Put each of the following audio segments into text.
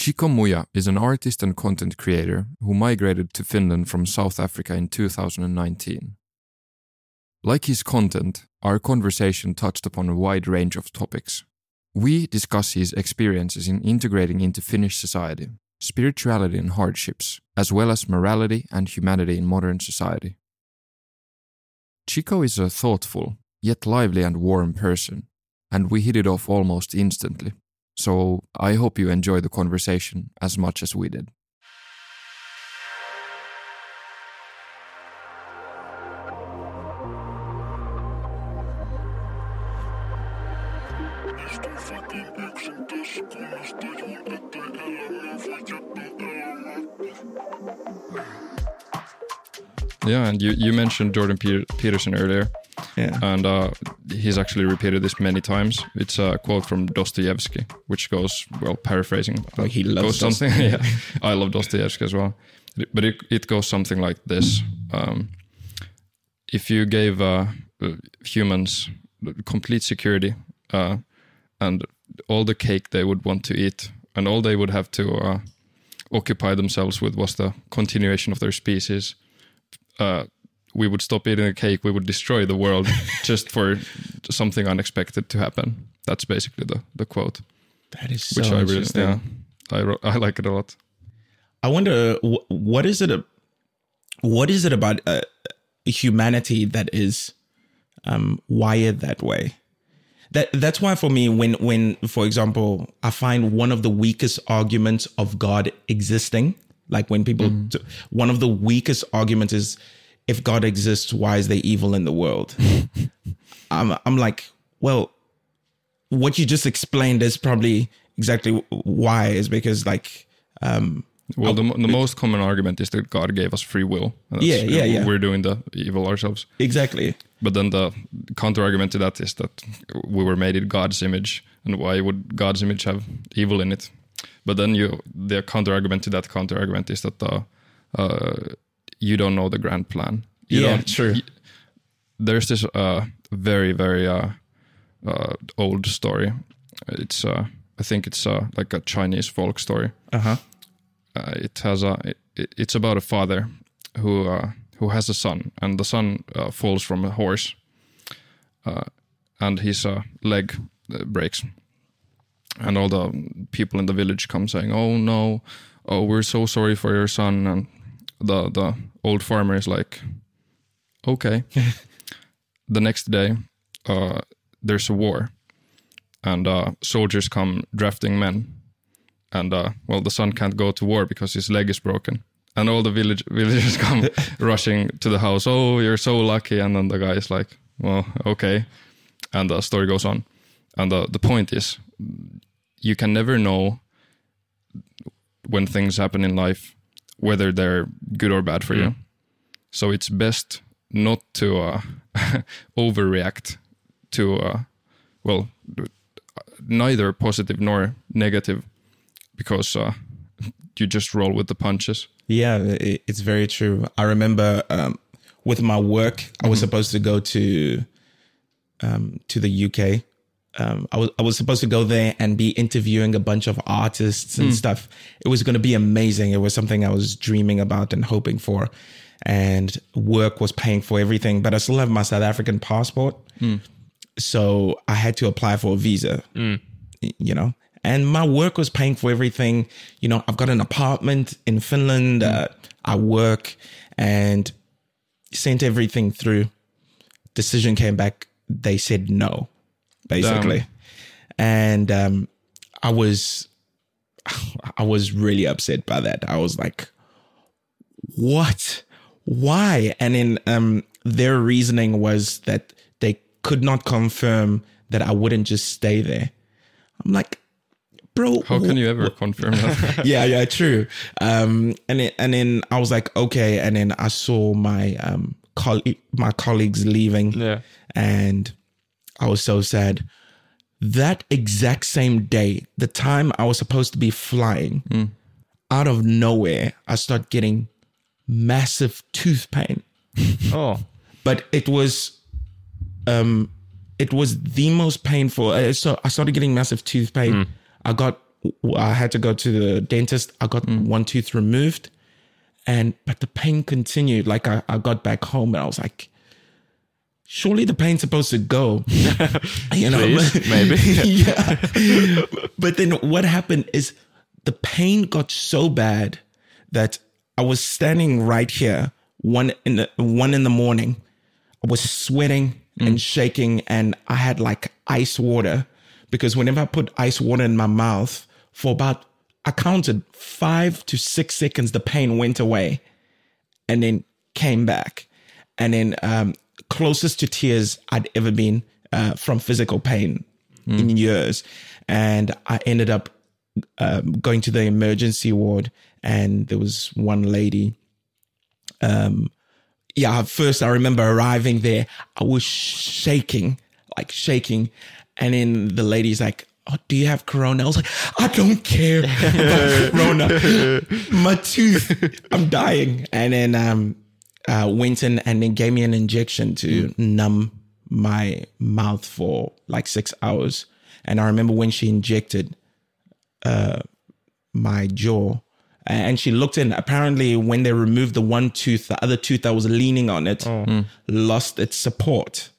Chico Muya is an artist and content creator who migrated to Finland from South Africa in 2019. Like his content, our conversation touched upon a wide range of topics. We discuss his experiences in integrating into Finnish society, spirituality and hardships, as well as morality and humanity in modern society. Chico is a thoughtful, yet lively and warm person, and we hit it off almost instantly. So I hope you enjoy the conversation as much as we did. Yeah, and you, you mentioned Jordan Peter- Peterson earlier. Yeah. And uh, he's actually repeated this many times. It's a quote from Dostoevsky, which goes, well, paraphrasing. Oh, he loves something. yeah, I love Dostoevsky as well. But it, it goes something like this: um, If you gave uh, humans complete security uh, and all the cake they would want to eat, and all they would have to uh, occupy themselves with was the continuation of their species. We would stop eating the cake, we would destroy the world just for something unexpected to happen. That's basically the, the quote. That is so which I really, yeah, I, I like it a lot. I wonder what is it? a- What is it about uh, humanity that is um, wired that way? That that's why for me, when when for example, I find one of the weakest arguments of God existing, like when people, t- one of the weakest arguments is, if God exists, why is there evil in the world? I'm I'm like, well, what you just explained is probably exactly why is because like um Well, the, the most common argument is that God gave us free will. and Yeah, yeah, yeah. We're doing the evil ourselves. exactly But then the counter argument to that is that we were made in God's image, and why would God's image have evil in it? But then you, the counter argument to that counter argument is that uh, uh, you don't know the grand plan. You Yeah, don't- true. there's this uh, very very uh, uh, old story. It's uh, I think it's uh, like a Chinese folk story uh-huh uh, it has a it, it's about a father who uh, who has a son and the son uh, falls from a horse uh, and his uh, leg uh, breaks and all the people in the village come saying oh no oh we're so sorry for your son and the the old farmer is like okay the next day uh, there's a war and uh, soldiers come drafting men and uh, well, the son can't go to war because his leg is broken. And all the village villagers come rushing to the house. Oh, you're so lucky! And then the guy is like, "Well, okay." And the story goes on. And the the point is, you can never know when things happen in life whether they're good or bad for you. So it's best not to uh, overreact to uh, well, neither positive nor negative because uh, you just roll with the punches. yeah it's very true i remember um with my work i was supposed to go to um to the uk um i was i was supposed to go there and be interviewing a bunch of artists and stuff. It was going to be amazing. It was something i was dreaming about and hoping for. And work was paying for everything but i still have my south african passport. So i had to apply for a visa y- you know? And my work was paying for everything. You know i've got an apartment in finland uh, i work and sent everything through. Decision came back. They said no basically and um i was i was really upset by that i was like what why and then um their reasoning was that they could not confirm that i wouldn't just stay there i'm like bro How can you ever confirm that? yeah, yeah, true. Um, and then, and then I was like, okay. And then I saw my um coll- my colleagues leaving, Yeah. and I was so sad. That exact same day, the time I was supposed to be flying, out of nowhere, I start getting massive tooth pain. Oh. But it was, um, it was the most painful. uh, So I started getting massive tooth pain. I got I had to go to the dentist. I got one tooth removed, and but the pain continued. Like I, I got back home and I was like, surely the pain's supposed to go. you know, Please, maybe. yeah. But then what happened is the pain got so bad that I was standing right here one in the one in the morning. I was sweating and shaking and I had like ice water because whenever I put ice water in my mouth for about I counted 5 to 6 seconds the pain went away and then came back. And then um, closest to tears I'd ever been uh, from physical pain in years. And I ended up um, going to the emergency ward, and there was one lady. Um, yeah, first I remember arriving there, I was shaking, like shaking. And then the lady's like, Oh, do you have corona? I was like, I don't care about corona. My tooth, I'm dying. And then um, uh, went in and then gave me an injection to numb my mouth for like six hours. And I remember when she injected uh, my jaw, and she looked in. Apparently, when they removed the one tooth, the other tooth that was leaning on it lost its support,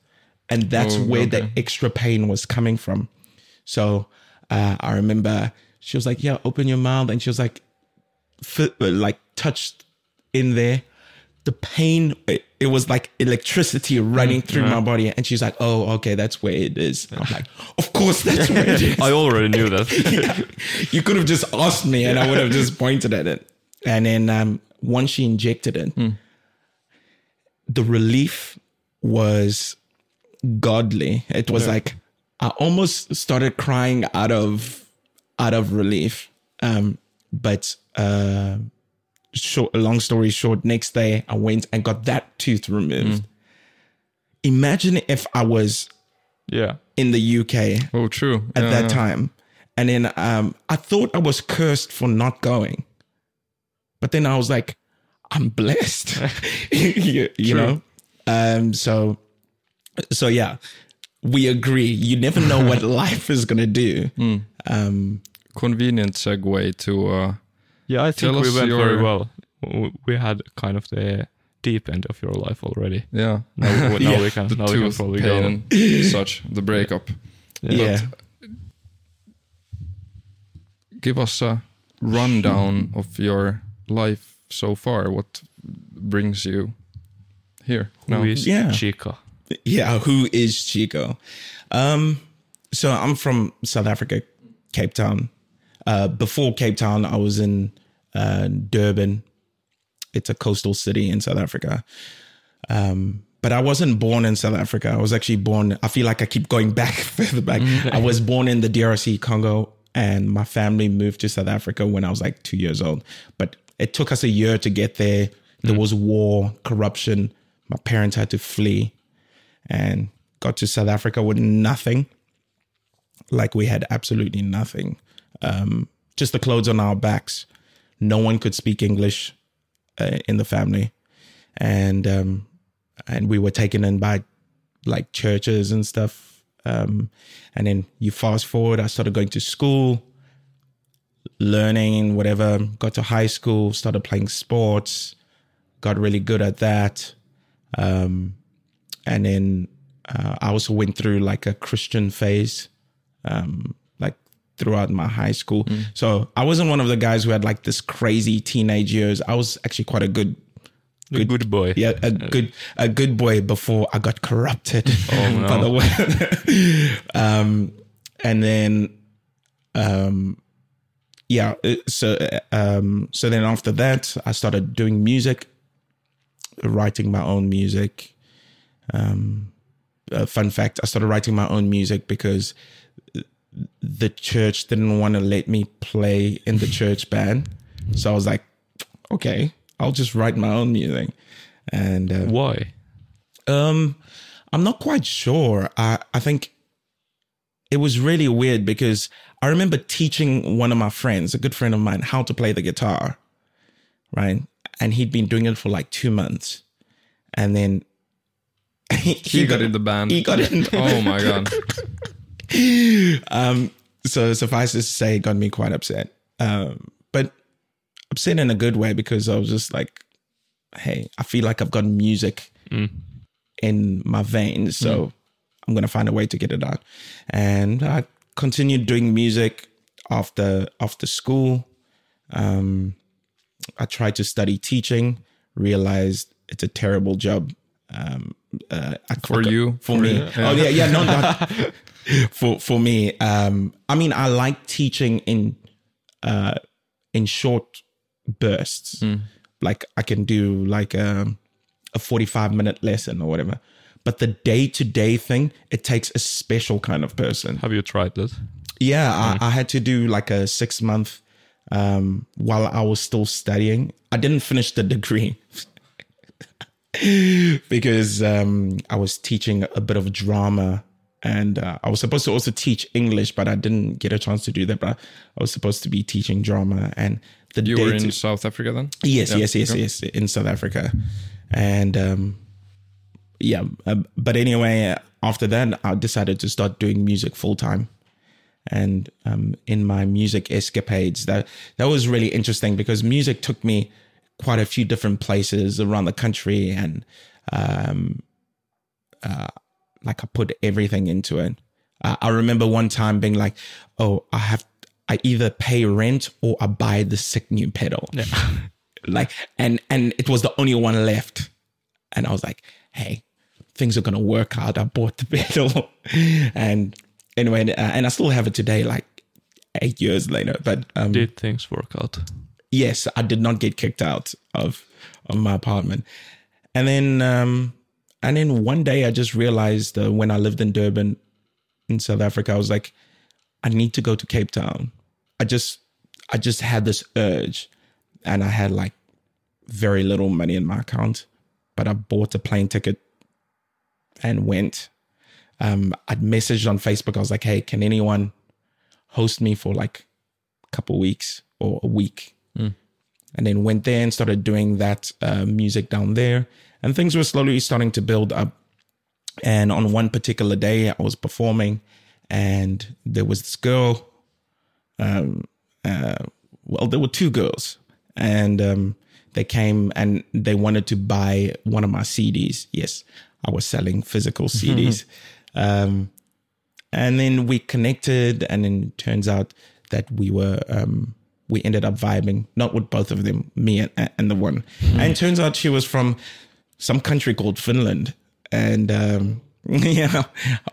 and that's Oh, where okay. the extra pain was coming from. So uh, I remember she was like, "Yeah, open your mouth," and she was like, fi- like touched in there. The pain, it, it was like electricity running through my body, and she's like, "Oh, okay, that's where it is." I'm like, "Of course, that's where it is." I already knew that. Yeah. You could have just asked me, and I would have just pointed at it. And then um, once she injected it, the relief was godly. It was like I almost started crying out of out of relief. Um, but uh, short, long story short, next day I went and got that tooth removed. Imagine if I was Yeah. in the UK Oh, true. at Yeah, that yeah. time. And then um, I thought I was cursed for not going. But then I was like, I'm blessed. you you know? Um, so so yeah, we agree. You never know what life is gonna do. Hmm. Um, Convenient segue to uh, Yeah, I think Tell we us went very well. W- We had kind of the deep end of your life already. yeah, Now, now Yeah. we can the now we can tooth probably pain go. and such, the breakup. yeah. Give us a rundown of your life so far. What brings you here Who now? is Yeah. Chico? yeah, who is Chico? Um, so I'm from South Africa, Cape Town. Uh, before Cape Town, I was in uh, Durban. It's a coastal city in South Africa. Um, but I wasn't born in South Africa. I was actually born. I feel like I keep going back further back. I was born in the DRC, Congo, and my family moved to South Africa when I was like two years old. But it took us a year to get there. There was war, corruption. My parents had to flee and got to South Africa with nothing. Like we had absolutely nothing. Um, just the clothes on our backs. No one could speak English uh, in the family, and um, and we were taken in by like churches and stuff. Um, and then you fast forward, I started going to school, learning whatever. Got to high school, started playing sports, got really good at that. Um, and then uh, I also went through like a Christian phase, um, throughout my high school. So I wasn't one of the guys who had like this crazy teenage years. I was actually quite a good, The good boy. yeah, a good, a good boy before I got corrupted. Oh, by the way. um, and then, um, yeah. uh, So, uh, um, so then after that, I started doing music, writing my own music. Um, uh, fun fact: I started writing my own music because the church didn't want to let me play in the church band. So I was like, okay, I'll just write my own music. And uh, Why? um, I'm not quite sure. I I think it was really weird because I remember teaching one of my friends, a good friend of mine, how to play the guitar, right? And he'd been doing it for like two months, and then he, He got in the band. He got in. Oh my god! um, so suffice to say, it got me quite upset. Um, but upset in a good way because I was just like, hey, I feel like I've got music Mm. in my veins, so I'm gonna find a way to get it out. And I continued doing music after after school. Um, I tried to study teaching, realized it's a terrible job. Um, uh, For you, for, for me. yeah. Oh yeah, yeah, no, not for for me. Um, I mean, I like teaching in uh in short bursts. Like I can do like a a forty five minute lesson or whatever. But the day to day thing, it takes a special kind of person. Have you tried that? Yeah, I, I had to do like a six month um, while I was still studying. I didn't finish the degree because um, I was teaching a bit of drama and uh, I was supposed to also teach English, but I didn't get a chance to do that. But I was supposed to be teaching drama and the You were in to- South Africa then? Yes, Yeah, yes, yes, okay. yes, in South Africa, and um, yeah. Uh, but anyway, after that, I decided to start doing music full time, and um, in my music escapades, that that was really interesting because music took me quite a few different places around the country, and um, uh, like I put everything into it. Uh, I remember one time being like, "Oh, I have." I either pay rent or I buy the sick new pedal Yeah. like and and it was the only one left and i was like hey things are gonna work out i bought the pedal and anyway uh, and i still have it today like eight years later but um Did things work out? yes i did not get kicked out of of my apartment and then um and then one day i just realized uh, when i lived in durban in south africa i was like i need to go to cape town. I just i just had this urge and i had like very little money in my account but i bought a plane ticket and went. Um i'd messaged on facebook. I was like hey can anyone host me for like a couple weeks or a week? And then went there and started doing that uh, music down there and things were slowly starting to build up. And on one particular day i was performing and there was this girl um, uh, well there were two girls and um, they came and they wanted to buy one of my cds yes i was selling physical cds um, and then we connected and then it turns out that we were um we ended up vibing not with both of them me and, and the one. And it turns out she was from some country called finland. And um yeah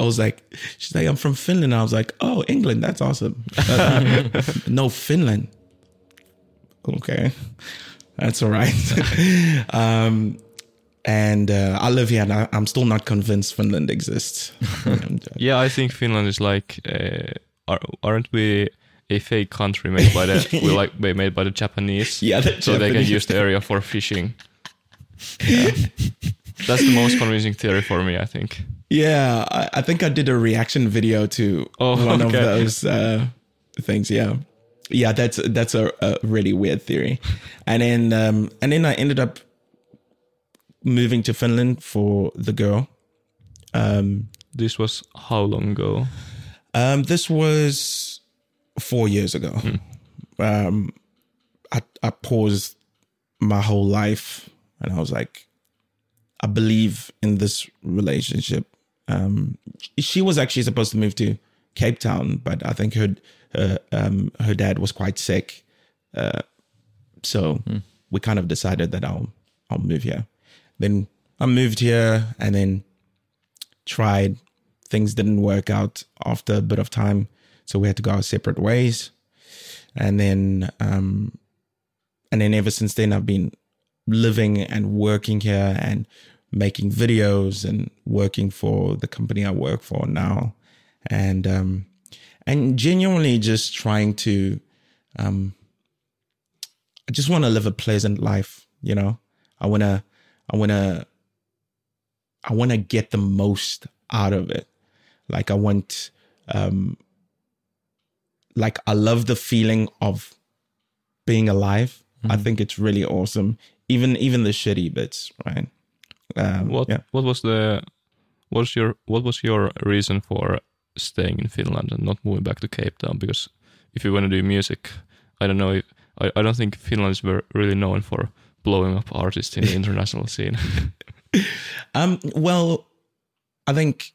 i was like she's like i'm from finland. I was like oh england that's awesome. No finland. Okay that's all right. Um and uh, I live here, and I, I'm still not convinced Finland exists. Yeah, I think Finland is like, uh, are, aren't we a fake country made by the we like made by the Japanese? Yeah, the so they can use the area for fishing. Yeah. That's the most convincing theory for me, I think. Yeah, I, I think I did a reaction video to Oh, one of those uh, things. Yeah, yeah, that's that's a, a really weird theory. And then um, and then I ended up moving to Finland for the girl. Um, This was how long ago? um, this was four years ago. Um, I I paused my whole life, and I was like, I believe in this relationship. Um, she was actually supposed to move to Cape Town, but I think her her um, her dad was quite sick, uh, so we kind of decided that I'll I'll move here. Then I moved here, and then tried. Things didn't work out after a bit of time, so we had to go our separate ways. And then, um, and then ever since then, I've been living and working here and making videos and working for the company I work for now, and um, and genuinely just trying to, um, I just want to live a pleasant life. You know, I wanna, I wanna, I want to get the most out of it. Like I want, um, like I love the feeling of being alive. I think it's really awesome. Even even the shitty bits, right? Um, What Yeah. what was the what's your what was your reason for staying in Finland and not moving back to Cape Town? Because if you want to do music, I don't know. If, I I don't think Finland is really known for blowing up artists in the international scene. Um, well, I think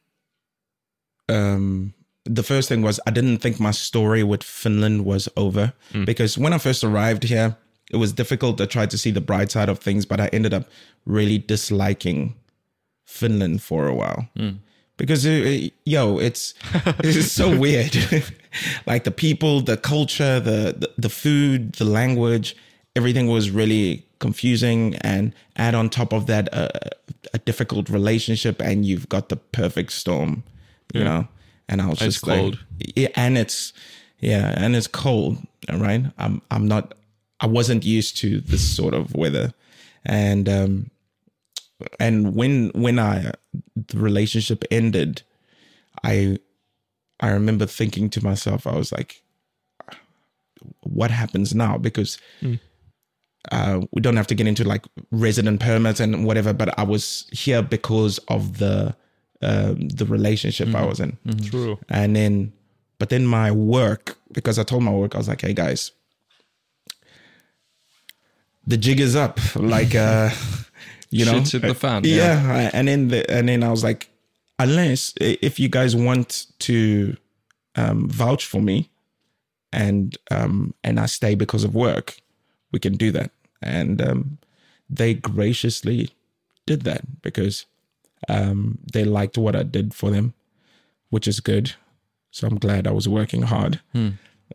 um, the first thing was I didn't think my story with Finland was over because when I first arrived here, it was difficult to try to see the bright side of things, but I ended up really disliking Finland for a while. Because uh, yo, it's it's so weird. like the people, the culture, the, the the food, the language, everything was really confusing. And add on top of that, uh, a difficult relationship, and you've got the perfect storm, you know. And I was It's just like, cold. yeah, and it's yeah, and it's cold. right I'm I'm not. I wasn't used to this sort of weather, and um, and when when I the relationship ended, I I remember thinking to myself, I was like, what happens now? Because uh, we don't have to get into like resident permits and whatever, but I was here because of the um, the relationship I was in. True. And then, but then my work, because I told my work, I was like, hey guys, the jig is up. Like, uh, you know, Shit's hit the fan, Yeah. yeah. And then, the, and then I was like, unless if you guys want to um, vouch for me and, um, and I stay because of work, we can do that. And um, they graciously did that because um, they liked what I did for them, which is good. So I'm glad I was working hard.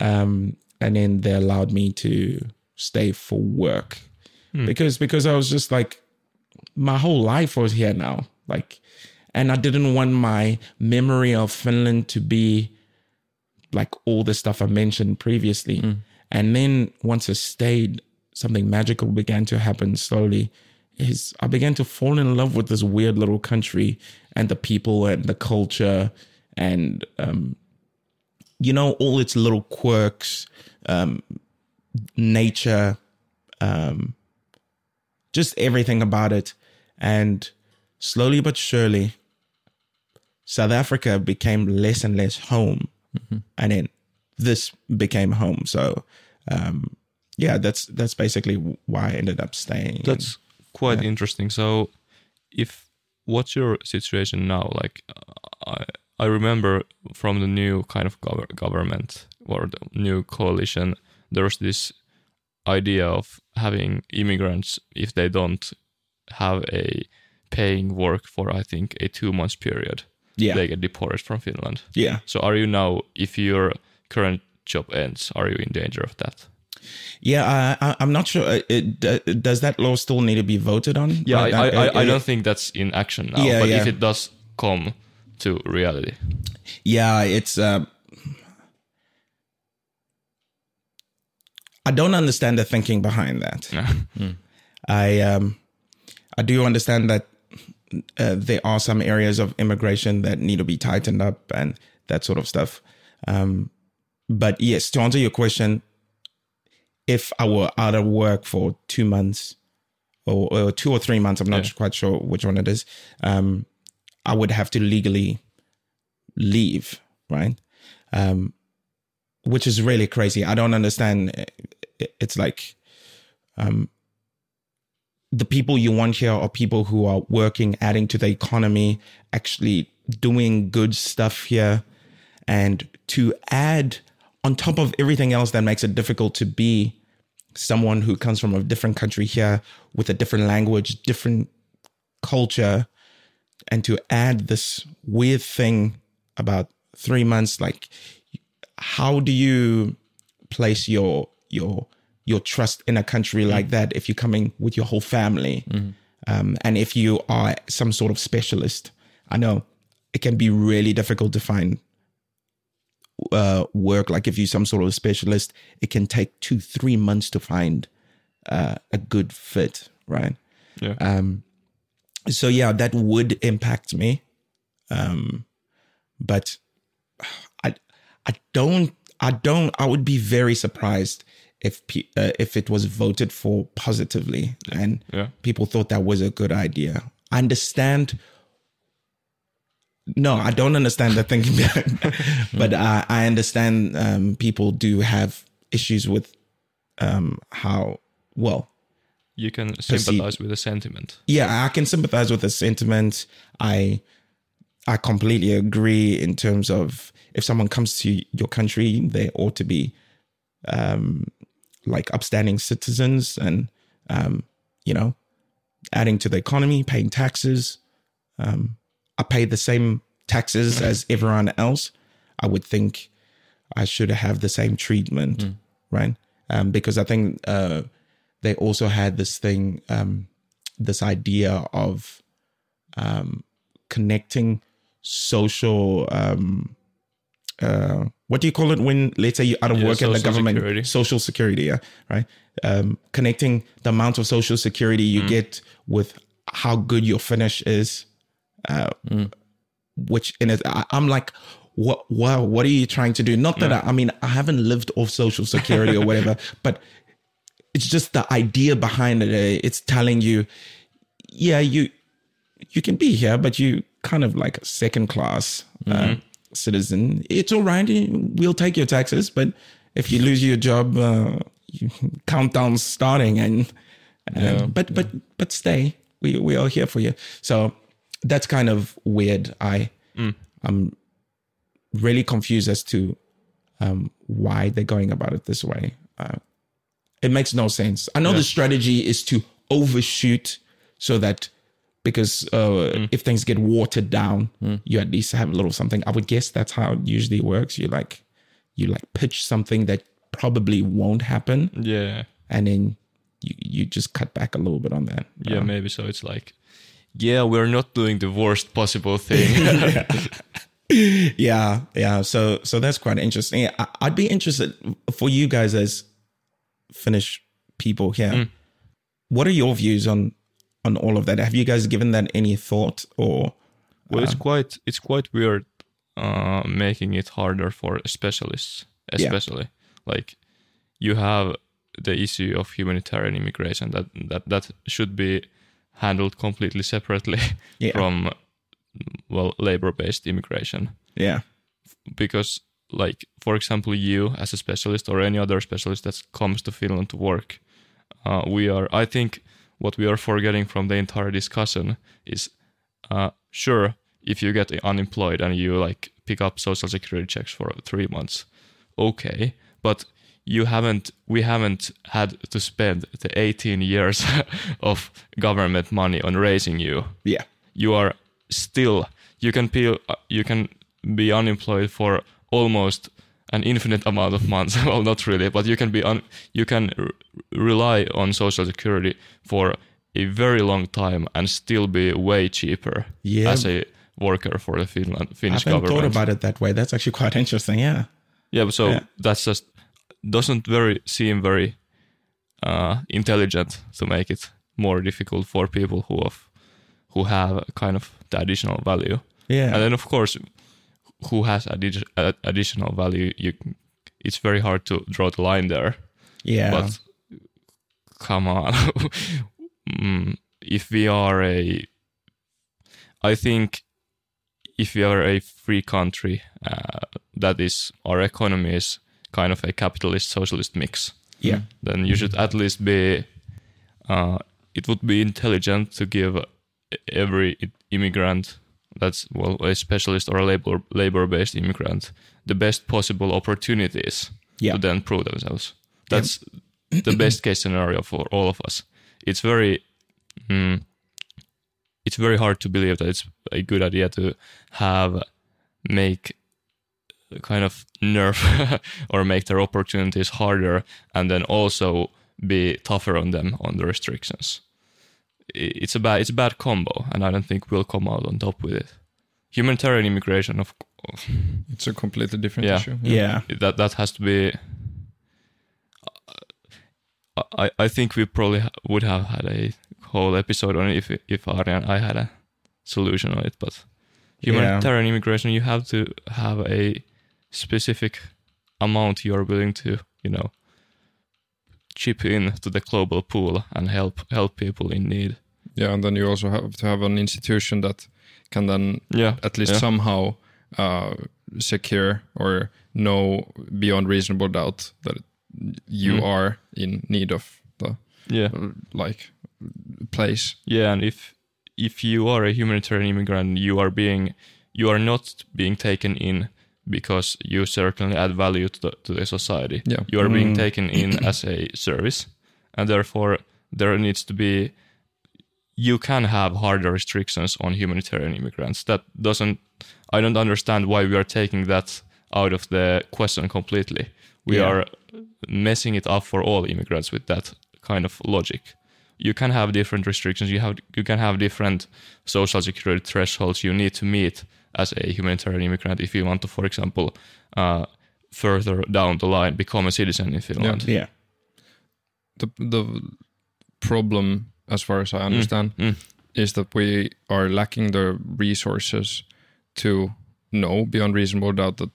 Um, and then they allowed me to stay for work because because I was just like my whole life was here now, like, and I didn't want my memory of Finland to be like all the stuff I mentioned previously. And then once I stayed, something magical began to happen slowly. Is I began to fall in love with this weird little country and the people and the culture and um, you know all its little quirks, um, nature, um, just everything about it. And slowly but surely, South Africa became less and less home, and then this became home. So, um, yeah, that's that's basically why I ended up staying. That's quite interesting. So, if what's your situation now? Like, I I remember from the new kind of gov- government or the new coalition, there's this idea of having immigrants if they don't have a paying work for I think a two months period, yeah, they get deported from Finland. yeah. So, are you now if your current job ends, are you in danger of that? Yeah, I, I, I'm not sure. uh, It, uh, does that law still need to be voted on? Yeah, Like I. I, I, I don't think that's in action now. Yeah, but yeah. if it does come to reality, Yeah, it's. Uh, I don't understand the thinking behind that. I um, I do understand that uh, there are some areas of immigration that need to be tightened up and that sort of stuff. Um, but yes, to answer your question, if I were out of work for two months or, or two or three months, I'm not Yeah. quite sure which one it is. Um, I would have to legally leave, right? Um, which is really crazy. I don't understand. It- It's like um, the people you want here are people who are working, adding to the economy, actually doing good stuff here. And to add on top of everything else that makes it difficult to be someone who comes from a different country here with a different language, different culture, and to add this weird thing about three months, like how do you place your your your trust in a country like that if you're coming with your whole family. Um, and if you are some sort of specialist i know it can be really difficult to find uh, work. Like if you're some sort of specialist it can take two three months to find uh, a good fit right? Yeah, um, so yeah, that would impact me. Um, but I, I don't, I don't, I would be very surprised if pe- uh, if it was voted for positively and yeah. people thought that was a good idea. I understand no, I don't understand the thinking behind, but uh, I understand um, people do have issues with um, how well. You can sympathize with the sentiment. Yeah, I can sympathize with the sentiment. I I completely agree in terms of if someone comes to your country, they ought to be um, like upstanding citizens and um, you know adding to the economy, paying taxes. Um, I pay the same taxes as everyone else. I would think I should have the same treatment, right? Um, because I think uh, they also had this thing, um, this idea of um, connecting social. Um, uh, what do you call it when, let's say, you're out of Yeah, work and the government security. social security, yeah, right? Um, connecting the amount of social security you Mm. get with how good your Finnish is, uh, which in it, I, I'm like, what? Wow, what are you trying to do? Not that I, I mean, I haven't lived off social security or whatever, but it's just the idea behind it. uh, It's telling you, yeah, you you can be here, but you kind of like second class uh, citizen. It's all right. We'll take your taxes, but if you lose your job, uh, you countdown starting and. uh, but but but stay. We we are here for you. So that's kind of weird. I I'm really confused as to um, why they're going about it this way. Uh, it makes no sense. I know the strategy is to overshoot so that because uh, mm. if things get watered down, mm. you at least have a little something. I would guess that's how it usually works. You like you like pitch something that probably won't happen, Yeah. and then you you just cut back a little bit on that. Yeah, maybe so. It's like, yeah, we're not doing the worst possible thing. yeah yeah so so that's quite interesting I, i'd be interested for you guys as finnish people here mm. what are your views on on all of that have you guys given that any thought or well, it's quite it's quite weird uh, making it harder for specialists, especially like you have the issue of humanitarian immigration that that that should be handled completely separately Yeah. from well labor-based immigration. yeah because like for example you as a specialist or any other specialist that comes to finland to work uh, we are i think what we are forgetting from the entire discussion is uh, sure if you get unemployed and you like pick up social security checks for three months okay. But you haven't we haven't had to spend the 18 years of government money on raising you. Yeah. You are still you can be you can be unemployed for almost an infinite amount of months. Well not really but you can be on you can r- rely on social security for a very long time and still be way cheaper Yeah. as a worker for the Finland i Finnish haven't government. thought about it that way. That's actually quite interesting yeah. Yeah so Yeah. that's just doesn't very seem very uh, intelligent to make it more difficult for people who have who have kind of the additional value. Yeah. And then of course who has addi- uh, additional value you it's very hard to draw the line there. Yeah. But come on. Mm, if we are a i think if we are a free country uh, that is our economy is kind of a capitalist socialist mix. Yeah. Then you should at least be uh, it would be intelligent to give every immigrant that's well a specialist or a labor labor based immigrant the best possible opportunities Yeah. to then prove themselves that's the best case scenario for all of us it's very mm, it's very hard to believe that it's a good idea to have make kind of nerf or make their opportunities harder and then also be tougher on them on the restrictions. I- It's a bad it's a bad combo and I don't think we'll come out on top with it. Humanitarian immigration of It's a completely different Yeah. issue. yeah yeah, that that has to be uh, I, I think we probably would have had a whole episode on it if if Ari and I had a solution on it, but humanitarian immigration you have to have a specific amount you are willing to you know chip in to the global pool and help help people in need. Yeah, and then you also have to have an institution that can then Yeah. at least yeah. somehow uh, secure or know beyond reasonable doubt that you Mm. are in need of the Yeah. uh, like place. Yeah, and if if you are a humanitarian immigrant, you are being you are not being taken in because you certainly add value to the to the society. Yeah. You are being Mm. taken in as a service, and therefore there needs to be. You can have harder restrictions on humanitarian immigrants. That doesn't. I don't understand why we are taking that out of the question completely. We Yeah. are messing it up for all immigrants with that kind of logic you can have different restrictions. You have you can have different social security thresholds you need to meet as a humanitarian immigrant if you want to, for example, uh, further down the line become a citizen in Finland. Yeah. The the problem, as far as I understand, mm. is that we are lacking the resources to know beyond reasonable doubt that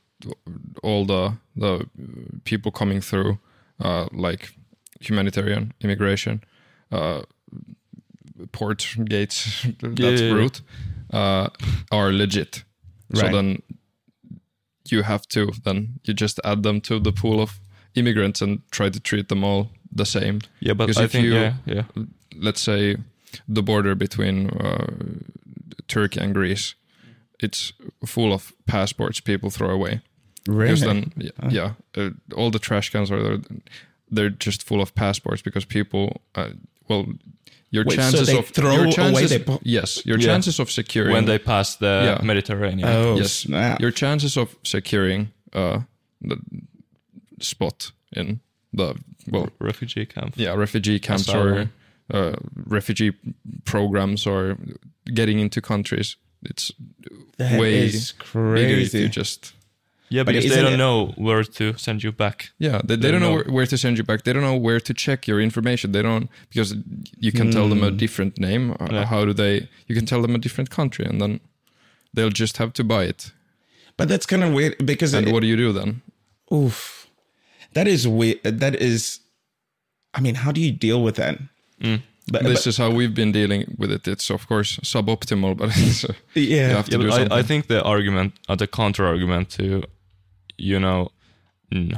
all the the people coming through, uh, like humanitarian immigration, uh, port gates, that Yeah, yeah, yeah. Uh, are legit. So then you have to then you just add them to the pool of immigrants and try to treat them all the same Yeah, but Because I if think you- yeah, yeah, let's say the border between uh, Turkey and Greece, it's full of passports people throw away. Really? Because then, yeah, yeah uh, all the trash cans are there. They're just full of passports because people, uh, well, your Wait, so chances they of throw your away chances, their po- yes, your Yeah. chances of securing when they pass the Yeah. Mediterranean. oh, yes, snap. your chances of securing uh, the spot in the well refugee camp. yeah refugee camps Asylum. or uh, refugee programs or getting into countries it's That way is bigger if you just Yeah, But because they don't it- know where to send you back. yeah they, they They don't know know. where, to send you back they don't know where to check your information they don't because you can tell them a Hmm. different name uh, Yeah. how do they you can tell them a different country and then they'll just have to buy it But that's kind of weird because and it, what do you do then oof, that is weird. That is, I mean, how do you deal with that? Mm. But, this but- is how we've been dealing with it. It's of course suboptimal but it's, uh, yeah, you have to Yeah, do but something I, I think the argument, uh, the counter argument to, you know,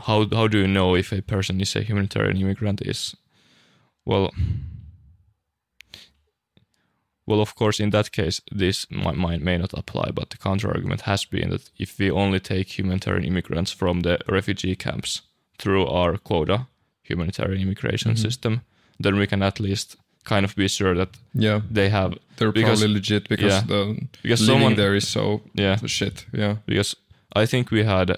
how how do you know if a person is a humanitarian immigrant is, well, well, of course, in that case, this might, might may not apply, but the counter argument has been that if we only take humanitarian immigrants from the refugee camps through our quota humanitarian immigration Mhm. system, then we can at least kind of be sure that yeah. they have they're Because- probably legit because yeah. the because someone there is so yeah. shit. Yeah. Because I think we had,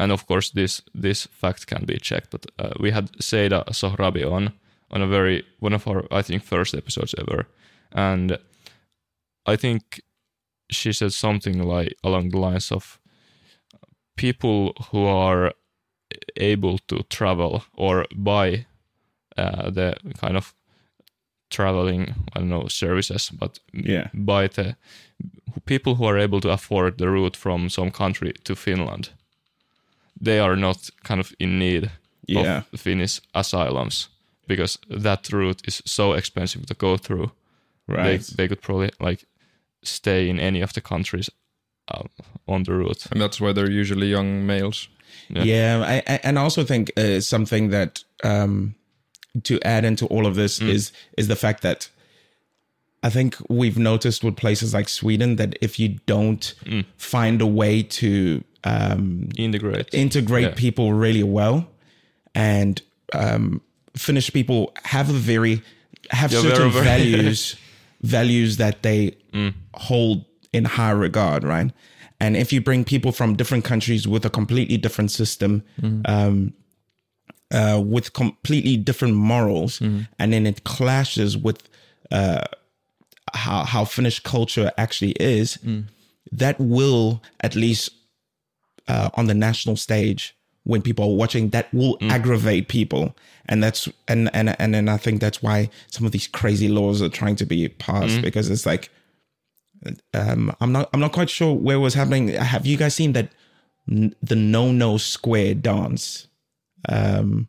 and of course this this fact can be checked, but uh, we had Seida Sohrabi on on a very one of our I think first episodes ever, and I think she said something like along the lines of people who are able to travel or buy uh, the kind of traveling I don't know services, but yeah, by the people who are able to afford the route from some country to Finland, they are not kind of in need yeah. of Finnish asylums because that route is so expensive to go through. They, Right. they could probably like stay in any of the countries um, on the route. and that's why they're usually young males Yeah. Yeah, I, I, and also think uh, something that um, to add into all of this Mm. is is the fact that I think we've noticed with places like Sweden that if you don't Mm. find a way to um, Integrate. integrate Yeah. people really well, and um, Finnish people have a very have Yeah, certain very, values values that they Mm. hold in high regard, right? And if you bring people from different countries with a completely different system, um, uh, with completely different morals, and then it clashes with uh, how how Finnish culture actually is, that will at least uh, on the national stage when people are watching that will aggravate people. And that's and and and then i think that's why some of these crazy laws are trying to be passed because it's like um i'm not i'm not quite sure where it was happening. Have you guys seen that n- the no no square dance um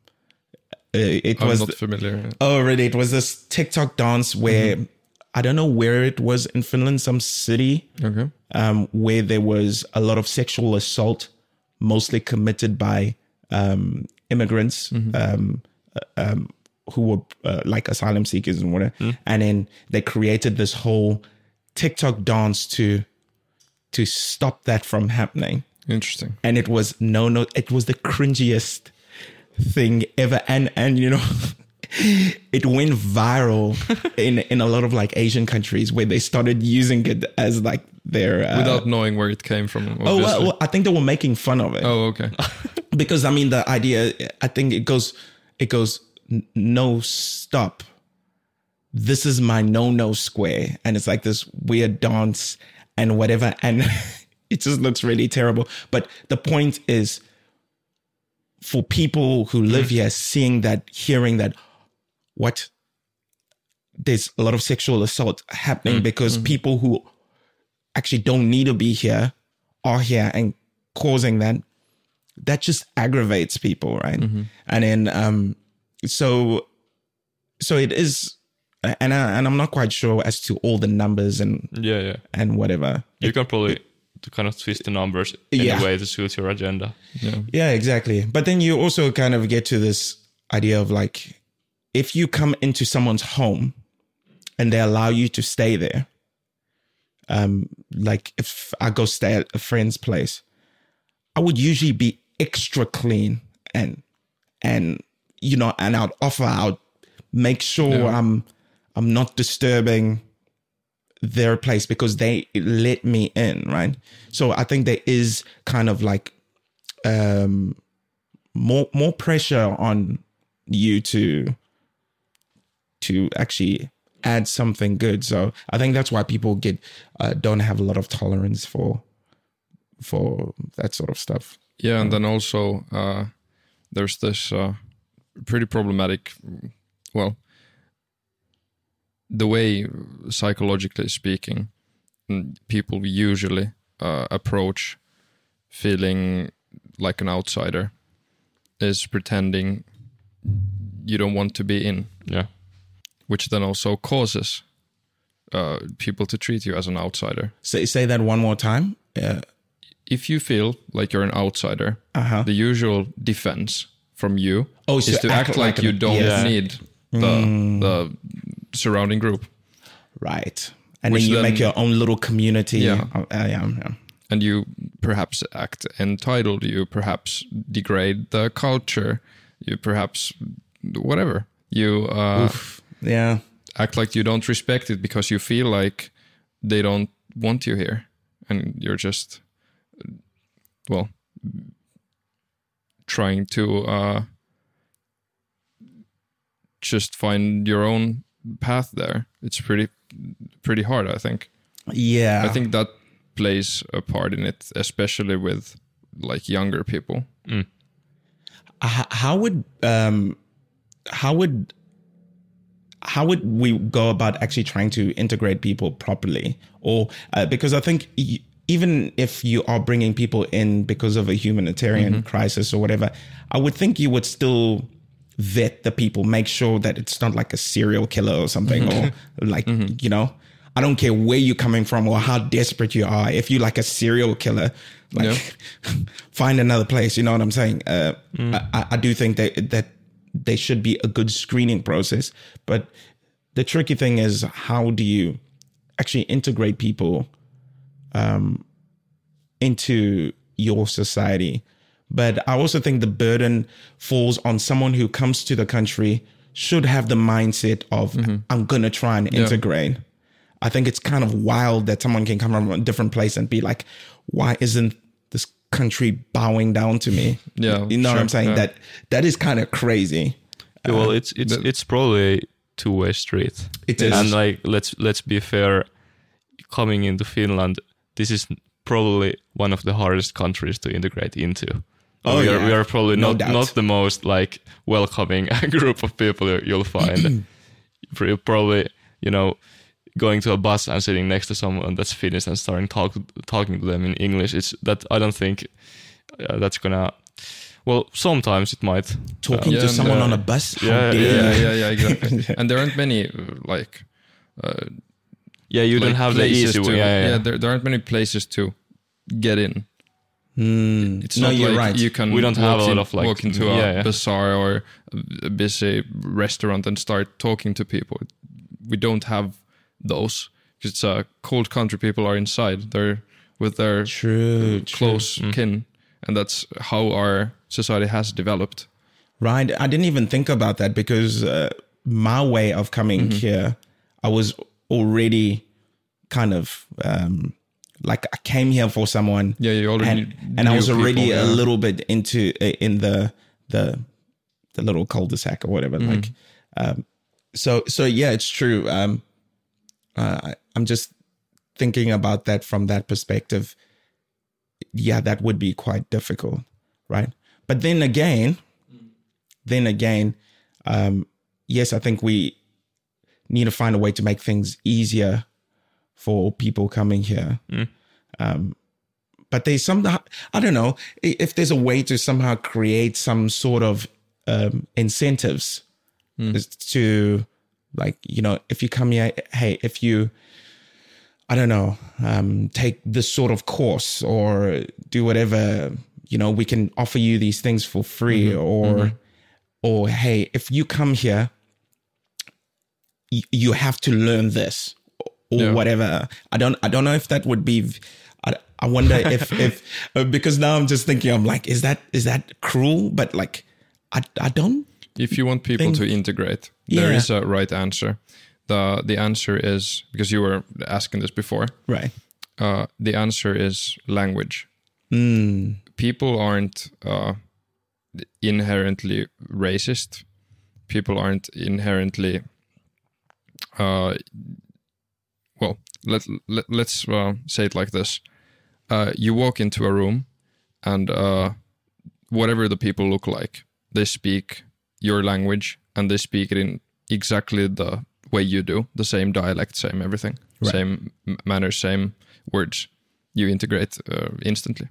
it i'm was not familiar Oh, really? It was this TikTok dance where I don't know where it was in Finland, some city Okay. um, where there was a lot of sexual assault, mostly committed by um, immigrants um, uh, um, who were uh, like asylum seekers and whatever. And then they created this whole TikTok dance to to stop that from happening. Interesting. And it was no, no, it was the cringiest thing ever. And and you know. It went viral in in a lot of like Asian countries where they started using it as like their uh, Without knowing where it came from. Oh well, well, I think they were making fun of it Oh, okay. because I mean the idea. I think it goes, it goes, no stop. This is my no no square, and it's like this weird dance and whatever, and it just looks really terrible. But the point is, for people who live mm. here, seeing that, hearing that, what? There's a lot of sexual assault happening mm. because mm-hmm. people who actually don't need to be here are here and causing that. That just aggravates people right? Mm-hmm. And then um so so it is and I, and I'm not quite sure as to all the numbers and Yeah, yeah. and whatever. You can probably to kind of twist the numbers in Yeah. a way to suit your agenda. Yeah. Yeah, exactly. But then you also kind of get to this idea of like, if you come into someone's home and they allow you to stay there, um, like if I go stay at a friend's place, I would usually be extra clean and and you know, and I'd offer I'd make sure Yeah. I'm I'm not disturbing their place because they let me in, right? So I think there is kind of like um more more pressure on you to to actually add something good so i think that's why people get uh, don't have a lot of tolerance for for that sort of stuff Yeah, and then also uh, there's this uh, pretty problematic. Well, the way psychologically speaking, mm, people usually uh, approach feeling like an outsider is pretending you don't want to be in, Yeah. which then also causes uh, people to treat you as an outsider. say say that one more time uh, If you feel like you're an outsider, uh-huh the usual defense from you Oh, so is to act, like, an- you don't yes. need the the surrounding group, right and Which then you then- make your own little community Yeah. Uh, uh, yeah, yeah. and you perhaps act entitled. You perhaps degrade the culture. You perhaps whatever you uh, Oof. yeah act like you don't respect it because you feel like they don't want you here, and you're just well trying to uh, just find your own path there. It's pretty pretty hard, I think. yeah I think that plays a part in it, especially with like younger people. H- how would um how would how would we go about actually trying to integrate people properly or uh, because i think y- even if you are bringing people in because of a humanitarian crisis or whatever i would think you would still vet the people make sure that it's not like a serial killer or something or like you know? I don't care where you're coming from or how desperate you are. If you're like a serial killer like find another place you know what i'm saying? Uh, I, I do think that that there should be a good screening process but the tricky thing is how do you actually integrate people um, into your society but i also think the burden falls on someone who comes to the country should have the mindset of mm-hmm. i'm gonna try and integrate i think it's kind of wild that someone can come from a different place and be like why isn't this country bowing down to me Yeah, you know what i'm saying yeah. that that is kind of crazy Yeah, well, uh, it's it's the- it's probably a two-way street. It is. and like let's let's be fair. Coming into Finland, this is probably one of the hardest countries to integrate into. Oh, we are we are probably No not doubt. not the most like welcoming group of people you- you'll find. You're probably you know going to a bus and sitting next to someone that's Finnish and starting talk talking to them in English. It's that I don't think uh, that's gonna. Well, sometimes it might. talking Yeah, to someone uh, on a bus yeah, Yeah, you? yeah, yeah, exactly. and there aren't many uh, like uh, Yeah, you don't have the easy to, way. Yeah, yeah. there, there aren't many places to get in. Hmm. It's no, not you're like right. you can We don't have a lot in- of, like, walk into a yeah, yeah. bazaar or a busy restaurant and start talking to people. We don't have those because it's a cold country. People are inside. They're with their true, true. close kin, and that's how our society has developed. Right. I didn't even think about that because uh, my way of coming Mm-hmm. here, I was already kind of um, like I came here for someone. Yeah, you already and, and I was already people, a little bit into in the the the little cul-de-sac or whatever. Mm-hmm. Like, um, so so yeah, it's true. Um, uh, I- I'm just thinking about that from that perspective. Yeah, that would be quite difficult, right? But then again, then again, um, yes, I think we need to find a way to make things easier for people coming here. Um, but there's some, I don't know if there's a way to somehow create some sort of um, incentives is to, like, you know, if you come here, hey, if you, I don't know, um, take this sort of course or do whatever, you know, we can offer you these things for free or, or hey, if you come here, y- you have to learn this or Yeah. whatever. I don't, I don't know if that would be, I, I wonder if, if, uh, because now I'm just thinking, I'm like, is that, is that cruel? But like, I, I don't, if you want people think- to integrate, there Yeah. is a right answer. the The answer is because you were asking this before. right. Uh, the answer is language. Mm, People aren't uh, inherently racist. People aren't inherently. Uh, let, let let's uh, say it like this: uh, you walk into a room, and uh, whatever the people look like, they speak your language, and they speak it in exactly the way you do, the same dialect, same everything, Right. same manner, same words. You integrate uh, instantly.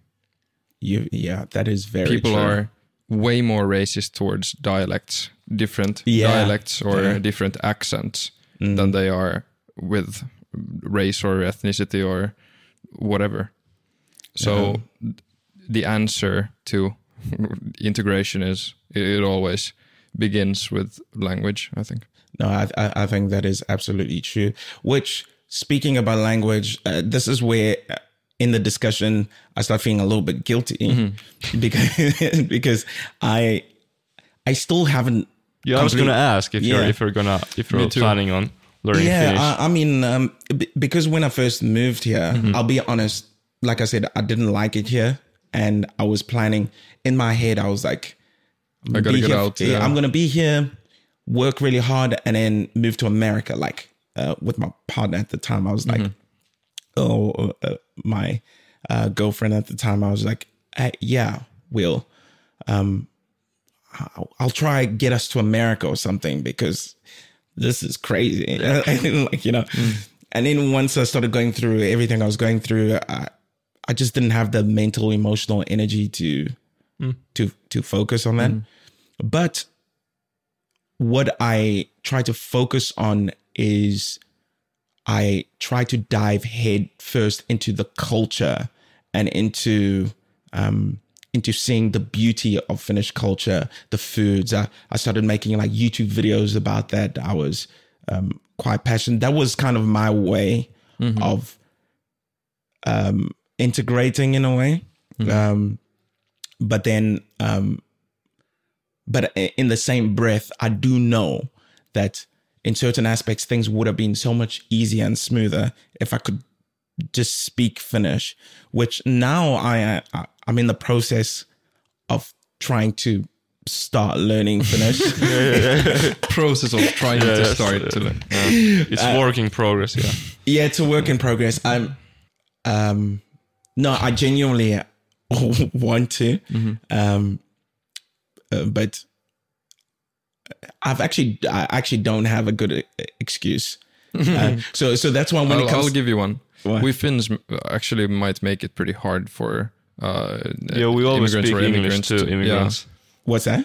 you, yeah, that is very People true. are way more racist towards dialects, different Yeah. dialects or Yeah. different accents Mm. than they are with race or ethnicity or whatever. So the answer to integration is it, it always begins with language, I think. No, I, I I think that is absolutely true. Which, speaking about language, uh, this is where uh, in the discussion I start feeling a little bit guilty Mm-hmm. because because I I still haven't. Yeah, I was gonna ask if you're if you're gonna if you're planning on learning Yeah, Finnish. I, I mean, um, b- because when I first moved here, Mm-hmm. I'll be honest. Like I said, I didn't like it here, and I was planning in my head. I was like, I'm I gotta be get here- out, yeah. I'm gonna be here, work really hard, and then move to America. Like uh, with my partner at the time, I was like, oh, uh, my uh, girlfriend at the time, I was like, uh, yeah, we'll, um, I'll, I'll try get us to America or something because this is crazy. like you know, mm. and then once I started going through everything I was going through, I, I just didn't have the mental, emotional energy to mm. to to focus on that. Mm. But what I try to focus on is I try to dive head first into the culture and into um, into seeing the beauty of Finnish culture, the foods. I, I started making like YouTube videos about that. I was um, quite passionate. That was kind of my way of um, integrating in a way. Um, but then, um, but in the same breath, I do know that in certain aspects, things would have been so much easier and smoother if I could just speak Finnish, which now I, I I'm in the process of trying to start learning Finnish. Process of trying to Yes, start uh, to learn. It's Uh, work in progress. Yeah. yeah, it's a work in progress. I'm, um, no, I genuinely want to, um, uh, but I've actually, I actually don't have a good uh, excuse. Uh, so, so that's why when I'll, it comes, I'll give you one. What? We Finns actually might make it pretty hard for uh, Yeah, we always immigrants speak English immigrants to immigrants. what's that?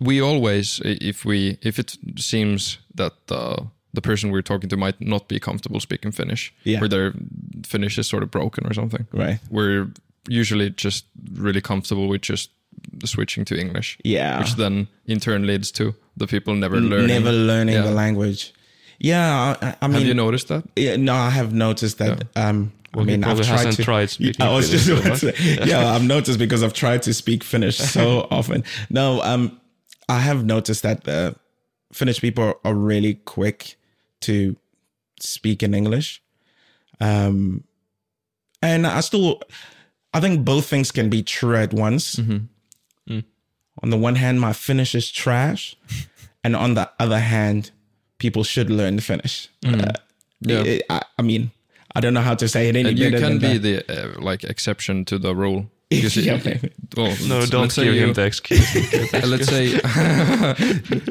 we always if we if it seems that the the person we're talking to might not be comfortable speaking Finnish, Yeah. or their Finnish is sort of broken or something. Right. We're usually just really comfortable with just switching to English, Yeah. which then in turn leads to the people never learning. Never learning Yeah. the language. Yeah, I, I mean, Have you noticed that? yeah, no, I have noticed that. Um, Well, I mean, I've tried to. tried I was just about so to say, yeah, I've noticed because I've tried to speak Finnish so often. No, um, I have noticed that the Finnish people are really quick to speak in English. Um, and I still, I think both things can be true at once. On the one hand, my Finnish is trash, and on the other hand, people should learn Finnish. Uh, Yeah. I, I- I mean, I don't know how to say it any And you can than be that. the uh, like exception to the rule. Yeah, it- well, No, don't let's say give you, him the excuse. Let's say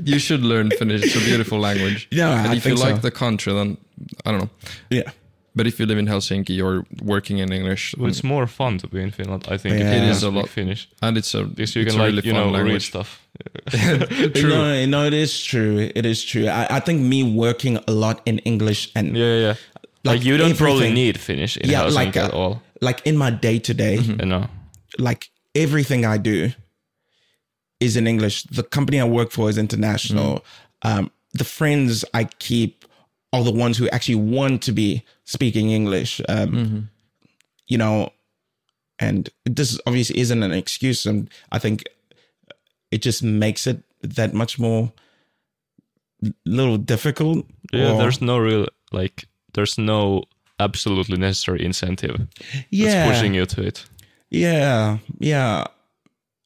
you should learn Finnish. It's a beautiful language. Yeah, and I if you think like so. the country, then I don't know. Yeah, But if you live in Helsinki, you're working in English, Well, it's more fun to be in Finland, I think. Yeah. if you It is a lot. Finnish. and it's a Because you it's can a like really you fun know read language. stuff. True. No, no, it is true. It is true. I, I think me working a lot in English and Yeah, yeah. Like, Like you don't probably need Finnish in yeah, like at uh, all. like in my day to day, You know. like everything I do is in English. The company I work for is international. Um, the friends I keep are the ones who actually want to be speaking English. Um, You know, and this obviously isn't an excuse, and I think it just makes it that much more little difficult. Yeah, or- there's no real like there's no absolutely necessary incentive yeah, that's pushing you to it. Yeah, yeah.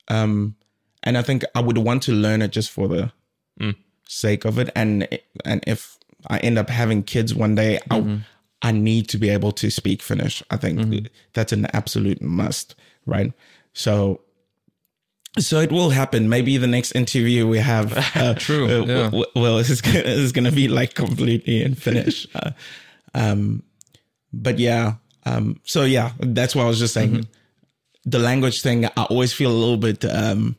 Um, and I think I would want to learn it just for the Mm. sake of it. And and if I end up having kids one day, I I need to be able to speak Finnish. I think that's an absolute must, right? So. So it will happen. Maybe the next interview we have, uh, True, uh, yeah. w- w- well, this is gonna, this is gonna be like completely in Finnish. Uh, um, but yeah, um, so yeah, that's what I was just saying. The language thing, I always feel a little bit um,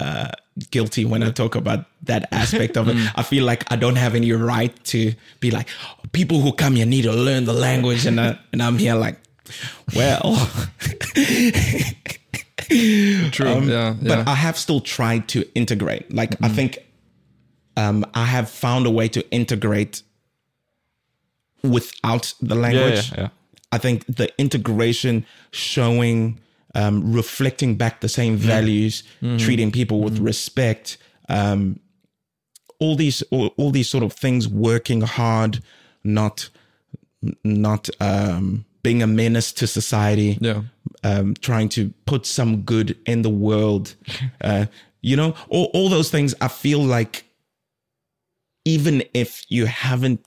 uh, guilty when I talk about that aspect of it. I feel like I don't have any right to be like people who come here need to learn the language, and I, and I'm here like, well, True. Um, yeah. but I have still tried to integrate. Like I think um, I have found a way to integrate without the language. yeah, yeah. I think the integration showing, um, reflecting back the same values, treating people with respect, um, all these, all, all these sort of things, working hard, not, not, um, being a menace to society yeah. um, trying to put some good in the world. Uh, you know, all, all those things. I feel like even if you haven't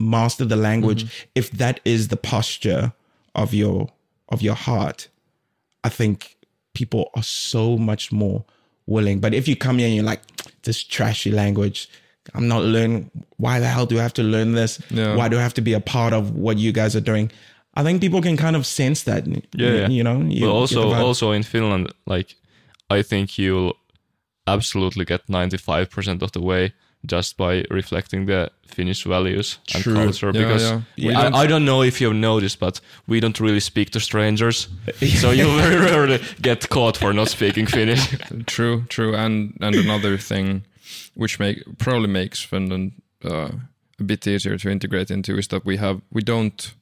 mastered the language, mm-hmm. if that is the posture of your of your heart, I think people are so much more willing. But if you come here and you're like, this trashy language, I'm not learning. Why the hell do I have to learn this? Yeah. Why do I have to be a part of what you guys are doing? I think people can kind of sense that. Yeah, yeah. you know. You but also also in Finland, like I think you'll absolutely get ninety five percent of the way just by reflecting the Finnish values and True. culture. Yeah, because yeah. Yeah. don't- I, I don't know if you've noticed, but we don't really speak to strangers, so you very rarely get caught for not speaking Finnish. True, true, and and another thing, which make probably makes Finland uh, a bit easier to integrate into, is that we have we don't.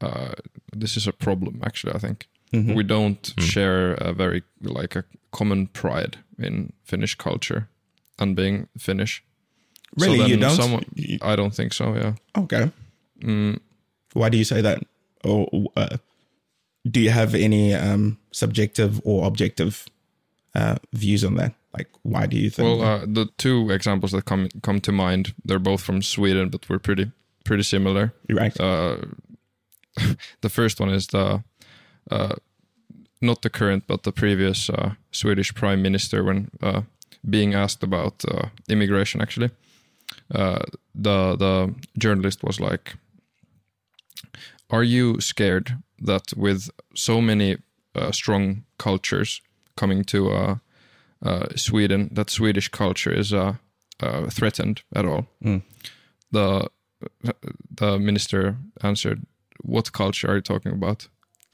Uh, this is a problem, actually. I think we don't share a very like a common pride in Finnish culture and being Finnish. Really, so you don't? Someone, I don't think so. Yeah. Okay. Mm, Why do you say that? Or uh, do you have any um, subjective or objective uh, views on that? Like, why do you think? Well, uh, the two examples that come come to mind, they're both from Sweden, but we're pretty pretty similar. You're right. Uh, the first one is the uh, not the current, but the previous uh, Swedish prime minister when uh, being asked about uh, immigration. Actually, uh, the the journalist was like, "Are you scared that with so many uh, strong cultures coming to uh, uh, Sweden, that Swedish culture is uh, threatened at all?" the the minister answered, "What culture are you talking about?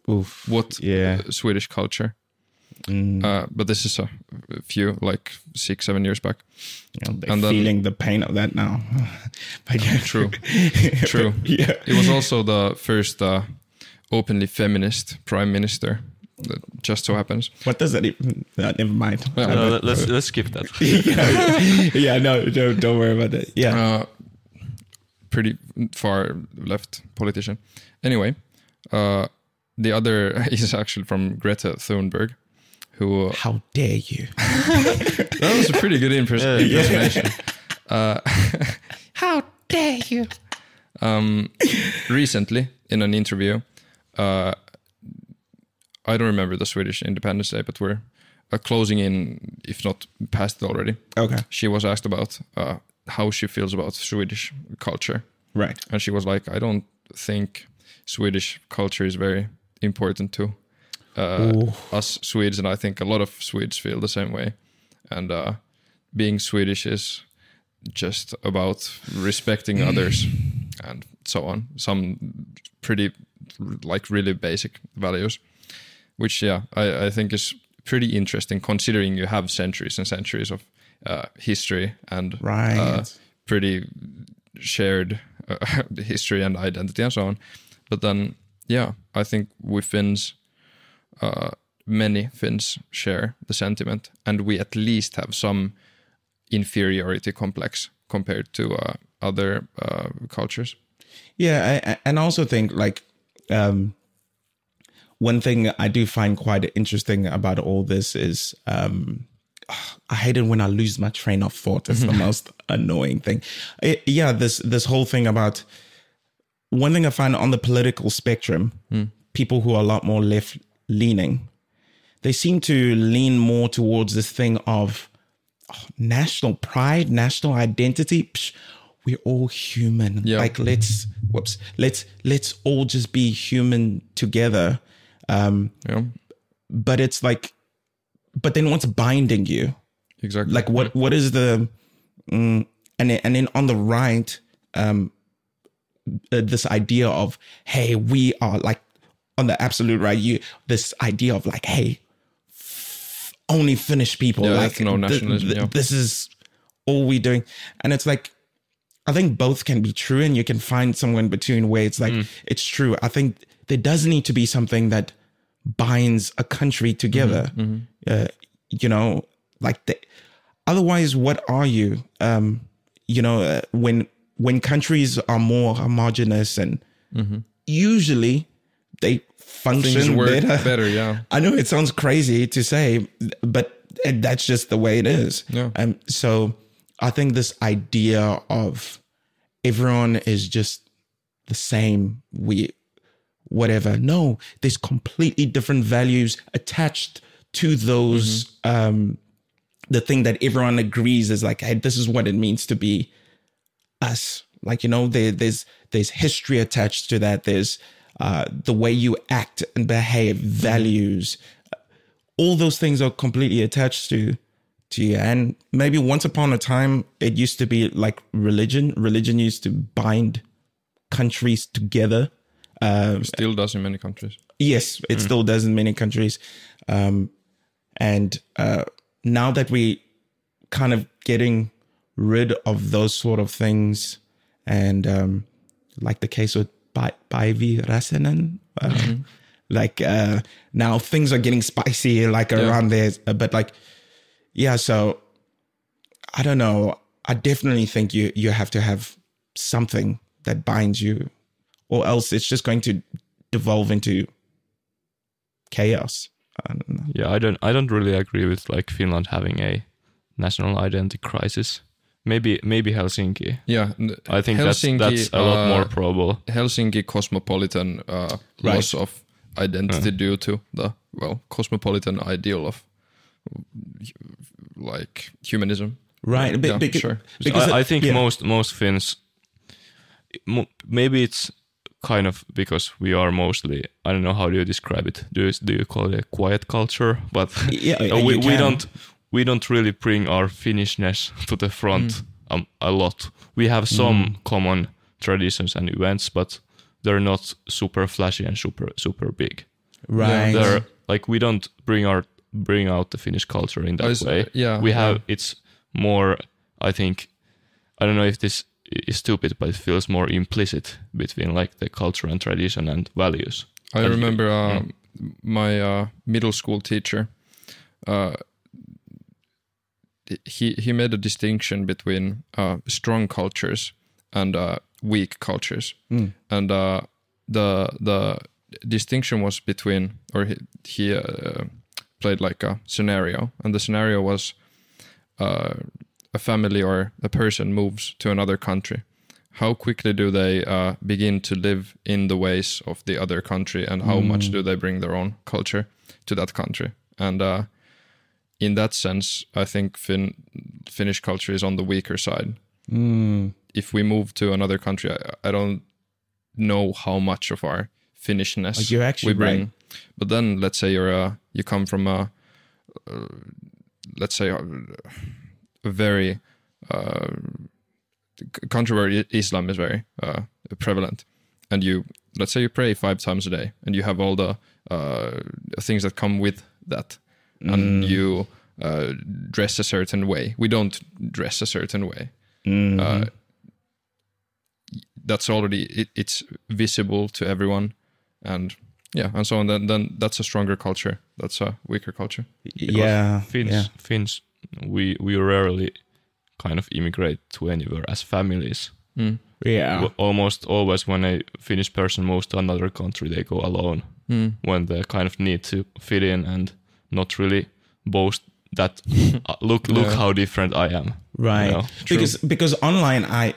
Oof. What Yeah. Swedish culture?" Mm. Uh, but this is a few, like six, seven years back. You know, they're and then- feeling the pain of that now. But yeah. True. True. yeah. It was also the first uh, openly feminist prime minister. That just so happens. What does that even? No, never mind. Yeah. Uh, let- let's let's skip that. yeah, yeah, no, don't, don't worry about that. Yeah. Uh, pretty far left politician. Anyway, uh, the other is actually from Greta Thunberg, who How dare you? that was a pretty good impres- impersonation. Uh, How dare you? um, recently, in an interview, uh, I don't remember the Swedish Independence Day, but we're uh, closing in, if not past it already. Okay. She was asked about uh, how she feels about Swedish culture. Right. and she was like, "I don't think Swedish culture is very important to uh, us Swedes, and I think a lot of Swedes feel the same way. And uh, being Swedish is just about respecting others and so on. Some pretty like really basic values, which yeah, I, I think is pretty interesting considering you have centuries and centuries of uh, history and Right. uh, pretty shared uh, history and identity and so on. But then, yeah, I think we Finns, uh, many Finns share the sentiment, and we at least have some inferiority complex compared to uh, other uh, cultures. Yeah, I, and I also think like um, one thing I do find quite interesting about all this is um, I hate it when I lose my train of thought. It's the most annoying thing. It- yeah, this this whole thing about one thing I find on the political spectrum, people who are a lot more left leaning, they seem to lean more towards this thing of oh, national pride, national identity. Psh, we're all human. Yeah. Like let's whoops, let's let's all just be human together. Um, Yeah, but it's like, but then what's binding you? exactly. Like what what is the mm, and then- and then on the right, um, uh, this idea of hey, we are like on the absolute right. You this idea of like hey, f- only Finnish people. Yeah, like ethno nationalism, yeah. This is all we doing, and it's like. I think both can be true, and you can find somewhere in between where it's like Mm. it's true. I think there does need to be something that binds a country together. Mm-hmm, Uh, you know, like the, otherwise, what are you? Um, you know, uh, when when countries are more homogenous and usually they function Mm-hmm. Better. better. Yeah, I know it sounds crazy to say, but that's just the way it is. Yeah. Um, so I think this idea of everyone is just the same. We, whatever. No, there's completely different values attached to those. Um, the thing that everyone agrees is like, hey, this is what it means to be us. Like you know, there, there's there's history attached to that. There's uh, the way you act and behave, values. All those things are completely attached to to you. And maybe once upon a time, it used to be like religion. Religion used to bind countries together. Uh, still does in many countries. Yes, it still does in many countries. Um, and uh, now that we kind of getting rid of those sort of things, and um, like the case with Päivi Räsänen, uh, like uh, now things are getting spicy, like around there. Uh, But like, yeah, so I don't know. I definitely think you you have to have something that binds you, or else it's just going to devolve into chaos. I don't know. Yeah, I don't I don't really agree with like Finland having a national identity crisis. Maybe maybe Helsinki. Yeah, I think Helsinki, that's that's a lot uh, more probable. Helsinki cosmopolitan uh, Right. loss of identity due to the well cosmopolitan ideal of like humanism. Right, but, Yeah, because, sure. because I, I think yeah. most most Finns, maybe it's kind of because we are mostly I don't know how do you describe it. Do you, do you call it a quiet culture? But Yeah, uh, we we don't we don't really bring our Finnishness to the front um, a lot. We have some common traditions and events, but they're not super flashy and super super big. Right. They're like we don't bring our bring out the Finnish culture in that s- way. yeah, we have yeah. it's more. I think I don't know if this is stupid, but it feels more implicit between like the culture and tradition and values. I And- remember uh, mm. my uh, middle school teacher. Uh, he he made a distinction between uh, strong cultures and uh, weak cultures, and uh, the the distinction was between, or he, he uh, played like a scenario, and the scenario was uh, a family or a person moves to another country. How quickly do they uh, begin to live in the ways of the other country, and how much do they bring their own culture to that country? And uh, in that sense, I think fin- Finnish culture is on the weaker side. Mm. If we move to another country, I, I don't know how much of our Finnishness Like, you're actually we bring. right. But then, let's say you're a, you come from a, uh, let's say a, a very uh, c- country where Islam is very uh, prevalent, and you let's say you pray five times a day, and you have all the uh, things that come with that, and you uh, dress a certain way. We don't dress a certain way. Uh, that's already it, it's visible to everyone, and yeah, and so on. Then then that's a stronger culture. That's a weaker culture. yeah. Finns, yeah. Finns, we we rarely kind of immigrate to anywhere as families. Mm. Yeah. W- Almost always, when a Finnish person moves to another country, they go alone. Mm. When they kind of need to fit in and not really boast that uh, look look Yeah. how different I am. right. know, because because online i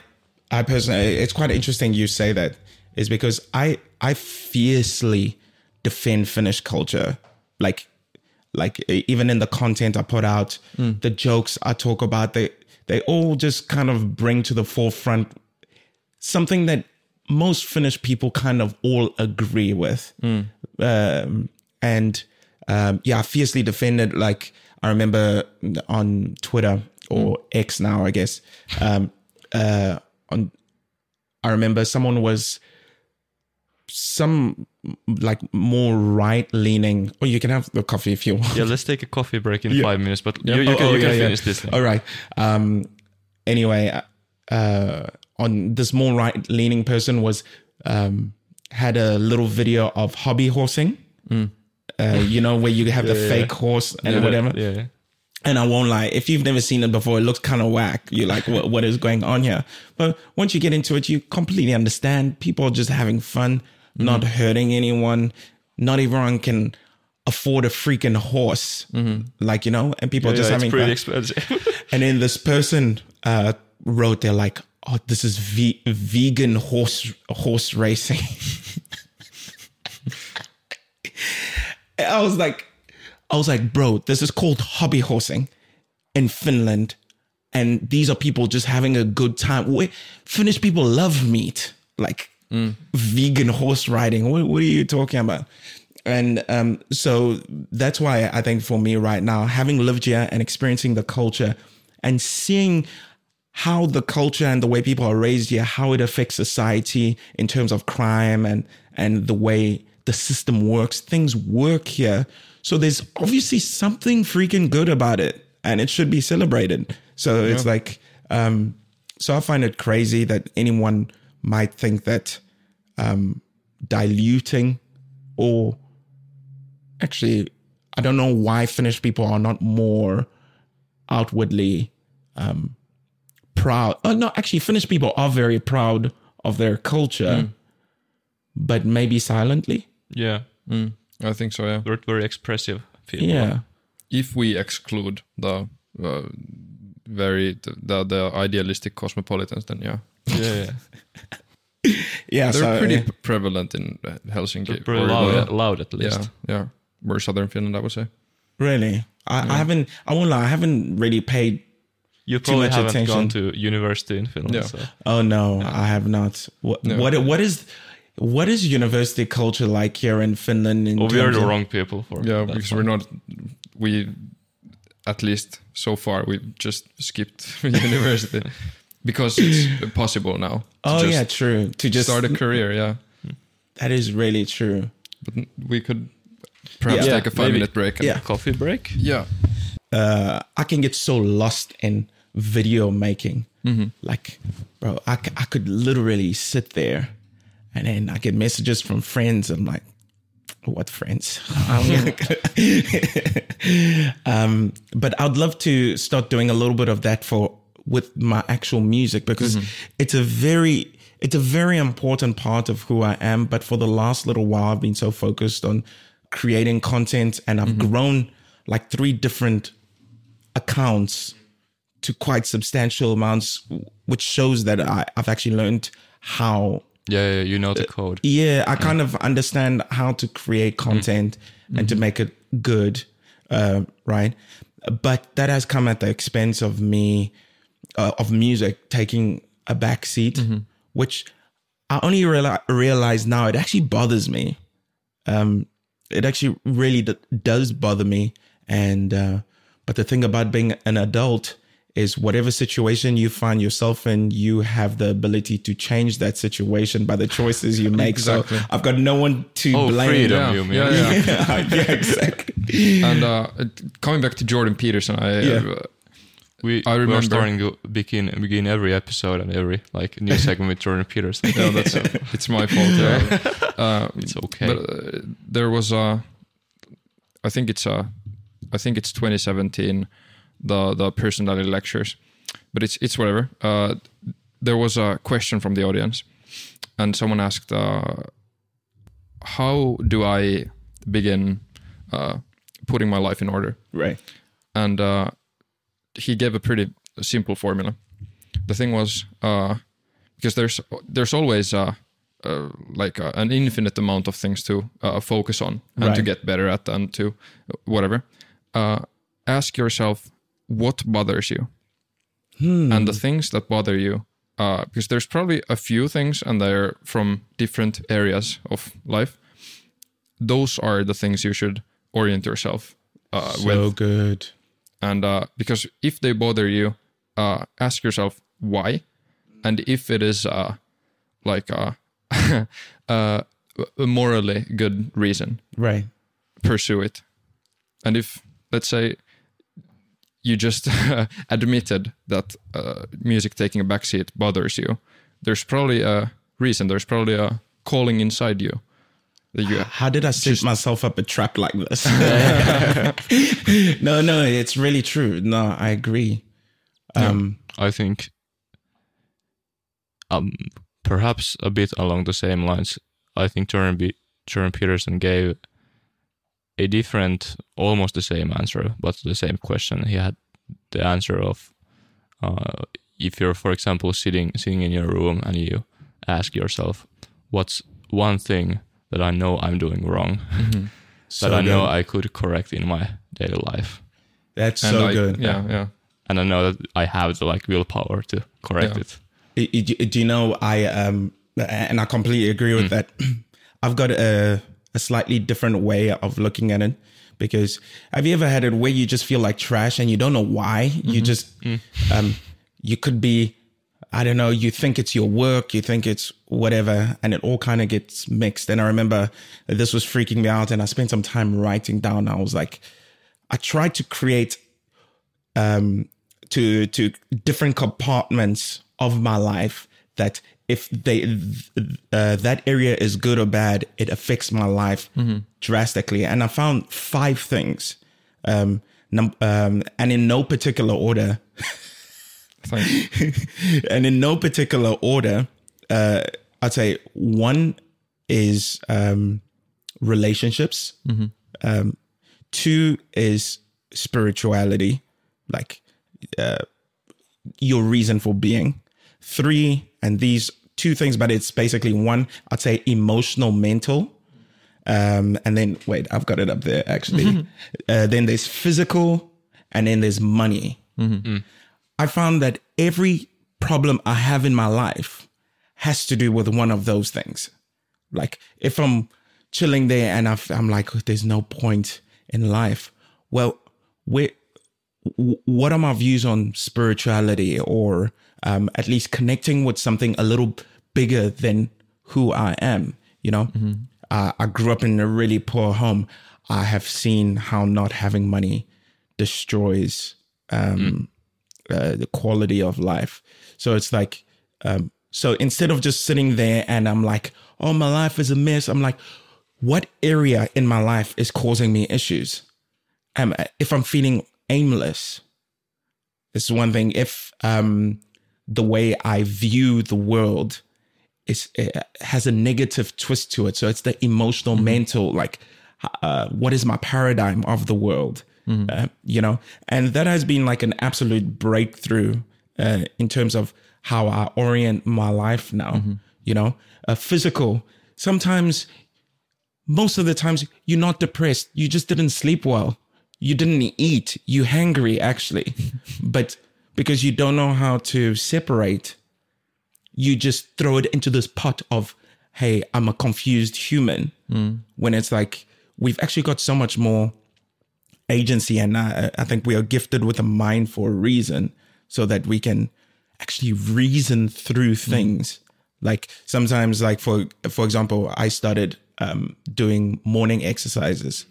i personally it's quite interesting you say that. Is because i i fiercely defend finnish culture. Like like even in the content i put out the jokes i talk about they they all just kind of bring to the forefront something that most finnish people kind of all agree with. Um, and um, yeah, I fiercely defended. Like I remember on Twitter or X now, I guess. Um, uh, on I remember someone was some like more right leaning. Or you can have the coffee if you want. Yeah, let's take a coffee break in Yeah. five minutes, but you, you Oh, can, oh, you can yeah, yeah. finish this thing. All right. Um, anyway, uh, on this more right leaning person was um, had a little video of hobby horsing. Uh, you know where you have the yeah, fake horse and Yeah, whatever. Yeah, yeah. And I won't lie, if you've never seen it before, it looks kind of whack. You're like, what, what is going on here? But once you get into it, you completely understand. People are just having fun, not hurting anyone. Not everyone can afford a freaking horse, like you know. And people are Yeah, just it's having pretty fun. expensive. And then this person uh, wrote, they're like, "Oh, this is ve- vegan horse horse racing." And I was like, I was like, bro, this is called hobby horsing in Finland, and these are people just having a good time. Finnish people love meat, like vegan horse riding. What, what are you talking about? And um, so that's why I think for me right now, having lived here and experiencing the culture and seeing how the culture and the way people are raised here, how it affects society in terms of crime and and the way the system works. Things work here. So there's obviously something freaking good about it and it should be celebrated. So it's like um so I find it crazy that anyone might think that um diluting or actually I don't know why Finnish people are not more outwardly um, proud. Oh no, actually, Finnish people are very proud of their culture, but maybe silently. Yeah, Mm. I think so. Yeah. they're very expressive people. Yeah, If we exclude the uh, very the, the idealistic cosmopolitans, then yeah, yeah, yeah. yeah. they're so, pretty p- prevalent in uh, Helsinki. They're pretty loud, the- loud at least. yeah, yeah. We're southern Finland, I would say. really. I, I haven't. I won't lie. I haven't really paid. You Too probably much haven't attention. gone to university in Finland. Yeah. So. Oh no, I have not. What? No. What? What is? What is university culture like here in Finland? In Well, we are the of- wrong people for Yeah, because one. we're not. We, at least so far, we've just skipped university. because it's possible now. to Oh just yeah, true. To just start a career. Yeah, that is really true. but we could perhaps Yeah, take a five maybe. minute break. and- Yeah. Coffee break? yeah. uh, I can get so lost in video making. Like, bro, I, c- I could literally sit there and then I get messages from friends. I'm like, what friends? um, but I'd love to start doing a little bit of that for with my actual music because it's a very it's a very important part of who I am. But for the last little while, I've been so focused on creating content, and I've grown like three different accounts to quite substantial amounts, which shows that I, I've actually learned how Yeah, yeah, you know the code. yeah, I kind of understand how to create content and to make it good, uh, right? But that has come at the expense of me, uh, of music taking a back seat, which I only reali- realize now it actually bothers me. Um, it actually really d- does bother me. And, uh, but the thing about being an adult is whatever situation you find yourself in, you have the ability to change that situation by the choices you make. Exactly. So I've got no one to Oh, blame. freedom, Yeah, you mean? yeah, yeah. yeah, exactly. and uh, coming back to Jordan Peterson, I Yeah. uh, We, I we're remember- starting to begin begin every episode and every like new segment with Jordan Peterson. no, that's it's my fault. Yeah. Uh, It's okay. But uh, there was a, I think it's a, I think it's 2017, the the person personality lectures, but it's it's whatever. Uh, there was a question from the audience, and someone asked, uh, "How do I begin uh, putting my life in order?" Right. and uh, he gave a pretty simple formula. The thing was uh, because there's there's always uh, uh, like uh, an infinite amount of things to uh, focus on and to get better at and to whatever. Uh, ask yourself what bothers you, and the things that bother you. Uh, because there's probably a few things, and they're from different areas of life. Those are the things you should orient yourself uh, with So good. and uh, because if they bother you uh, ask yourself why and if it is uh, like a, uh, a morally good reason Right. pursue it and if let's say you just admitted that uh, music taking a backseat bothers you there's probably a reason there's probably a calling inside you that you How did I set myself up a trap like this? no, no, it's really true. No, I agree. Um, I think um perhaps a bit along the same lines. I think Jordan, B- Jordan Peterson gave a different, almost the same answer, but the same question. He had the answer of uh, if you're, for example, sitting sitting in your room and you ask yourself, "What's one thing that I know I'm doing wrong so that I know good. I could correct in my daily life?" That's and so I- good. yeah yeah And I know that I have the like willpower to correct Yeah. it. I- I- Do you know I um and I completely agree with that. I've got a a slightly different way of looking at it because have you ever had it where you just feel like trash and you don't know why? You just um you could be I don't know, you think it's your work, you think it's whatever, and it all kind of gets mixed. And I remember this was freaking me out, and I spent some time writing down. I was like, I tried to create um, to to different compartments of my life that if they uh, that area is good or bad, it affects my life drastically. And I found five things, um, num- um, and in no particular order. and in no particular order, uh, I'd say one is um, relationships. Um, two is spirituality, like uh, your reason for being. Three, and these two things, but it's basically one. I'd say emotional, mental. Um, and then wait, I've got it up there actually. uh, then there's physical, and then there's money. I found that every problem I have in my life has to do with one of those things. Like if I'm chilling there and I've, I'm like, there's no point in life. Well, where, w- what are my views on spirituality or um, at least connecting with something a little bigger than who I am. You know, uh, I grew up in a really poor home. I have seen how not having money destroys um, uh, the quality of life. So it's like, um, so instead of just sitting there and I'm like, oh, my life is a mess, I'm like, what area in my life is causing me issues? Um, if I'm feeling aimless, this is one thing. If um, the way I view the world is it has a negative twist to it, so it's the emotional, mental, like uh, what is my paradigm of the world? Uh, you know, and that has been like an absolute breakthrough uh, in terms of how I orient my life now. You know, uh, physical. Sometimes, most of the times, you're not depressed. You just didn't sleep well. You didn't eat. You hangry actually, but because you don't know how to separate, you just throw it into this pot of, hey, I'm a confused human. When it's like we've actually got so much more agency and I, I think we are gifted with a mind for a reason so that we can actually reason through things. Like sometimes like for for example i started um, doing morning exercises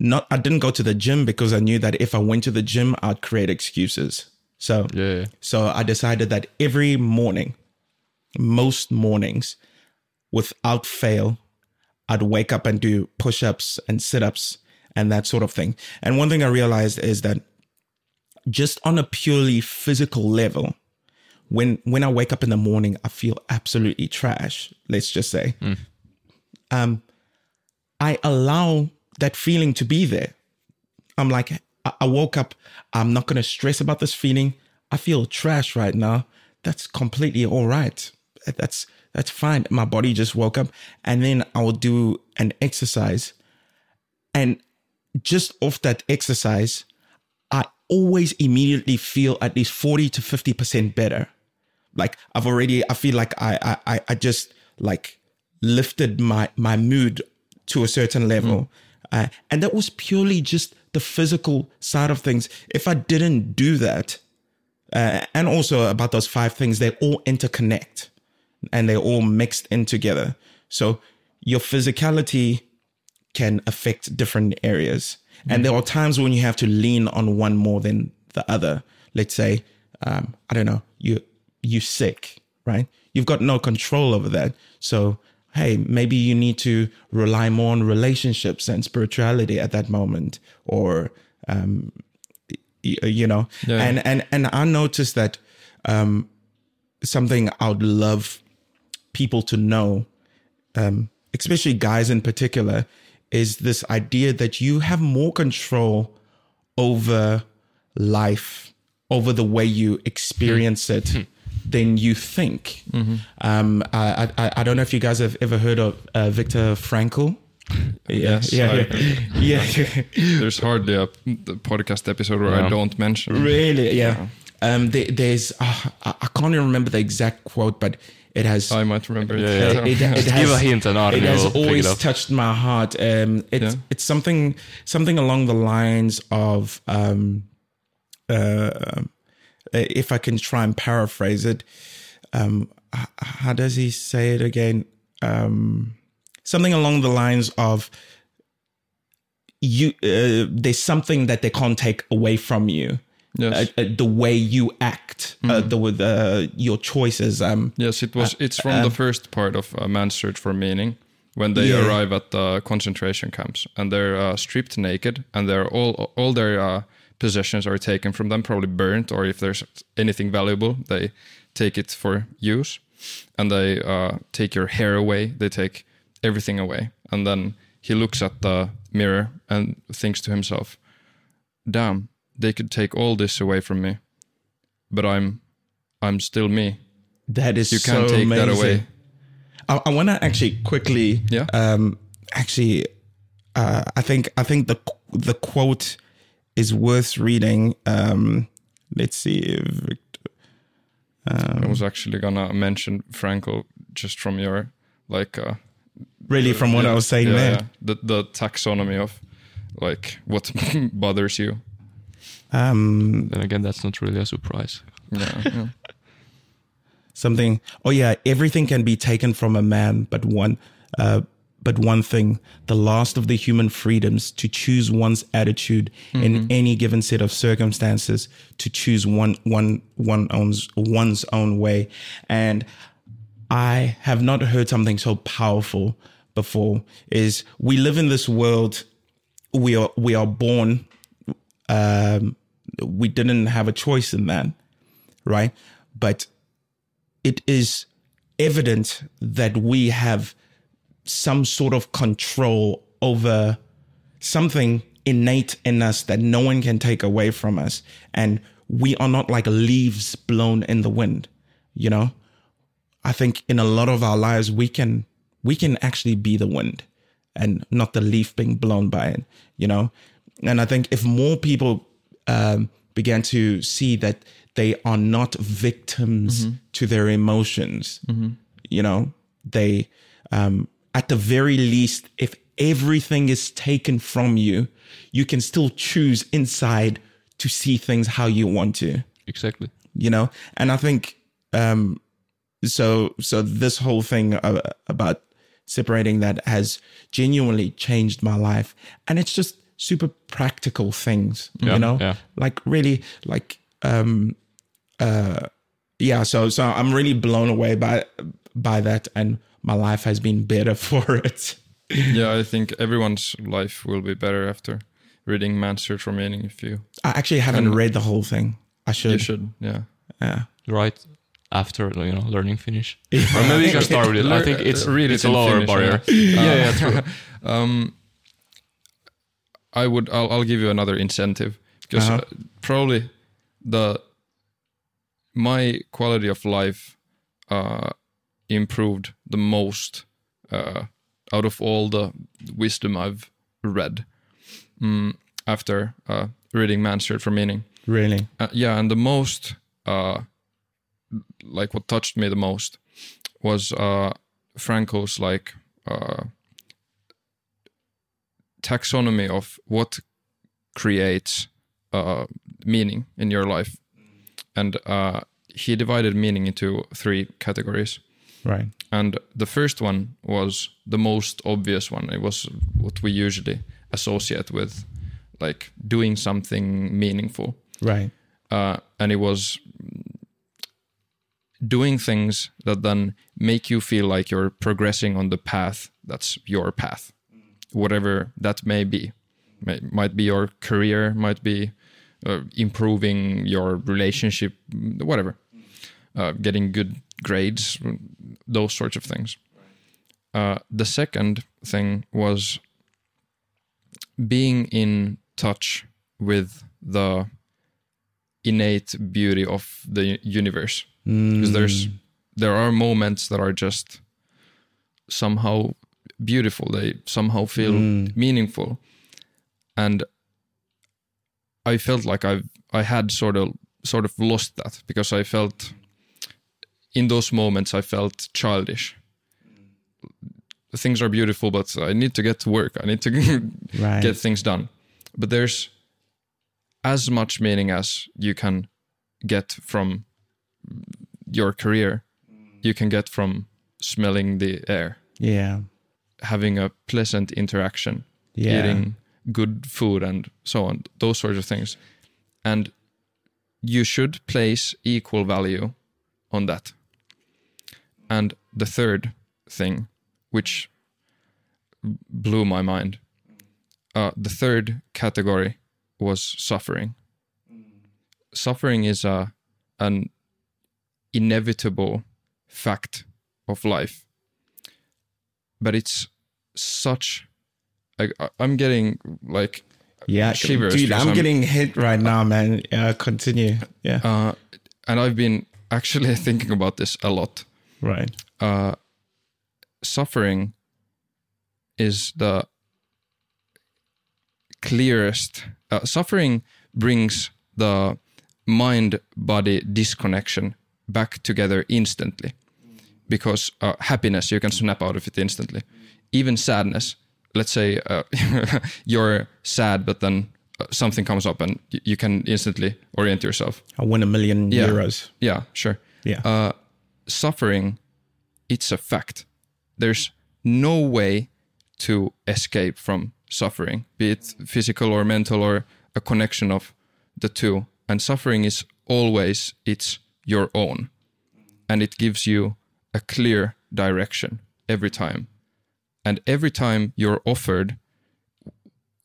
not i didn't go to the gym because i knew that if i went to the gym i'd create excuses so Yeah, so I decided that every morning, most mornings, without fail, I'd wake up and do push ups and sit ups and that sort of thing. And one thing I realized is that just on a purely physical level, when when I wake up in the morning, I feel absolutely trash. Let's just say, um, I allow that feeling to be there. I'm like, I, woke up. I'm not going to stress about this feeling. I feel trash right now. That's completely all right. That's that's fine. My body just woke up, and then I will do an exercise, and just off that exercise, I always immediately feel at least forty to fifty percent better. Like I've already, I feel like I I I- I just like lifted my my mood to a certain level, mm. Uh, and that was purely just the physical side of things. If I didn't do that, uh, and also about those five things, they all interconnect and they're all mixed in together. So your physicality can affect different areas. And there are times when you have to lean on one more than the other. Let's say, um, I don't know, you you're sick, right? You've got no control over that. So hey, maybe you need to rely more on relationships and spirituality at that moment, or um, you know, Yeah. and and and I noticed that um, something I would love people to know, um, especially guys in particular, is this idea that you have more control over life, over the way you experience it than you think. Um, I, I I don't know if you guys have ever heard of uh, Viktor Frankl. Yeah, Yes, yeah, I- yeah, yeah. There's hardly a podcast episode where I don't mention. Really? Yeah. Um, there, there's, uh, I I can't even remember the exact quote, but it has. I might remember it. Yeah, yeah. it, it, it has Give a hint and Arne it has will it always touched my heart. Um, it's Yeah. it's something something along the lines of um, uh, if I can try and paraphrase it, um, how does he say it again? Um, something along the lines of you. Uh, there's something that they can't take away from you. Yes. Uh, uh, the way you act, uh, the with uh, your choices. Um, Yes, it was. It's from the first part of uh, Man's Search for Meaning, when they Yeah. arrive at the concentration camps and they're uh, stripped naked, and they're all all their uh, possessions are taken from them, probably burnt, or if there's anything valuable, they take it for use, and they uh, take your hair away. They take everything away, and then he looks at the mirror and thinks to himself, "Damn, they could take all this away from me, but I'm, I'm still me." that is You can't so take that away. I, I want to actually quickly, Yeah. um, actually, uh, I think I think the the quote is worth reading. Um, let's see, Viktor. I was actually gonna mention Frankl just from your like uh Really, from what I was saying yeah, there. yeah. the the taxonomy of like what bothers you. Um, Then again, that's not really a surprise. Yeah, yeah. something oh yeah everything can be taken from a man but one uh, but one thing the last of the human freedoms to choose one's attitude in any given set of circumstances to choose one one one owns one's own way. And i have not heard something so powerful before is we live in this world we are we are born um we didn't have a choice in that right? But it is evident that we have some sort of control over something innate in us that no one can take away from us. And we are not like leaves blown in the wind, you know? I think in a lot of our lives we can we can actually be the wind and not the leaf being blown by it, you know? And I think if more people um, began to see that they are not victims to their emotions, you know, they um, at the very least, if everything is taken from you, you can still choose inside to see things how you want to. Exactly. you know? And i think um so so this whole thing uh, about separating that has genuinely changed my life. And it's just super practical things Yeah, you know? yeah. like really like um uh yeah so so i'm really blown away by by that. And my life has been better for it yeah, I think everyone's life will be better after reading Man's Search for Meaning. If you i actually haven't And- read the whole thing i should, you should, yeah. yeah Right after you know learning Finnish, or maybe you can start with it. I think it's uh, read it's it a in lower Finnish, barrier. yeah. yeah, yeah, true. um, I would. I'll, I'll give you another incentive because Uh-huh. uh, probably the my quality of life uh, improved the most uh, out of all the wisdom I've read mm, after uh, reading Man's Search for Meaning. really Uh, yeah, and the most, uh, like what touched me the most was uh, Frankl's like uh, taxonomy of what creates uh, meaning in your life, and uh, he divided meaning into three categories. Right And the first one was the most obvious one. It was what we usually associate with, like doing something meaningful right uh, and it was doing things that then make you feel like you're progressing on the path that's your path, whatever that may be. May, might be your career, might be uh, improving your relationship, whatever, uh, getting good grades, those sorts of things. Uh, the second thing was being in touch with the innate beauty of the universe. Because there's there are moments that are just somehow beautiful. They somehow feel meaningful. And i felt like i i had sort of sort of lost that because i felt in those moments i felt childish things are beautiful but i need to get to work i need to right get things done. But there's as much meaning as you can get from your career, you can get from smelling the air, yeah having a pleasant interaction, Yeah. eating good food, and so on, those sorts of things. And you should place equal value on that. And the third thing, which blew my mind, uh, the third category was suffering. Suffering is a an inevitable fact of life, but it's such. I'm getting like Yeah, shivers dude, I'm I'm- getting hit right now, man. Yeah, continue. Yeah, uh, and I've been actually thinking about this a lot. Right. uh, suffering is the clearest. Uh, suffering brings the mind body disconnection back together instantly because uh, happiness, you can snap out of it instantly. Even sadness, let's say uh, you're sad, but then uh, something comes up and you can instantly orient yourself. I win a million Yeah. euros. Yeah, sure. Yeah. Suffering, it's a fact. There's no way to escape from suffering, be it physical or mental or a connection of the two. And suffering is always it's your own, and it gives you a clear direction every time. And every time you're offered,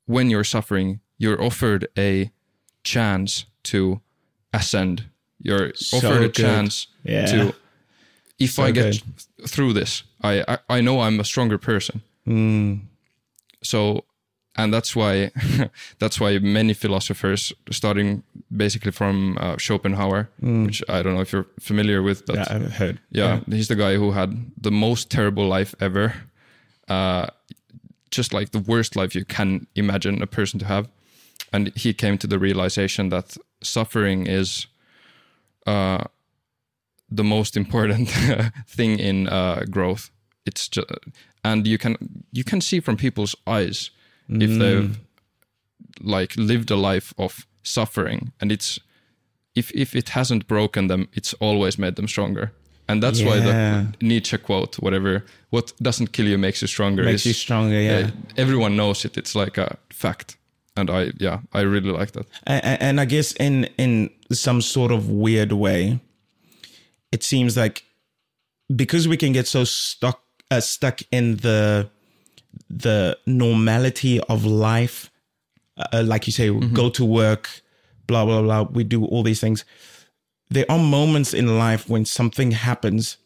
when you're suffering, you're offered a chance to ascend. You're So offered a good. chance Yeah. to if So I get through this, I, I I know I'm a stronger person. Mm. So and that's why that's why many philosophers, starting basically from uh, Schopenhauer, which I don't know if you're familiar with, but Mm. Yeah, I've heard. yeah, he's the guy who had the most terrible life ever. Uh, just like the worst life you can imagine a person to have. And he came to the realization that suffering is uh, the most important thing in uh, growth. It's just, and you can you can see from people's eyes if they've like lived a life of suffering, and it's if if it hasn't broken them, it's always made them stronger. And that's why the Nietzsche quote, whatever, what doesn't kill you makes you stronger. Makes is, you stronger. Yeah. uh, everyone knows it. It's like a fact. And I, yeah, I really like that. and, and I guess in in some sort of weird way, it seems like because we can get so stuck uh, stuck in the the normality of life, uh, like you say, go to work, blah blah blah. We do all these things. There are moments in life when something happens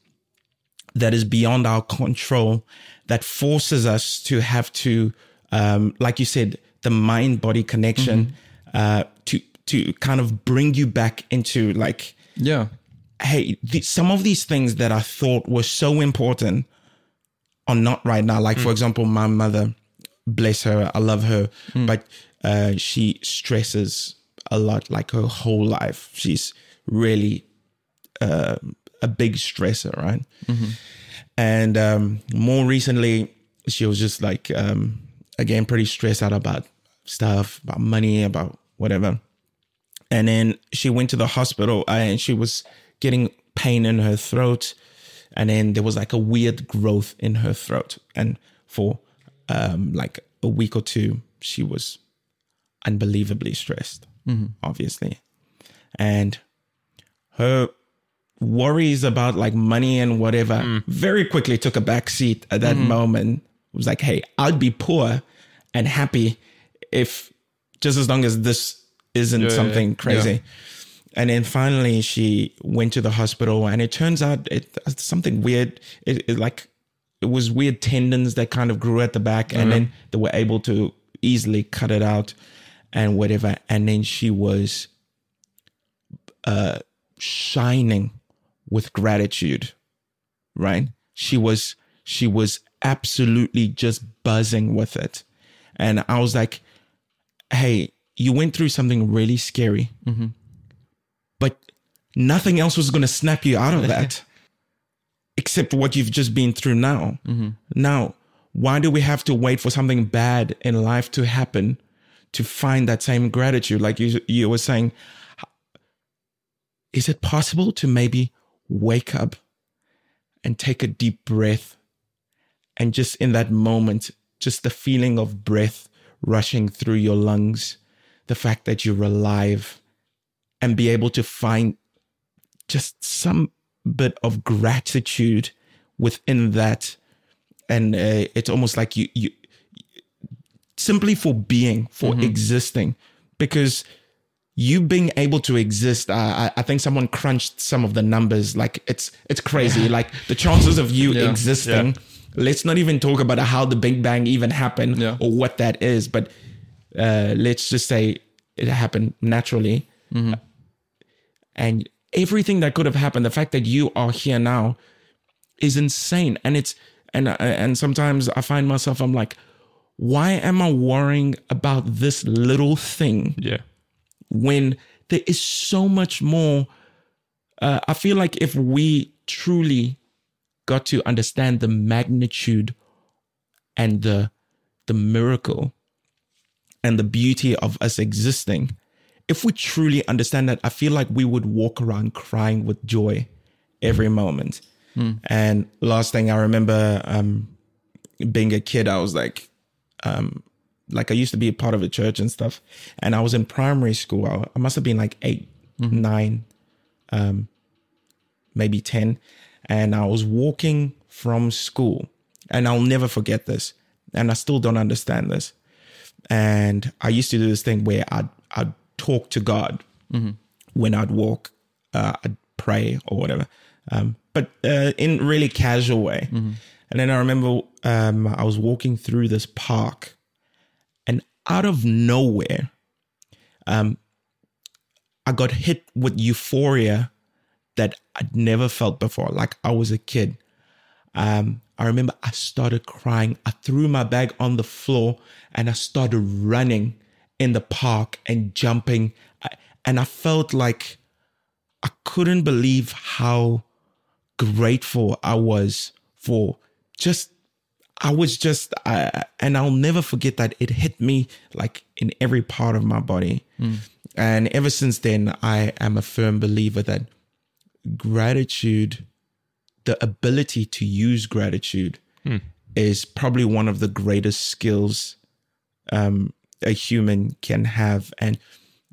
that is beyond our control that forces us to have to um, like you said the mind body connection uh, to to kind of bring you back into like Yeah. Hey some of these things that i thought were so important are not right now. Like for example my mother bless her i love her but uh, she stresses a lot like her whole life. She's really uh, a big stressor right? And um, more recently she was just like um, again pretty stressed out about stuff about money about whatever. And then she went to the hospital uh, and she was getting pain in her throat and then there was like a weird growth in her throat. And for um, like a week or two she was unbelievably stressed mm-hmm. obviously. And her worries about like money and whatever mm. very quickly took a back seat at that mm-hmm. moment. It was like hey i'd be poor and happy if just as long as this isn't yeah, something yeah. crazy and then finally she went to the hospital and it turns out it something weird it, it like it was weird tendons that kind of grew at the back and then they were able to easily cut it out and whatever. And then she was uh shining with gratitude right? She was she was absolutely just buzzing with it. And i was like hey you went through something really scary. But nothing else was going to snap you out of that except what you've just been through now. Mm-hmm. Now why do we have to wait for something bad in life to happen to find that same gratitude? Like you you were saying is it possible to maybe wake up and take a deep breath and just in that moment just the feeling of breath rushing through your lungs the fact that you're alive and be able to find just some bit of gratitude within that. And uh, it's almost like you you simply for being for existing. Because you being able to exist I, I think someone crunched some of the numbers. Like it's it's crazy. Like the chances of you Yeah. existing let's not even talk about how the big bang even happened Yeah. or what that is but uh let's just say it happened naturally. And everything that could have happened the fact that you are here now is insane and it's and and sometimes i find myself i'm like why am i worrying about this little thing Yeah. when there is so much more uh, i feel like if we truly got to understand the magnitude and the the miracle and the beauty of us existing, if we truly understand that, I feel like we would walk around crying with joy every moment. And last thing I remember um, being a kid, I was like, um, like I used to be a part of a church and stuff. And I was in primary school. I, I must have been like 8 nine, um, maybe 10. And I was walking from school. And I'll never forget this. And I still don't understand this. And I used to do this thing where I'd, I'd talk to God when I'd walk, uh, I'd pray or whatever, um, but uh, in really casual way. And then I remember um, I was walking through this park, and out of nowhere, um, I got hit with euphoria that I'd never felt before. Like I was a kid. Um, I remember I started crying. I threw my bag on the floor and I started running in the park and jumping. And I felt like I couldn't believe how grateful I was for just, I was just, I, and I'll never forget that it hit me like in every part of my body. And ever since then, I am a firm believer that gratitude, the ability to use gratitude, is probably one of the greatest skills um, a human can have, and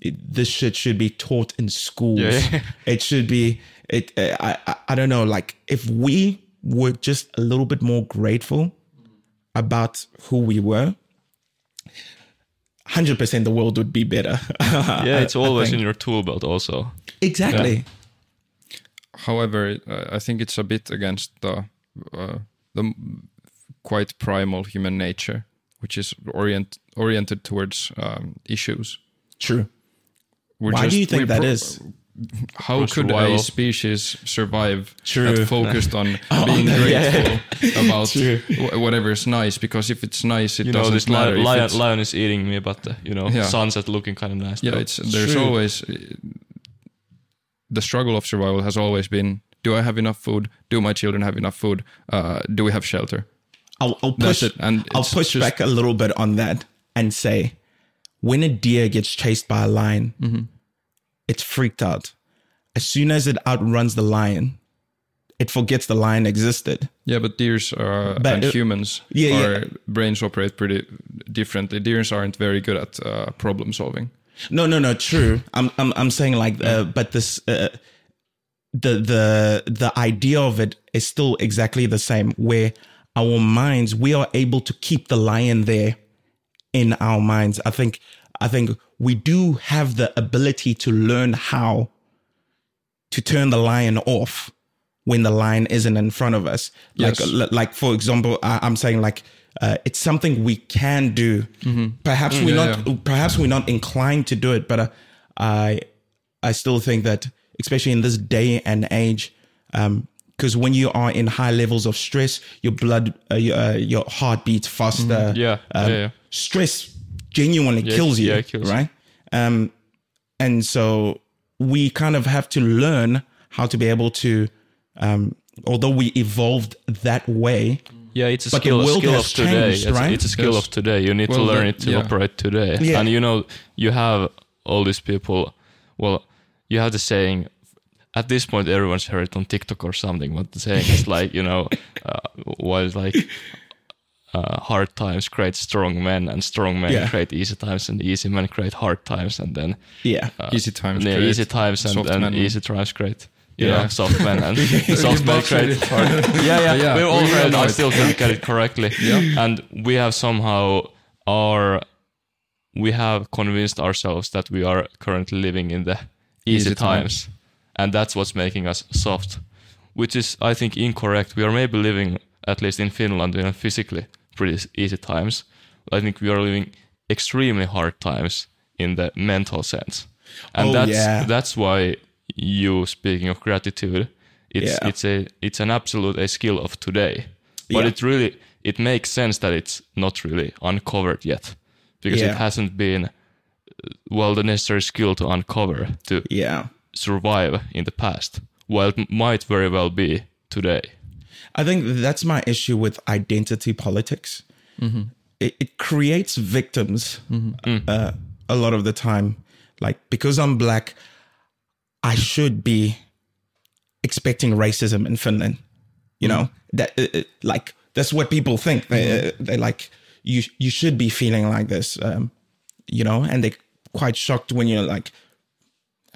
it, this shit should be taught in schools. Yeah. It should be. It. I, I. I don't know. Like if we were just a little bit more grateful about who we were. Hundred percent, the world would be better. Yeah, it's I- I always in your tool belt also. exactly. However, uh, I think it's a bit against the uh, the quite primal human nature, which is orient oriented towards um, issues. True. We're Why do you think we're that pro- is? How For could a species survive True. that focused on Oh, being no, yeah, grateful about True. wh- whatever is nice? Because if it's nice, it You doesn't this matter. lion, lion, it's- lion is eating me, but the, you know, Yeah. sunset looking kind of nice. yeah, though. it's there's True. always the struggle of survival has always been: Do I have enough food? Do my children have enough food? Uh, do we have shelter? I'll, I'll push it. And I'll push just- back a little bit on that and say, when a deer gets chased by a lion, Mm-hmm. it's freaked out. As soon as it outruns the lion, it forgets the lion existed. Yeah, but deers uh, But, and uh, humans, yeah, yeah. brains operate pretty differently. Deers aren't very good at uh, problem solving. No, no, no. True. I'm, I'm, I'm saying like, uh, but this, uh, the, the, the idea of it is still exactly the same. Where our minds, we are able to keep the lion there in our minds. I think, I think we do have the ability to learn how to turn the lion off when the lion isn't in front of us. Like, Yes. li- like for example, I, I'm saying like uh, it's something we can do. Perhaps we're Mm-hmm. Yeah, not. Perhaps we're not inclined to do it, but uh, I, I still think that, especially in this day and age, because when you are in high levels of stress, your blood, uh, your, uh, your heart beats faster. Yeah, Um, yeah, yeah. Stress genuinely kills you, yeah, it kills you. right? Um, and so we kind of have to learn how to be able to, um, although we evolved that way, Yeah, it's a But the skill, world skill has of today. changed, It's, right? it's a skill Yes. of today. You need Well, to learn it to yeah. operate today. Yeah. And you know, you have all these people. Well, you have the saying. At this point, everyone's heard it on TikTok or something. But the saying is like, you know, uh, was like, uh, hard times create strong men, and strong men Yeah. create easy times, and easy men create hard times, and then yeah, easy times. yeah, create easy times and, soft and men. easy times create. You Yeah. know, soft men and soft men create hard. Yeah, yeah, Yeah, we've all we know I still can't get it correctly. Yeah. and we have somehow our we have convinced ourselves that we are currently living in the easy, Easy times, and that's what's making us soft, which is I think incorrect. We are maybe living at least in Finland in a physically pretty easy times. I think we are living extremely hard times in the mental sense, and Oh, that's yeah. that's why you speaking of gratitude, it's Yeah. it's a it's an absolute a skill of today, but Yeah. it really it makes sense that it's not really uncovered yet because Yeah. it hasn't been uh, well the necessary skill to uncover to yeah. Survive in the past while it might very well be today I think that's my issue with identity politics. it, it creates victims uh, a lot of the time. Like because I'm black, I should be expecting racism in Finland. You know that uh, uh, like that's what people think. They uh, they like you you should be feeling like this. Um, you know, and they're quite shocked when you're like,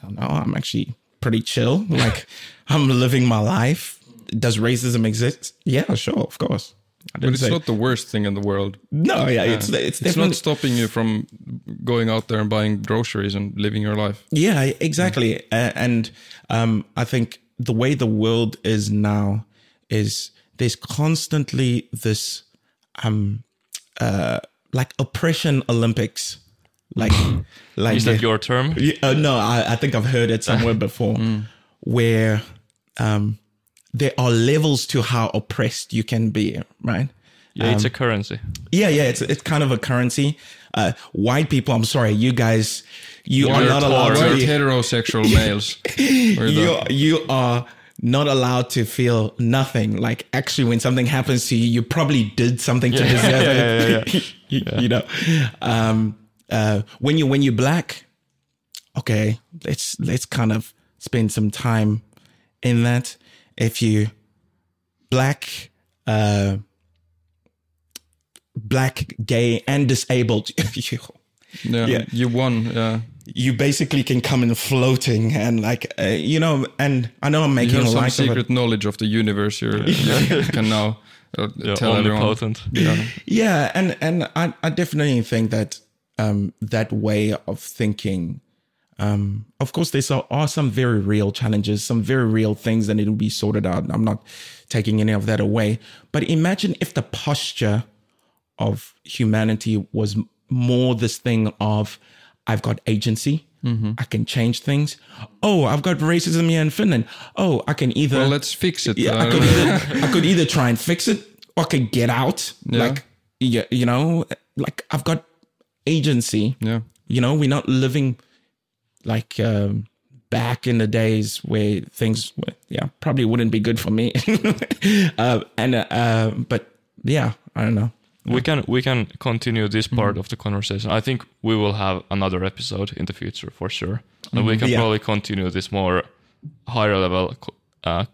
I don't know, I'm actually pretty chill. Like I'm living my life. Does racism exist? Yeah, sure, of course. I But it's say not the worst thing in the world. no. Yeah, it's it's It's definitely not stopping you from going out there and buying groceries and living your life. Yeah, exactly. Uh, and um, I think the way the world is now is there's constantly this um, uh, like oppression Olympics. Like, like Is that your term? Uh, no, I, I think I've heard it somewhere before, where um, there are levels to how oppressed you can be, right? Yeah, it's a currency. Yeah, yeah, it's it's kind of a currency. Uh, white people, I'm sorry, you guys, you are White- not allowed to be heterosexual males. You you are not allowed to feel nothing. Like actually, when something happens to you, you probably did something to deserve it. you, you know, um, uh, when you when you're black, okay, let's let's kind of spend some time in that. If you black, uh, black, gay, and disabled, you, yeah, Yeah. you won. Yeah, you basically can come in floating and like uh, you know. And I know I'm you making have a some light of secret knowledge of the universe. You're, you can now uh, Yeah, tell everyone. omnipotent. Yeah. Yeah, and and I, I definitely think that um, that way of thinking. Um, of course, there are- some very real challenges, some very real things need to be sorted out. I'm not taking any of that away. But imagine if the posture of humanity was more this thing of, I've got agency, I can change things. Oh, I've got racism here in Finland. Oh, I can either Well, let's fix it. yeah, I could either I could either try and fix it or I could get out. Yeah. Like you, you know, like I've got agency. yeah. You know, we're not living like um, back in the days where things, were, yeah, probably wouldn't be good for me. uh, and uh, uh, but yeah, I don't know. We can we can continue this Mm-hmm. part of the conversation. I think we will have another episode in the future for sure, and we can Mm-hmm. Yeah. probably continue this more higher level uh,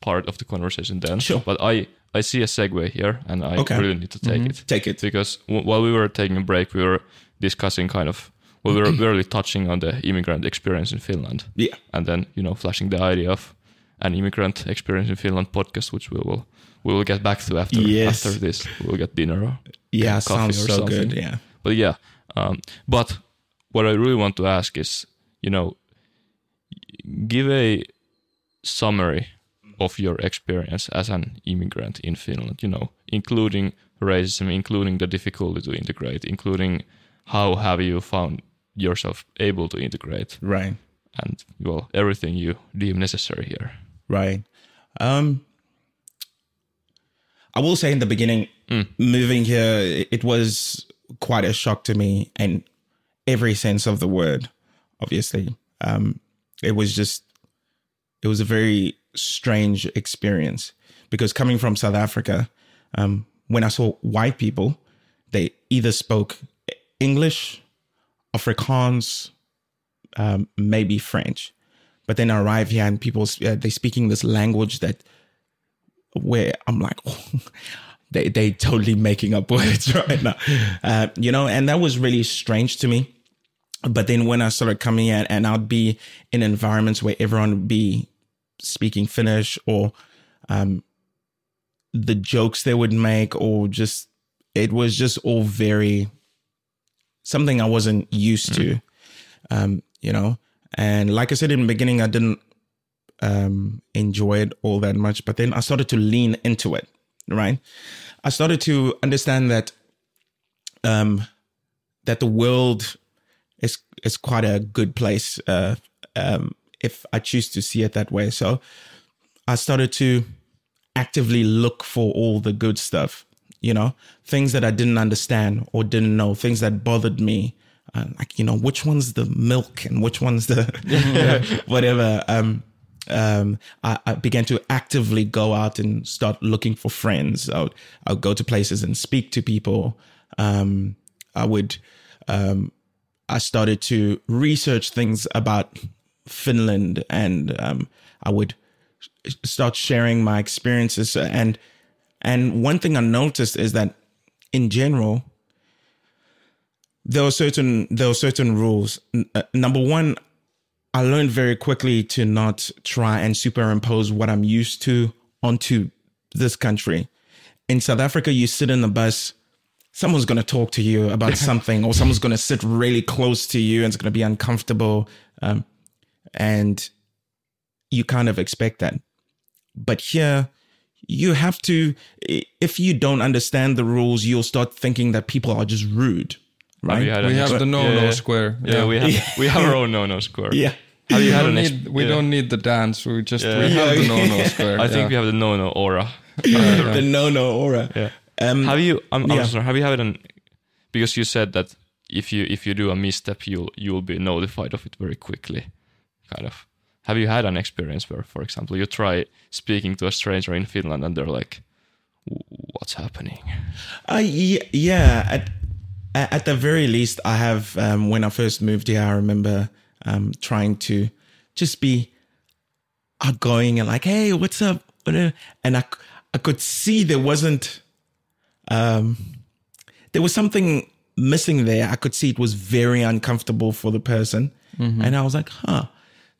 part of the conversation then. Sure. But I I see a segue here, and I Okay. really need to take it Take it. because w- while we were taking a break, we were discussing kind of well, we were really touching on the immigrant experience in Finland, Yeah. and then you know flashing the idea of an immigrant experience in Finland podcast, which we will we will get back to after Yes. after this. We'll get dinner or Yeah, coffee sounds or so something. good. Yeah. But yeah, um, but what I really want to ask is, you know, give a summary of your experience as an immigrant in Finland. You know, including racism, including the difficulty to integrate, including how have you found yourself able to integrate, Right. and well, everything you deem necessary here. Right. Um, I will say in the beginning, moving here, it- it was quite a shock to me in every sense of the word, obviously. Um, it was just, it was a very strange experience because coming from South Africa, um, when I saw white people, they either spoke English, Afrikaans, um, maybe French. But then I arrive here and people uh, they speaking this language that where I'm like, oh, they they totally making up words right now, uh, you know, and that was really strange to me. But then when I started coming in and I'd be in environments where everyone would be speaking Finnish or um, the jokes they would make or just it was just all very something I wasn't used to, um, you know. And like I said in the beginning, I didn't um, enjoy it all that much, but then I started to lean into it, right? I started to understand that um, that the world is is quite a good place uh, um, if I choose to see it that way. So I started to actively look for all the good stuff, you know, things that I didn't understand or didn't know, things that bothered me. Uh, like, you know, which one's the milk and which one's the whatever. Um, um, I, I began to actively go out and start looking for friends. I would, I would go to places and speak to people. Um, I would, um, I started to research things about Finland, and um, I would start sharing my experiences. And and one thing I noticed is that, in general, there are certain there are certain rules. Uh, number one, I learned very quickly to not try and superimpose what I'm used to onto this country. In South Africa, you sit in the bus, someone's going to talk to you about something, or someone's going to sit really close to you and it's going to be uncomfortable. Um, and you kind of expect that. But here, you have to, if you don't understand the rules, you'll start thinking that people are just rude, right? you We have the no no yeah, yeah. square. Yeah, we have we have our own no no square. yeah. Have you we had don't an ex- need we yeah. don't need the dance. We just Yeah. we have the no no square. I think we have the no no aura. the no no aura. Yeah. Um, Have you? I'm, I'm yeah. sorry. Have you had an? Because you said that if you if you do a misstep, you'll you'll be notified of it very quickly, kind of. Have you had an experience where, for example, you try speaking to a stranger in Finland and they're like, "What's happening?" Uh, yeah, yeah. At at the very least, I have. Um, when I first moved here, I remember um, trying to just be outgoing and like, "Hey, what's up?" And I, I could see there wasn't. Um, there was something missing there. I could see it was very uncomfortable for the person, and I was like, "Huh,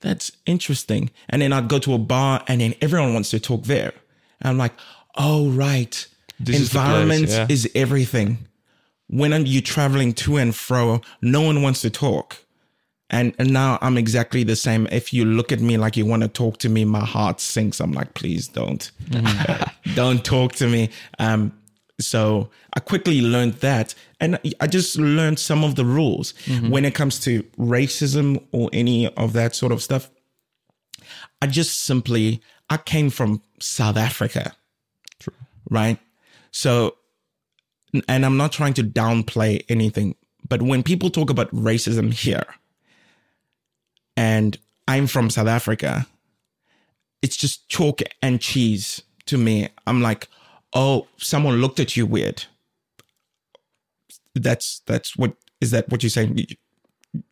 that's interesting." And then I'd go to a bar, and then everyone wants to talk there. And I'm like, "Oh, right." This is place, Environment yeah. is everything. When you're traveling to and fro, no one wants to talk. And, and now I'm exactly the same. If you look at me like you want to talk to me, my heart sinks. I'm like, please don't, don't talk to me. Um, so I quickly learned that, and I just learned some of the rules mm-hmm. when it comes to racism or any of that sort of stuff. I just simply I came from South Africa, right? So, and I'm not trying to downplay anything, but when people talk about racism here, and I'm from South Africa, it's just chalk and cheese to me. I'm like, oh, someone looked at you weird. That's that's what is that what you're saying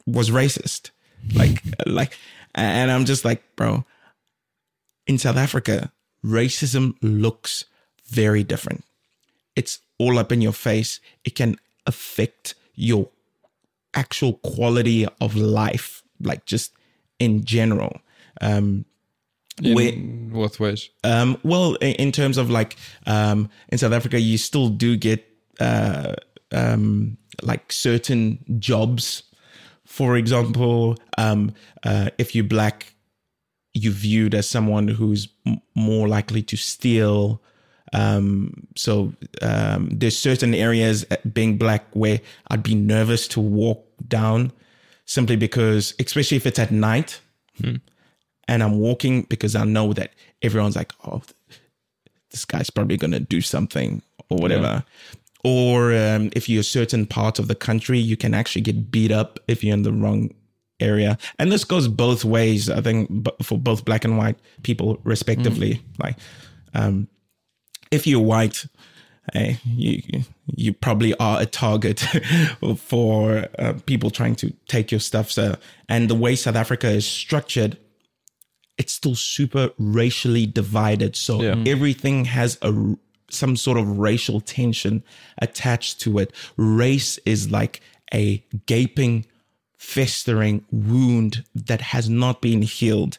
was racist? Like like, and I'm just like, bro. In South Africa, racism looks very different. It's all up in your face. It can affect your actual quality of life, like just in general. Um, In where- what ways? um, well, in, in terms of like um, in South Africa, you still do get uh, um, like certain jobs. For example, um, uh, if you're black, you're viewed as someone who's m- more likely to steal. Um, so um, there's certain areas uh, being black where I'd be nervous to walk down simply because, especially if it's at night and I'm walking because I know that everyone's like, oh, this guy's probably going to do something or whatever. Or um, if you're a certain part of the country, you can actually get beat up if you're in the wrong area. And this goes both ways, I think, for both black and white people, respectively. Like, um, if you're white, hey, you you probably are a target for uh, people trying to take your stuff. So, and the way South Africa is structured, it's still super racially divided. So Yeah. everything has a some sort of racial tension attached to it. Race is like a gaping, festering wound that has not been healed,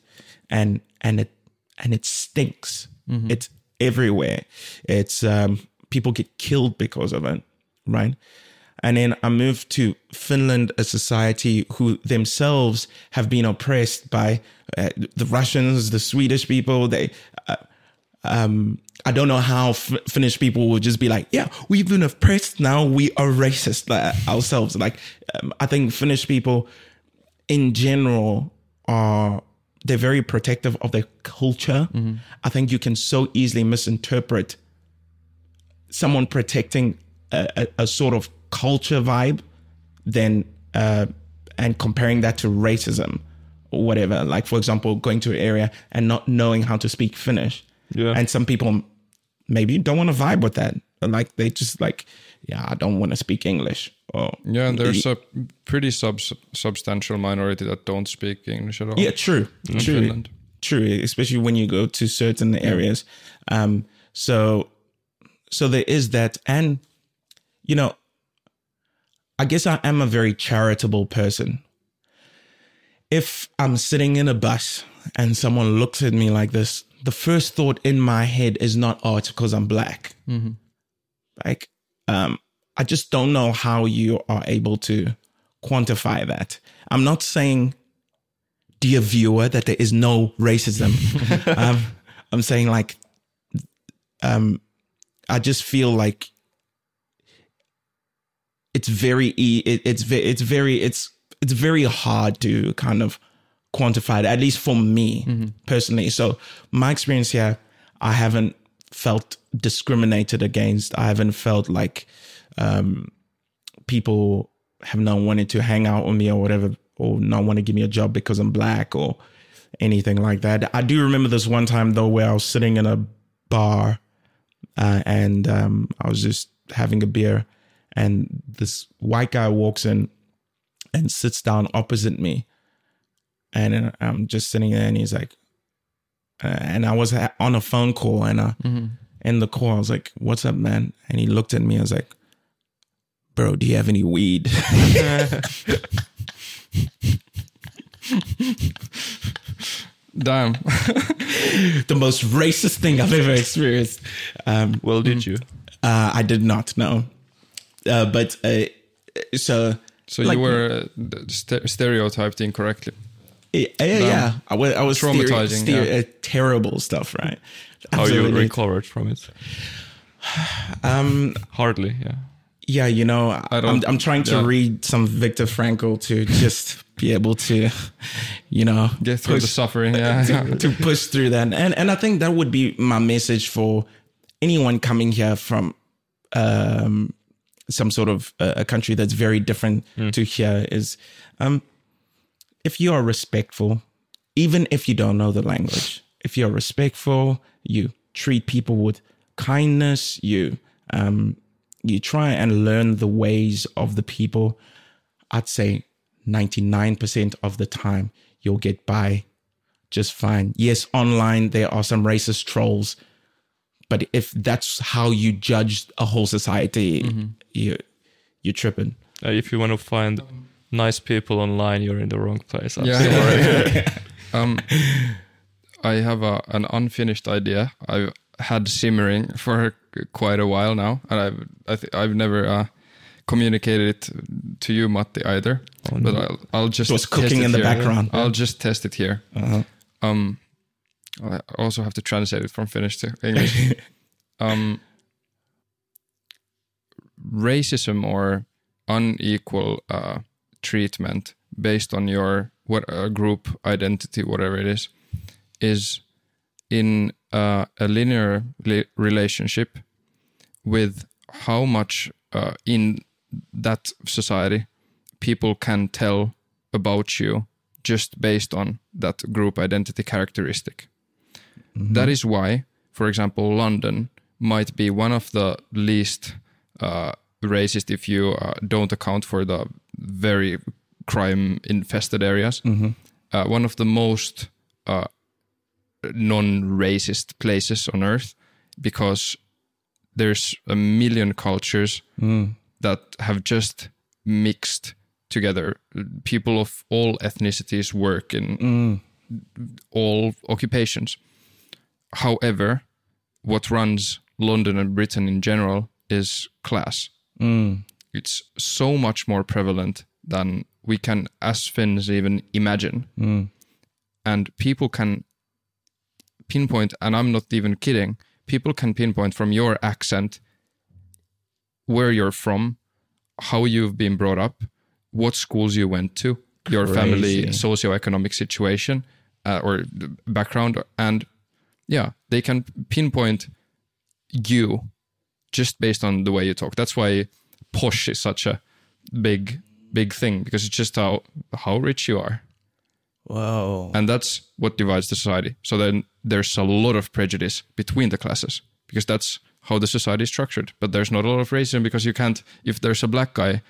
and and it and it stinks. It's everywhere. It's um, people get killed because of it, right? And then I moved to Finland, a society who themselves have been oppressed by uh, the Russians, the Swedish people. They, uh, um, I don't know how F- Finnish people would just be like, yeah, we've been oppressed. Now we are racist uh, ourselves. Like, um, I think Finnish people in general are they're very protective of their culture. I think you can so easily misinterpret someone protecting a, a, a sort of culture vibe then uh, and comparing that to racism or whatever. Like for example, going to an area and not knowing how to speak Finnish. Yeah. And some people maybe don't want to vibe with that. like they just like, yeah, I don't want to speak English. Or Yeah, and there's a pretty sub- substantial minority that don't speak English at all. yeah, true, in true, Finland. true. Especially when you go to certain areas. Um, so, so there is that, and you know, I guess I am a very charitable person. If I'm sitting in a bus and someone looks at me like this, the first thought in my head is not, oh, it's because I'm black. Like, um, I just don't know how you are able to quantify that. I'm not saying, dear viewer, that there is no racism. um, I'm saying like, um, I just feel like it's very e- it, it's it's very it's it's very hard to kind of quantify it at least for me personally. So my experience here i haven't felt discriminated against. I haven't felt like um people have not wanted to hang out with me or whatever or not want to give me a job because i'm black or anything like that. I do remember this one time though where i was sitting in a bar uh, and um, I was just having a beer, and this white guy walks in and sits down opposite me, and uh, I'm just sitting there, and he's like, uh, and I was on a phone call, and uh, in the call, I was like, "What's up, man?" And he looked at me, I was like, "Bro, do you have any weed?" Damn. the most racist thing I've ever experienced. Um, Well, did you? uh, I did not know, uh, but uh, so so Like- you were uh, st- stereotyped incorrectly. Yeah, yeah, yeah. I was, I was Traumatizing, Stereo, yeah. uh, terrible stuff, right? How you recovered from it? Um, Hardly, yeah. yeah, you know, I I'm, don't- I'm trying to yeah. read some Viktor Frankl to just be able to, you know, Get through the suffering. Yeah. to, to push through that. And and I think that would be my message for anyone coming here from um, some sort of uh, a country that's very different to here is um, if you are respectful, even if you don't know the language, if you're respectful, you treat people with kindness, you um, you try and learn the ways of the people. I'd say 99% of the time you'll get by just fine. Yes, online there are some racist trolls, but if that's how you judge a whole society, you you're tripping. Uh, if you want to find nice people online, you're in the wrong place. I'm Yeah. sorry. um, I have a, an unfinished idea. I've had simmering for quite a while now, and I've I th- I've never uh, communicated it to you, Matti, either. But I'll I'll just It was test cooking it in the here. background. I'll just test it here. Uh-huh. Um, I also have to translate it from Finnish to English. um, racism or unequal uh, treatment based on your what uh, group identity, whatever it is, is in uh, a linear li- relationship with how much uh, in that society people can tell about you just based on that group identity characteristic. That is why, for example, London might be one of the least uh, racist if you uh, don't account for the very crime infested areas. Uh, one of the most uh, non racist places on earth because there's a million cultures that have just mixed together. People of all ethnicities work in all occupations. However, what runs London and Britain in general is class. It's so much more prevalent than we can, as Finns, even imagine. And people can pinpoint, and I'm not even kidding, people can pinpoint from your accent where you're from, how you've been brought up, what schools you went to, your family socioeconomic situation uh, or background, and yeah, they can pinpoint you just based on the way you talk. That's why posh is such a big, big thing because it's just how how rich you are, Whoa. and that's what divides the society. So then there's a lot of prejudice between the classes because that's how the society is structured. But there's not a lot of racism because you can't. If there's a black guy,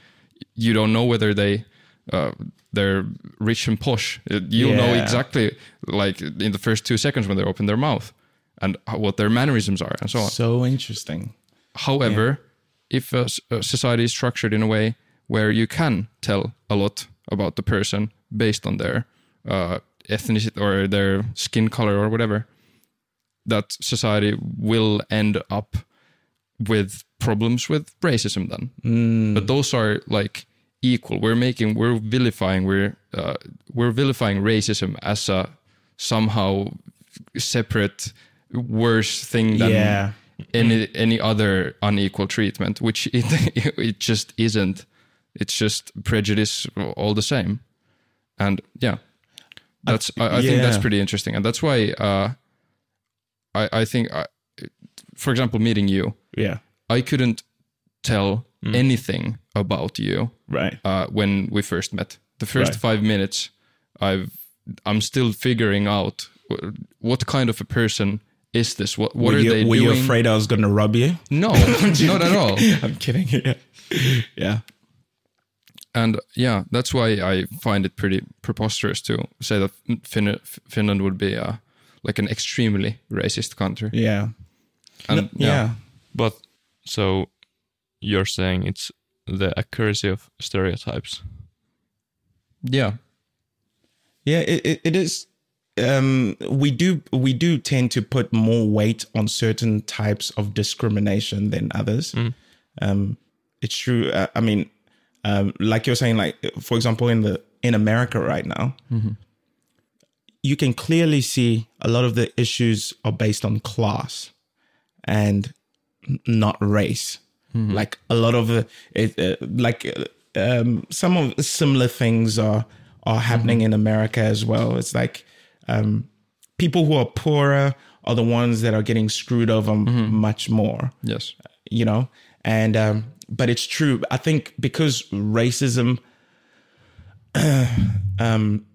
you don't know whether they uh, they're rich and posh. Uh, You know Yeah. exactly like in the first two seconds when they open their mouth and what their mannerisms are and so on. So interesting. However, if a, a society is structured in a way where you can tell a lot about the person based on their uh, ethnicity or their skin color or whatever, that society will end up with problems with racism then. But those are like equal. We're making, we're vilifying, we're uh, we're vilifying racism as a somehow separate, worse thing than Yeah. Any any other unequal treatment, which it it just isn't. It's just prejudice all the same, and yeah, that's I, I think that's pretty interesting, and that's why uh, I I think I, for example, meeting you, Yeah. I couldn't tell anything about you Right. uh, when we first met. The first Right. five minutes, I've I'm still figuring out what kind of a person is this. What what were are you, they were doing? you afraid I was going to rub you? No, not at all. I'm kidding. Yeah. Yeah. And yeah, that's why I find it pretty preposterous to say that fin- Finland would be uh, like an extremely racist country. Yeah. And Yeah. But so you're saying it's the accuracy of stereotypes. yeah, Yeah, it, it, it is. Um, we do we do tend to put more weight on certain types of discrimination than others. Um, it's true. Uh, I mean, um, like you're saying, like for example, in the in America right now, you can clearly see a lot of the issues are based on class and not race. Like a lot of the, it, uh, like um, some of similar things are are happening in America as well. It's like um, people who are poorer are the ones that are getting screwed over much more. Yes, you know? And um but it's true. I think because racism um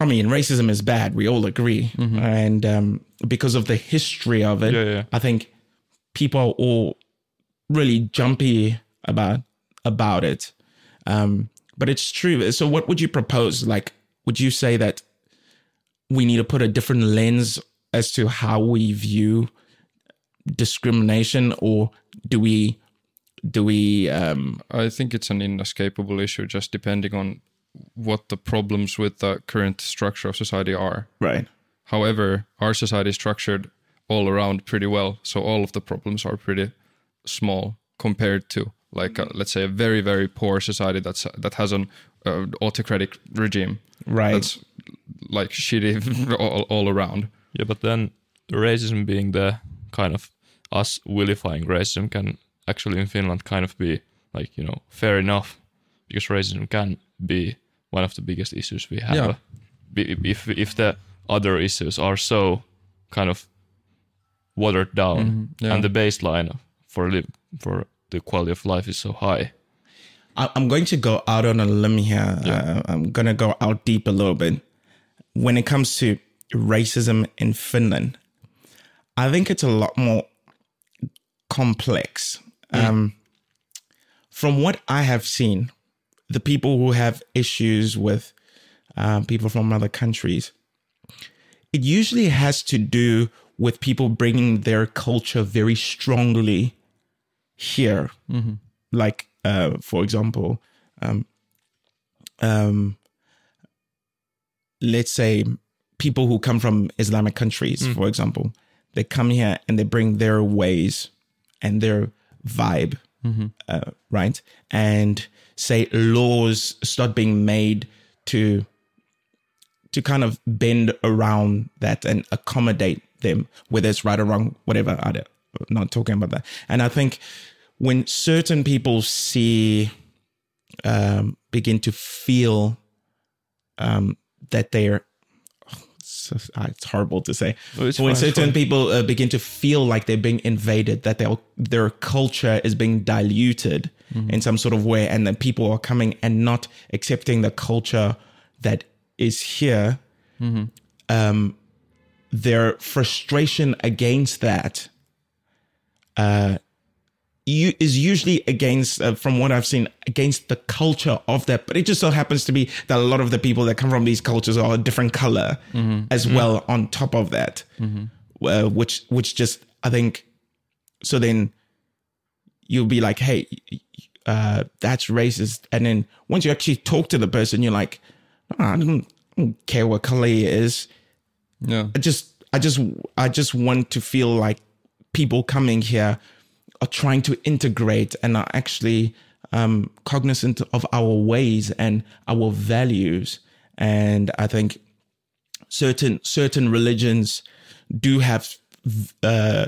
i mean racism is bad. We all agree. And um because of the history of it Yeah, yeah. i think people are all really jumpy about about it. Um but it's true. So what would you propose? Like would you say that we need to put a different lens as to how we view discrimination or do we do we um I think it's an inescapable issue, just depending on what the problems with the current structure of society are. right However, our society is structured all around pretty well, so all of the problems are pretty small compared to, like, uh let's say, a very very poor society that's that has an uh, autocratic regime. right That's like shitty all, all around. Yeah, but then racism being the kind of us vilifying racism can actually in Finland kind of be like, you know, fair enough because racism can be one of the biggest issues we have. Yeah. If if the other issues are so kind of watered down Mm-hmm. yeah. and the baseline for li- for the quality of life is so high. I- i'm going to go out on a limb here uh, i'm going to go out deep a little bit when it comes to racism in finland i think it's a lot more complex. Um from what i have seen the people who have issues with uh, people from other countries it usually has to do with people bringing their culture very strongly here. Like, uh, for example, um, um, let's say people who come from Islamic countries, for example, they come here and they bring their ways and their vibe, uh, right? And say laws start being made to to kind of bend around that and accommodate them, whether it's right or wrong, whatever. I don't, I'm not talking about that. And I think when certain people see, um, begin to feel um, that they're, it's, it's horrible to say. Oh, when certain people uh, begin to feel like they're being invaded, that their their culture is being diluted in some sort of way, and that people are coming and not accepting the culture that is here, um, their frustration against that uh, you, is usually against, uh, from what I've seen, against the culture of that. But it just so happens to be that a lot of the people that come from these cultures are a different color as well. On top of that, uh, which which just I think so then you'll be like, hey, uh, that's racist. And then once you actually talk to the person, you're like, "Oh, I don't, I don't care what color he is. Yeah. I just, I just, I just want to feel like people coming here are trying to integrate and are actually um, cognizant of our ways and our values. And I think certain certain religions do have uh,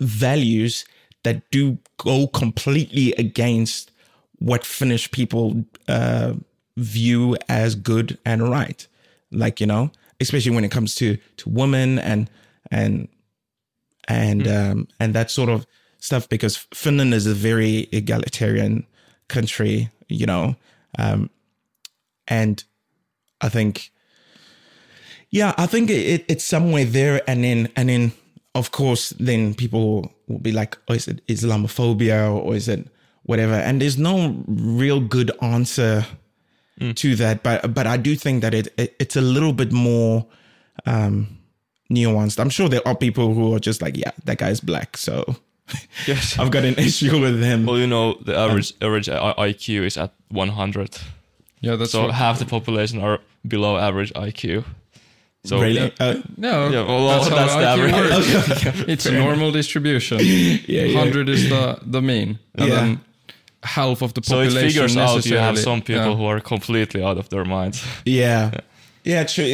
values that do go completely against what Finnish people uh, view as good and right. Like you know, especially when it comes to to women and and and um, and that sort of stuff. Because Finland is a very egalitarian country, you know, um, and I think yeah, I think it, it's somewhere there, and then and then of course then people will be like, oh, is it Islamophobia or is it whatever? And there's no real good answer to that, but but I do think that it, it it's a little bit more um, nuanced. I'm sure there are people who are just like, yeah, that guy's black, so Yes. I've got an issue with him. Well, you know, the average average IQ is at 100. Yeah, that's So half the population are below average IQ. So really? Uh, no, Yeah, well, that's, that's how the IQ average. works. it's a normal distribution. yeah, yeah. Hundred is the the mean, and Yeah. then half of the population. so it population figures out you have some people yeah. who are completely out of their minds. yeah, yeah, true.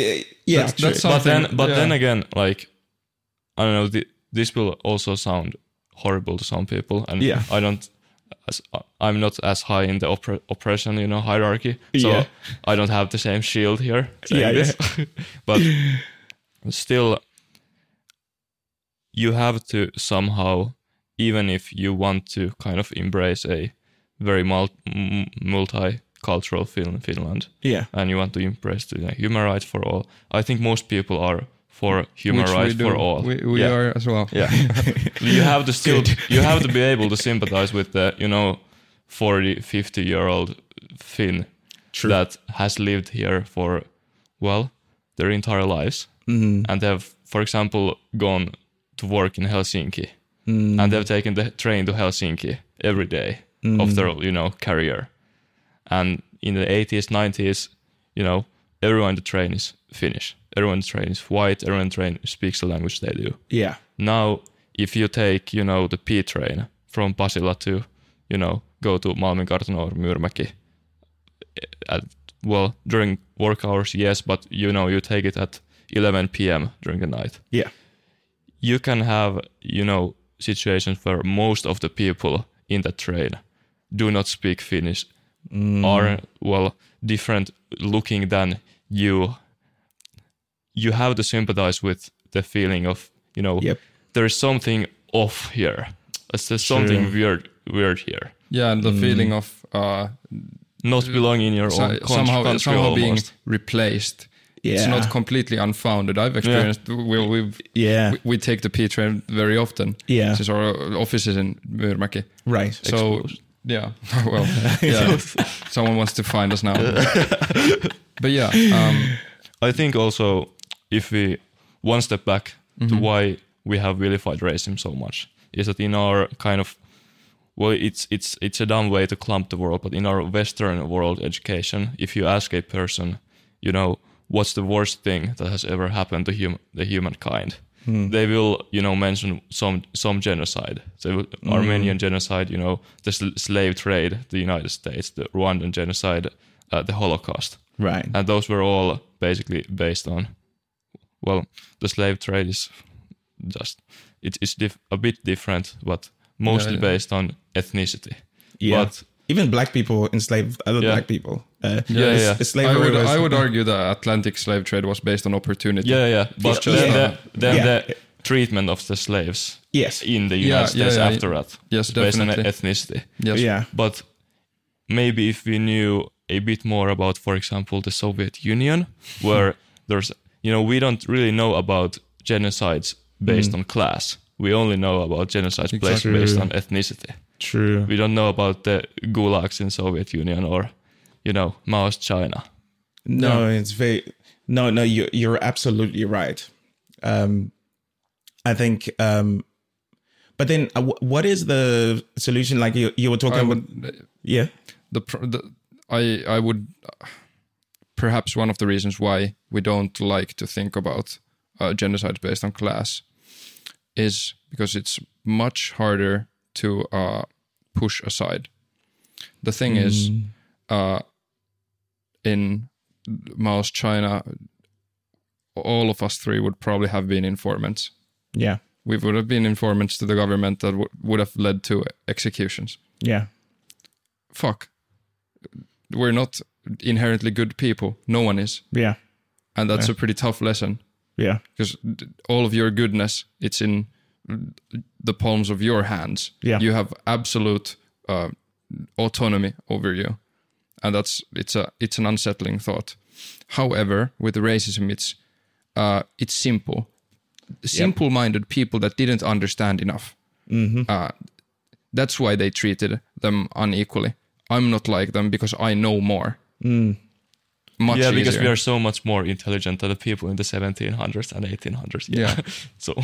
Yeah, That's- true. that's but then something- but yeah. then again like i don't know th- this will also sound horrible to some people and Yeah. i don't as, i'm not as high in the oppre- oppression you know hierarchy so Yeah. i don't have the same shield here Yeah, this. but still you have to somehow even if you want to kind of embrace a very mul- m- multicultural fin- finland yeah, and you want to impress the human rights for all. I think most people are for human Which rights for all. We, we yeah. are as well. Yeah, you have to still you have to be able to sympathize with the you know 40, 50 year old Finn True. that has lived here for well their entire lives, Mhm. and have, for example, gone to work in Helsinki, Mm. and they've taken the train to Helsinki every day Mm. of their you know career and in the 80s 90s you know everyone in the train is finnish. Everyone in the train is white. Everyone in the train speaks the language they do. Yeah, now if you take you know the p train from pasila to you know go to malminkartano or myyrmäki at, well during work hours yes but you know you take it at 11 p.m during the night. Yeah, you can have you know situations where most of the people in the train do not speak Finnish, Mm. are well different looking than you. You have to sympathize with the feeling of you know Yep. there is something off here. There's there's something weird weird here. Yeah, and the feeling of uh, Not belonging in your so- own con- somehow country somehow being replaced. yeah, It's not completely unfounded. I've experienced. We, we've yeah, we, we take the P train very often. yeah, Since our office is in Myyrmäki. right. So Exposed. yeah, well, yeah. Someone wants to find us now. but yeah, um, I think also if we one step back to why we have vilified racism so much is that in our kind of well it's it's it's a dumb way to clump the world, but in our Western world education, if you ask a person, you know, what's the worst thing that has ever happened to hum- the humankind, they will you know mention some some genocide, so Armenian genocide, you know, the sl- slave trade, the United States, the Rwandan genocide, uh, the Holocaust Right. and those were all basically based on well the slave trade is just it is dif- a bit different but mostly Yeah, yeah. based on ethnicity Yeah. but Even black people enslaved other Yeah. black people. Uh, Yeah, s- yeah. Slavery I would I would argue that Atlantic slave trade was based on opportunity. yeah yeah but just, then, uh, the, then Yeah. the treatment of the slaves yes. in the United Yeah, States yeah, yeah. after that Yes, based on ethnicity Yes. Yeah. but maybe if we knew a bit more about for example the soviet union where there's you know we don't really know about genocides based on class we only know about genocides based- Exactly. based on ethnicity. True. We don't know about the gulags in Soviet Union or, you know, Mao's China. No, it's very no, no. You're you're absolutely right. Um, I think. Um, but then, uh, wh- what is the solution? Like you, you were talking I about. Yeah. the, pr- the I I would perhaps one of the reasons why we don't like to think about uh, genocide based on class is because it's much harder to uh, push aside. The thing is, uh, in Mao's China, all of us three would probably have been informants. Yeah. We would have been informants to the government that w- would have led to executions. Yeah. Fuck. We're not inherently good people. No one is. Yeah. And that's a pretty tough lesson Yeah. because all of your goodness, it's in the palms of your hands. Yeah. You have absolute uh, autonomy over you. And that's it's a it's an unsettling thought. However, with racism, it's uh, it's simple. Simple-minded people that didn't understand enough. Uh, that's why they treated them unequally. I'm not like them because I know more. Much yeah, because easier. we are so much more intelligent than the people in the 1700s and 1800s. Yeah. so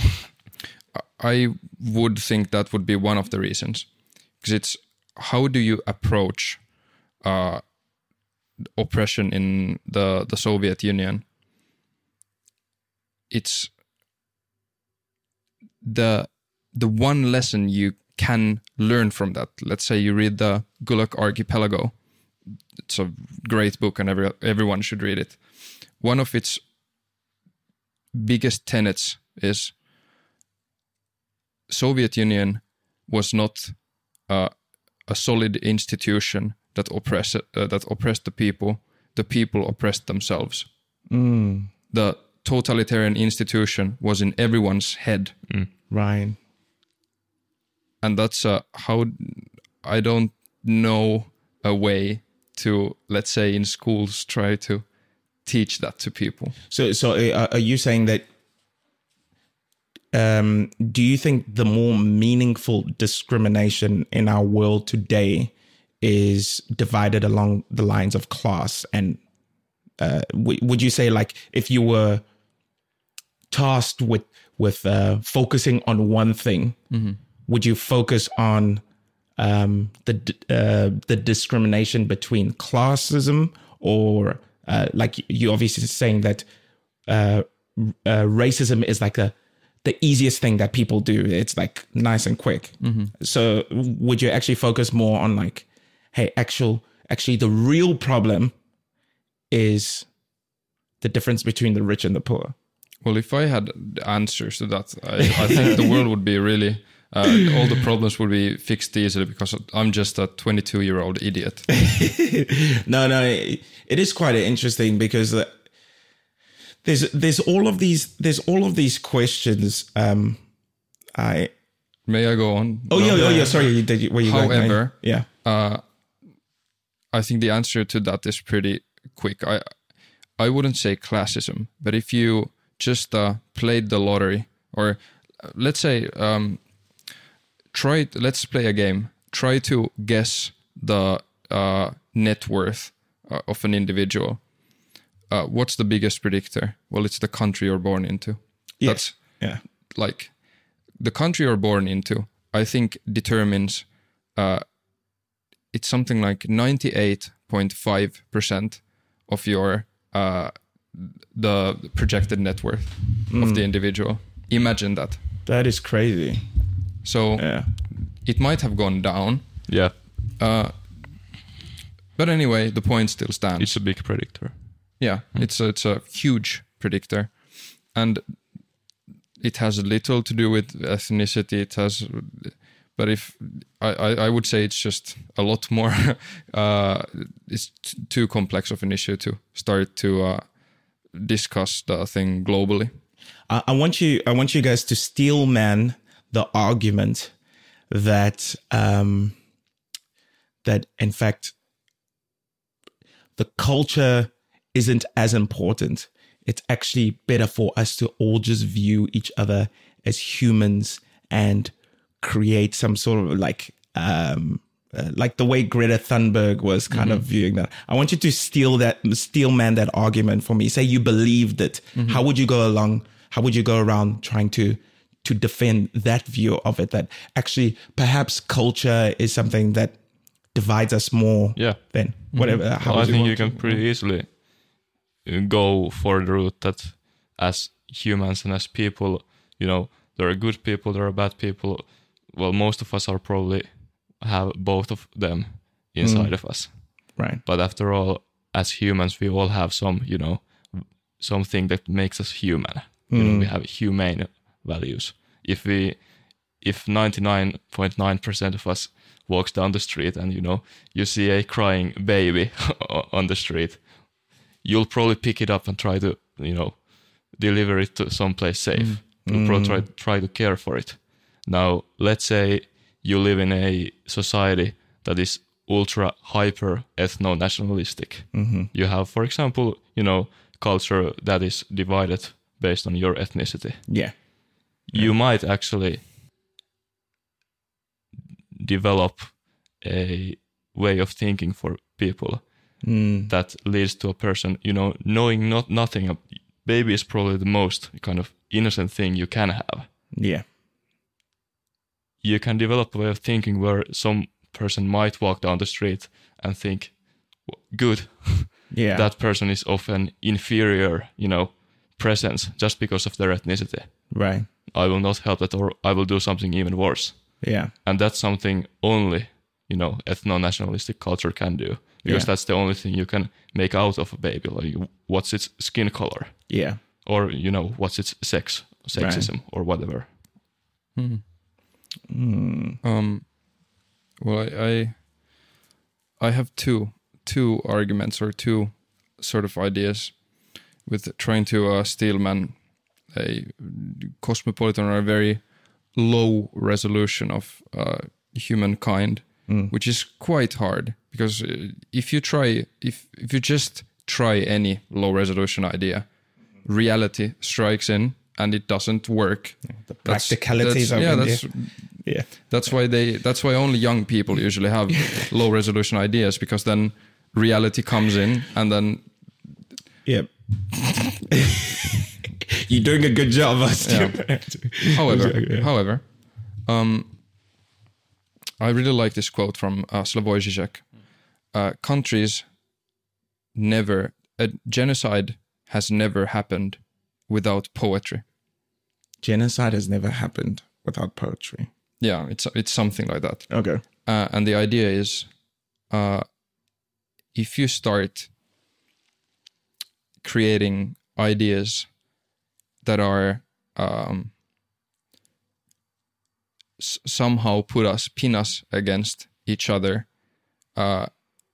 I would think that would be one of the reasons, because it's how do you approach uh, oppression in the the Soviet Union? It's the the one lesson you can learn from that. Let's say you read the Gulag Archipelago. It's a great book, and every, everyone should read it. One of its biggest tenets is Soviet Union was not uh, a solid institution that oppressed uh, that oppressed the people. The people oppressed themselves. The totalitarian institution was in everyone's head, Right. And that's uh, how I don't know a way to let's say in schools try to teach that to people. So, so uh, are you saying that? Um, do you think the more meaningful discrimination in our world today is divided along the lines of class? And uh, w- would you say, like, if you were tasked with with uh, focusing on one thing, would you focus on um, the uh, the discrimination between classism, or uh, like you obviously saying that uh, uh, racism is like a the easiest thing that people do. It's like nice and quick. So would you actually focus more on like, hey, actual actually the real problem is the difference between the rich and the poor. Well, if I had answers to that, I, I think the world would be really. Uh, all the problems would be fixed easily because I'm just a 22 year old idiot. no, no, it, it is quite interesting because uh, there's there's all of these there's all of these questions. Um, I May I go on? oh yeah, oh yeah, sorry, you did you, were you going- However, yeah, I think the answer to that is pretty quick. I I wouldn't say classism, but if you just uh, played the lottery, or uh, let's say um, try let's play a game. Try to guess the uh, net worth uh, of an individual. Uh, what's the biggest predictor? Well, it's the country you're born into. Yeah. That's yeah, like the country you're born into, I think determines uh, it's something like 98.5% of your uh, the projected net worth of the individual. Imagine that. that is crazy. So Yeah, it might have gone down, yeah, but anyway, the point still stands. it's a big predictor. Yeah, it's a, it's a huge predictor, and it has little to do with ethnicity. It has, but if I, I, I would say it's just a lot more. uh, it's t- too complex of an issue to start to uh, discuss the thing globally. I, I want you I want you guys to steel man the argument that um that in fact the culture isn't as important. It's actually better for us to all just view each other as humans and create some sort of like um uh, like the way Greta Thunberg was kind of viewing that. I want you to steal that, steel man that argument for me. Say you believed it. How would you go along? How would you go around trying to to defend that view of it? That actually, perhaps culture is something that divides us more Yeah. than mm-hmm. whatever. How Well, I think you can to- pretty mm-hmm. easily uh, go for the route that as humans and as people, you know, there are good people, there are bad people. Well, most of us are probably have both of them inside mm. of us. right. But after all, as humans, we all have some, you know, something that makes us human. You know, we mm. have humane values. If we, if 99.9% of us walks down the street and, you know, you see a crying baby on the street, you'll probably pick it up and try to, you know, deliver it to someplace safe. Mm. You'll probably mm. try, try to care for it. Now, let's say you live in a society that is ultra hyper ethno nationalistic. Mm-hmm. You have, for example, you know, culture that is divided based on your ethnicity. Yeah. You might actually develop a way of thinking for people hmm. that leads to a person, you know, knowing not nothing. Baby is probably the most kind of innocent thing you can have. Yeah. you can develop a way of thinking where some person might walk down the street and think, "W- good, Yeah. that person is of an inferior, you know, presence just because of their ethnicity. right. I will not help that, or I will do something even worse. Yeah. And that's something only, you know, ethno-nationalistic culture can do because Yeah. that's the only thing you can make out of a baby. Like, what's its skin color, Yeah. or you know, what's its sex, sexism, or whatever. Hmm. Mm. Um, well, I, I I have two two arguments or two sort of ideas with trying to uh, steelman a cosmopolitan or a very low resolution of uh, humankind, which is quite hard because uh, if you try if if you just try any low resolution idea, reality strikes in and it doesn't work. The practicalities that's- of yeah, it. that's yeah. that's why they. That's why only young people usually have low resolution ideas because then reality comes in and then Yeah. You're doing a good job, Austin. However, Yeah. however, um, I really like this quote from uh, Slavoj Žižek. Uh, countries never a genocide has never happened without poetry. Genocide has never happened without poetry. Yeah, it's it's something like that. Okay. Uh, and the idea is, uh, if you start creating ideas that are um, s- somehow put us pin us against each other, uh,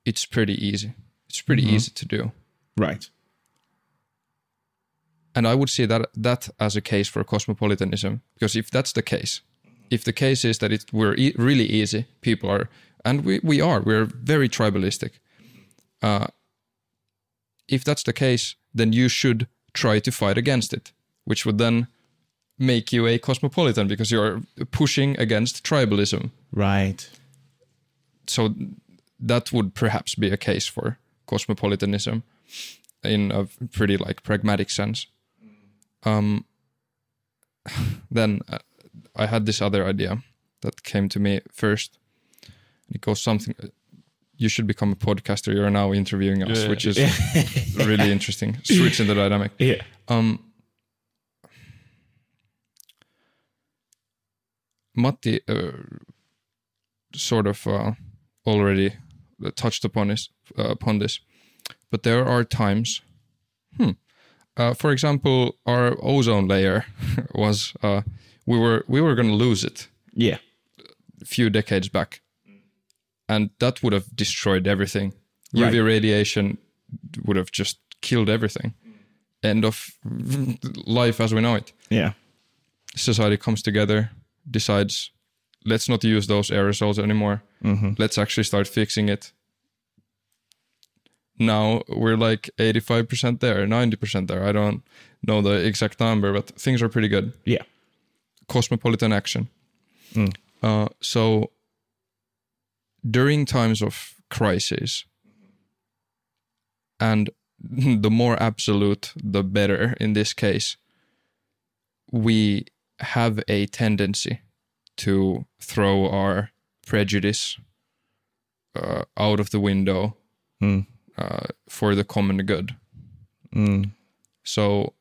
it's pretty easy. It's pretty easy to do. Right. And I would see that that as a case for cosmopolitanism, because if that's the case, if the case is that it we're e- really easy, people are, and we we are, we're very tribalistic. Uh, if that's the case, then you should try to fight against it, which would then make you a cosmopolitan because you're pushing against tribalism. Right. So that would perhaps be a case for cosmopolitanism in a pretty like pragmatic sense. Um, then uh, I had this other idea that came to me first. It goes something. You should become a podcaster. You're now interviewing us, Yeah. which is really interesting. Switch in the dynamic. Yeah. Um, Matti uh, sort of uh, already touched upon this, uh, upon this, but there are times. Hmm. Uh, for example, our ozone layer was uh, we were we were going to lose it Yeah. a few decades back, and that would have destroyed everything. Right. UV radiation would have just killed everything. End of life as we know it. Yeah. Society comes together, decides, let's not use those aerosols anymore. Let's actually start fixing it. Now we're like 85% there, 90% there. I don't know the exact number, but things are pretty good. Yeah. Cosmopolitan action. Uh, so during times of crisis, and the more absolute, the better in this case, we have a tendency to throw our prejudice uh, out of the window Mm. uh, for the common good. Mm. So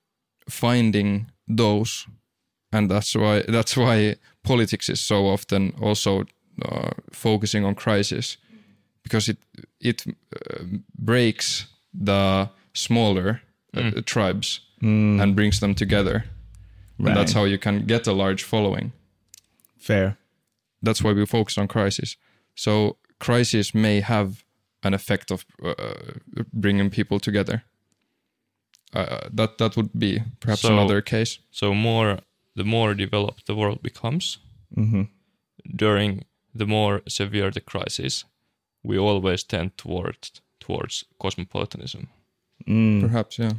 finding those, and that's why that's why politics is so often also uh, focusing on crisis, because it it uh, breaks the smaller uh, tribes Mm. and brings them together, and that's how you can get a large following. Fair. That's why we focus on crisis. So crisis may have an effect of uh, bringing people together. Uh, that that would be perhaps So- another case. So more the more developed the world becomes, hmm during the more severe the crisis, we always tend towards towards cosmopolitanism. Mm. Perhaps, yeah.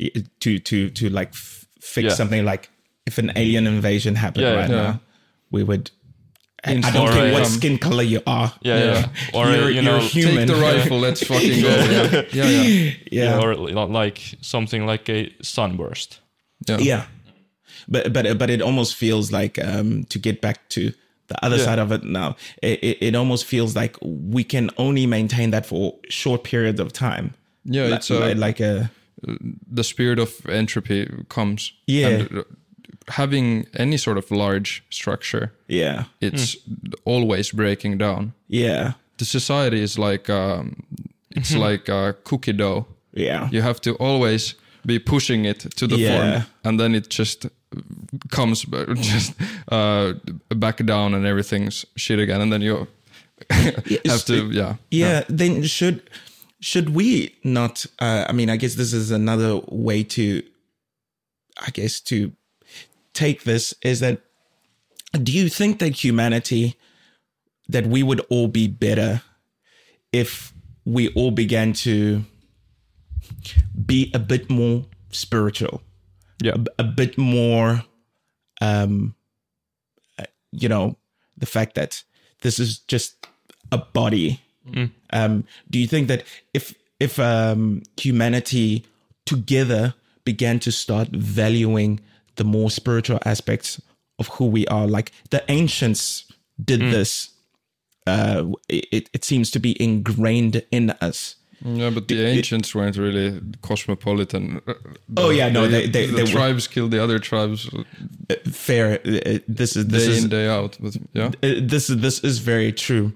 Y- To to to like f- fix Yeah. something like if an alien invasion happened Yeah, right yeah. now, we would. I, I don't care what um, skin color you are. Yeah, Yeah. yeah. Or You're- you know, you're human. Take the rifle, let's fucking go. Yeah, yeah, yeah. Yeah. yeah, or like something like a sunburst. yeah. Yeah. But but but it almost feels like um to get back to the other Yeah. side of it now. It, it it almost feels like we can only maintain that for short periods of time. Yeah, Li- it's a, li- like a the spirit of entropy comes. Yeah. And having any sort of large structure, yeah it's always breaking down. yeah The society is like um, it's like a cookie dough. yeah You have to always be pushing it to the Yeah. form, and then it just comes just uh, back down, and everything's shit again, and then you have to yeah yeah then should should we not uh, i mean i guess this is another way to i guess to take this is that do you think that humanity that we would all be better if we all began to be a bit more spiritual Yeah. a, a bit more um uh, you know the fact that this is just a body um do you think that if if um humanity together began to start valuing the more spiritual aspects of who we are like the ancients did this uh it, it seems to be ingrained in us Yeah, but the ancients weren't really cosmopolitan. Oh, yeah, no, they- they- the they were- tribes killed the other tribes fair uh, this is this day is in day out. But yeah, Uh, this is this is very true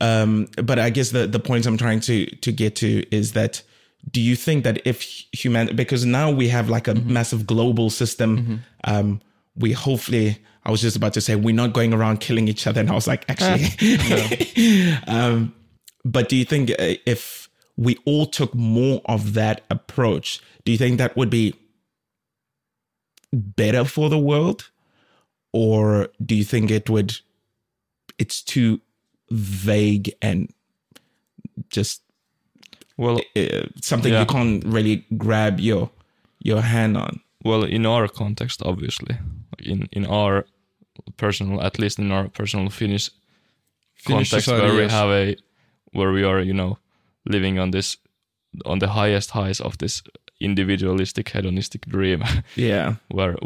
um but i guess the the point i'm trying to to get to is that do you think that if human because now we have like a massive global system um we hopefully i was just about to say we're not going around killing each other. And i was like actually um but do you think uh, if we all took more of that approach do you think that would be better for the world? Or do you think it would it's too vague and just Well, uh, something Yeah. you can't really grab your your hand on well, in our context, obviously, in in our personal, at least in our personal Finnish, Finnish context, society, where we yes. have a, where we are, you know, living on this, on the highest highs of this individualistic hedonistic dream, yeah where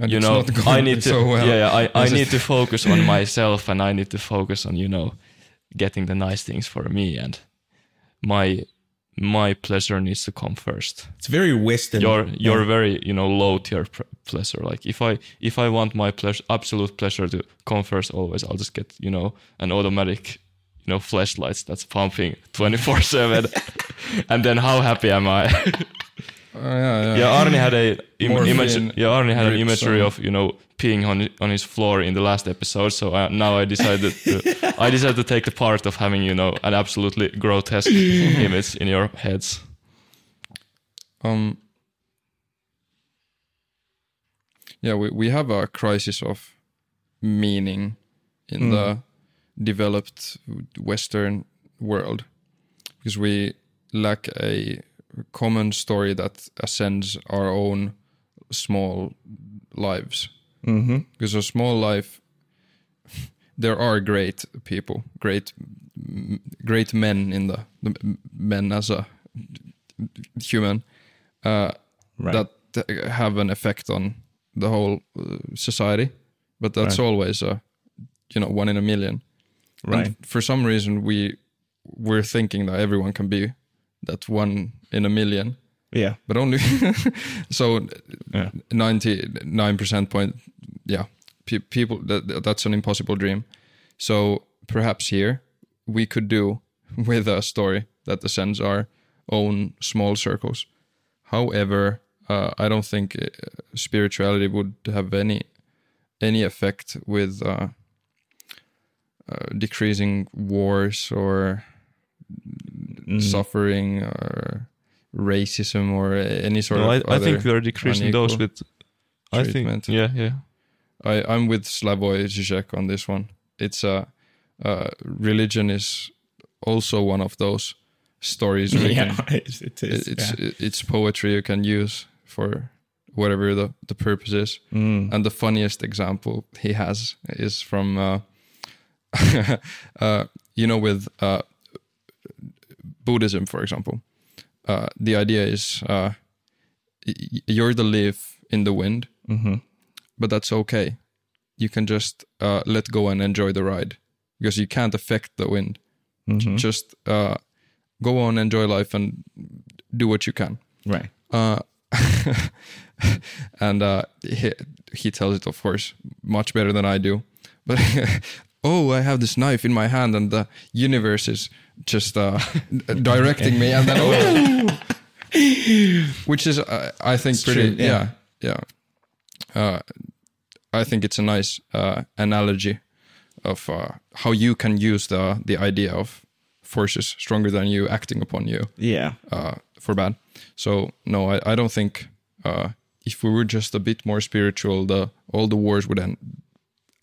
and you it's know not going I need to so well. yeah, yeah I, I need to focus on myself and I need to focus on you know getting the nice things for me and my my pleasure needs to come first. It's very western. Your your yeah. very you know low tier pr- pleasure. Like if i if i want my pleasure absolute pleasure to come first always i'll just get you know an automatic you know Fleshlights that's pumping 24 7 and then how happy am i Uh, yeah, yeah. yeah arni had a Im- image yeah arni had an imagery of you know peeing on on his floor in the last episode so uh, now i decided to i decided to take the part of having you know an absolutely grotesque image in your heads Um. Yeah, we we have a crisis of meaning in the developed Western world because we lack a common story that ascends our own small lives. mm-hmm. Because a small life there are great people, great great men in the, the men as a human uh, Right. that have an effect on the whole uh, society, but that's Right. always a you know one in a million. right. And for some reason, we we're thinking that everyone can be that one in a million, yeah. but only so Yeah. ninety nine percent point. Yeah, pe- people that that's an impossible dream. So perhaps here we could do with a story that ascends our own small circles. However, uh, I don't think uh, spirituality would have any any effect with uh, uh, decreasing wars or Mm. suffering or racism or any sort No, of I, I think we are decreasing those unequal with. I think. Yeah, yeah. I, I'm with Slavoj Žižek on this one. It's a uh, religion is also one of those stories. Yeah, can- it, it is. it's yeah. it's poetry you can use for whatever the, the purpose is. Mm. And the funniest example he has is from, uh, uh, you know, with uh, Buddhism, for example. Uh, the idea is uh, you're the leaf in the wind, Mhm. but that's okay. You can just uh, let go and enjoy the ride because you can't affect the wind. Mhm. Just uh, go on, enjoy life, and do what you can. Right. Uh, and uh, he, he tells it, of course, much better than I do. But oh, I have this knife in my hand, and the universe is just uh, directing me, and then oh, which is, uh, I think, It's pretty. true, yeah, yeah. yeah. Uh, I think it's a nice uh, analogy of uh, how you can use the the idea of forces stronger than you acting upon you Yeah. uh, for bad. So no, I, I don't think uh, if we were just a bit more spiritual, the all the wars would end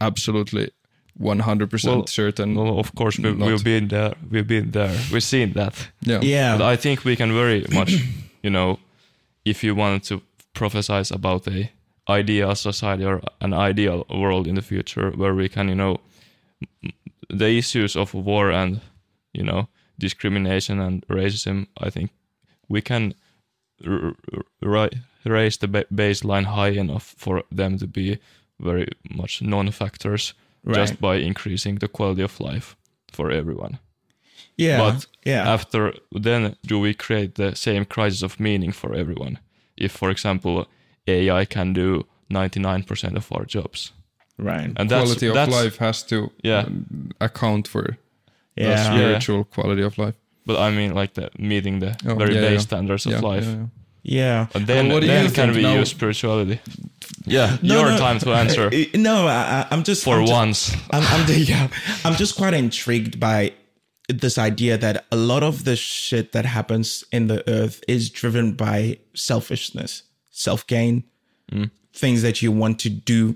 absolutely one hundred percent Well, certain. No, of course we, Not. we've been there. We've been there. We've seen that. Yeah, Yeah. But I think we can very much, you know, if you want to prophesize about a ideal society or an ideal world in the future where we can, you know, the issues of war and, you know, discrimination and racism, I think we can r- r- raise the ba- baseline high enough for them to be very much non-factors Right. just by increasing the quality of life for everyone yeah. but yeah. after then do we create the same crisis of meaning for everyone if for example ai can do 99% of our jobs right. and that's quality of that's, life has to Yeah. um, account for the Yeah. spiritual quality of life. but i mean like the meeting the Oh, very yeah, base yeah. standards of Yeah, life yeah, yeah. Yeah. and then, what do then you can think we now- use spirituality yeah No, your no. time to answer No, I, I- I'm just for I'm just- once I'm, I'm, the- yeah, I'm just quite intrigued by this idea that a lot of the shit that happens in the earth is driven by selfishness, self gain, things that you want to do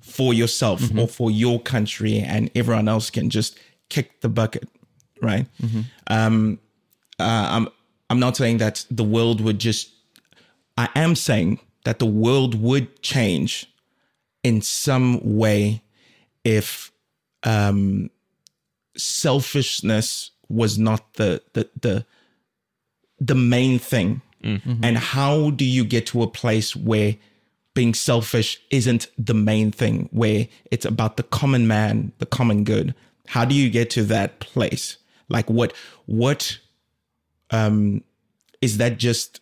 for yourself or for your country, and everyone else can just kick the bucket, right? Um, uh, I'm I'm not saying that the world would just. I am saying that the world would change in some way if um, selfishness was not the the the the main thing. And how do you get to a place where being selfish isn't the main thing, where it's about the common man, the common good? How do you get to that place? Like what what um is that just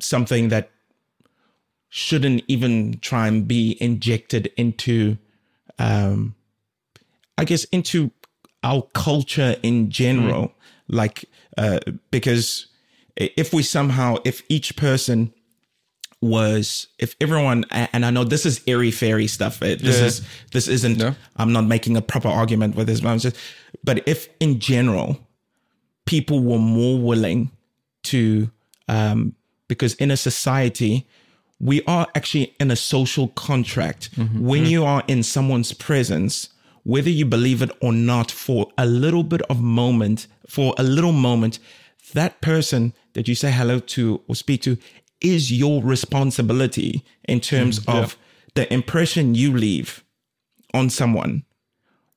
something that shouldn't even try and be injected into um I guess into our culture in general. Like uh because if we somehow if each person was if everyone and I know this is airy fairy stuff. This Yeah. is this isn't Yeah. I'm not making a proper argument with this, but I'm just but if in general people were more willing to um because in a society we are actually in a social contract. Mm-hmm. When mm-hmm. you are in someone's presence whether you believe it or not for a little bit of moment for a little moment that person that you say hello to or speak to is your responsibility in terms mm, of the impression you leave on someone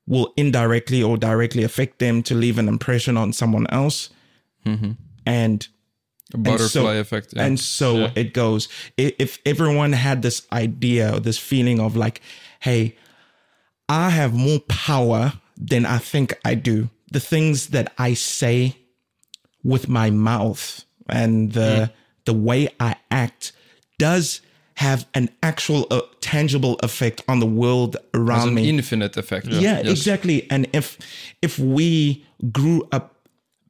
will indirectly or directly affect them to leave an impression on someone else. Mm-hmm. And A butterfly so- effect. Yeah. and so Yeah. it goes. If everyone had this idea, or this feeling of like, hey, I have more power than I think I do. The things that I say with my mouth and the the way I act does have an actual uh, tangible effect on the world around an me infinite effect. yeah, Yes. exactly and if if we grew up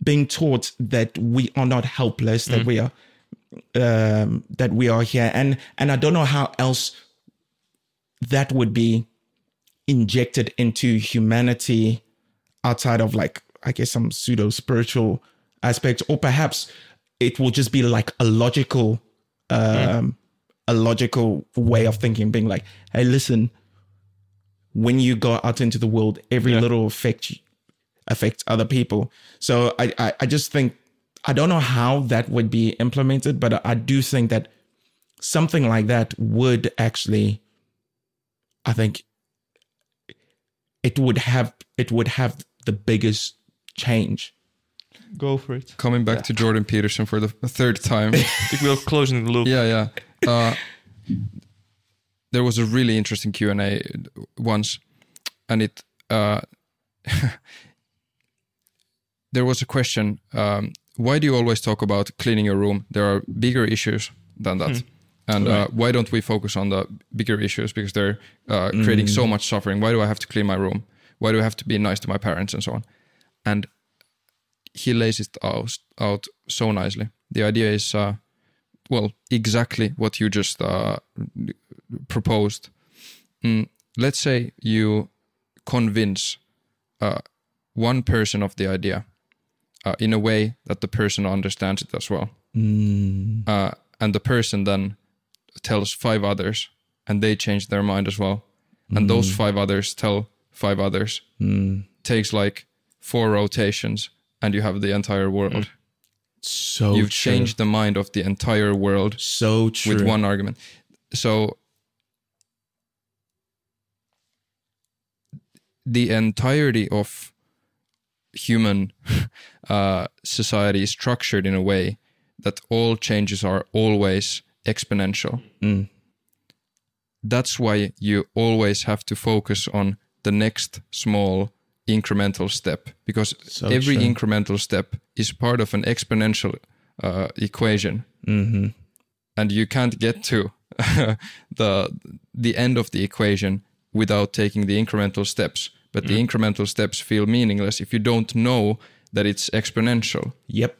being taught that we are not helpless that we are um that we are here. And and i don't know how else that would be injected into humanity outside of like i guess some pseudo spiritual aspects or perhaps it will just be like a logical um a logical way of thinking being like hey listen when you go out into the world, every Yeah. little affect affects other people. So I, I I just think I don't know how that would be implemented, but I do think that something like that would actually, I think, it would have it would have the biggest change. Go for it. Coming back to Jordan Peterson for the third time. I think we're closing the loop. yeah, yeah. Uh, there was a really interesting Q and A once, and it uh, there was a question: um, Why do you always talk about cleaning your room? There are bigger issues than that. And uh, why don't we focus on the bigger issues because they're uh, creating so much suffering? Why do I have to clean my room? Why do I have to be nice to my parents and so on? And he lays it out, out so nicely. The idea is, uh, well, exactly what you just uh, proposed. Mm, let's say you convince uh, one person of the idea uh, in a way that the person understands it as well. Uh, and the person then tells five others, and they change their mind as well. And those five others tell five others. Takes like four rotations, and you have the entire world. So You've true. changed the mind of the entire world so true. with one argument. So the entirety of human uh, society is structured in a way that all changes are always exponential. Mm. That's why you always have to focus on the next small incremental step because So every true. incremental step is part of an exponential uh, equation Mm-hmm. and you can't get to the the end of the equation without taking the incremental steps but the mm. incremental steps feel meaningless if you don't know that it's exponential. Yep.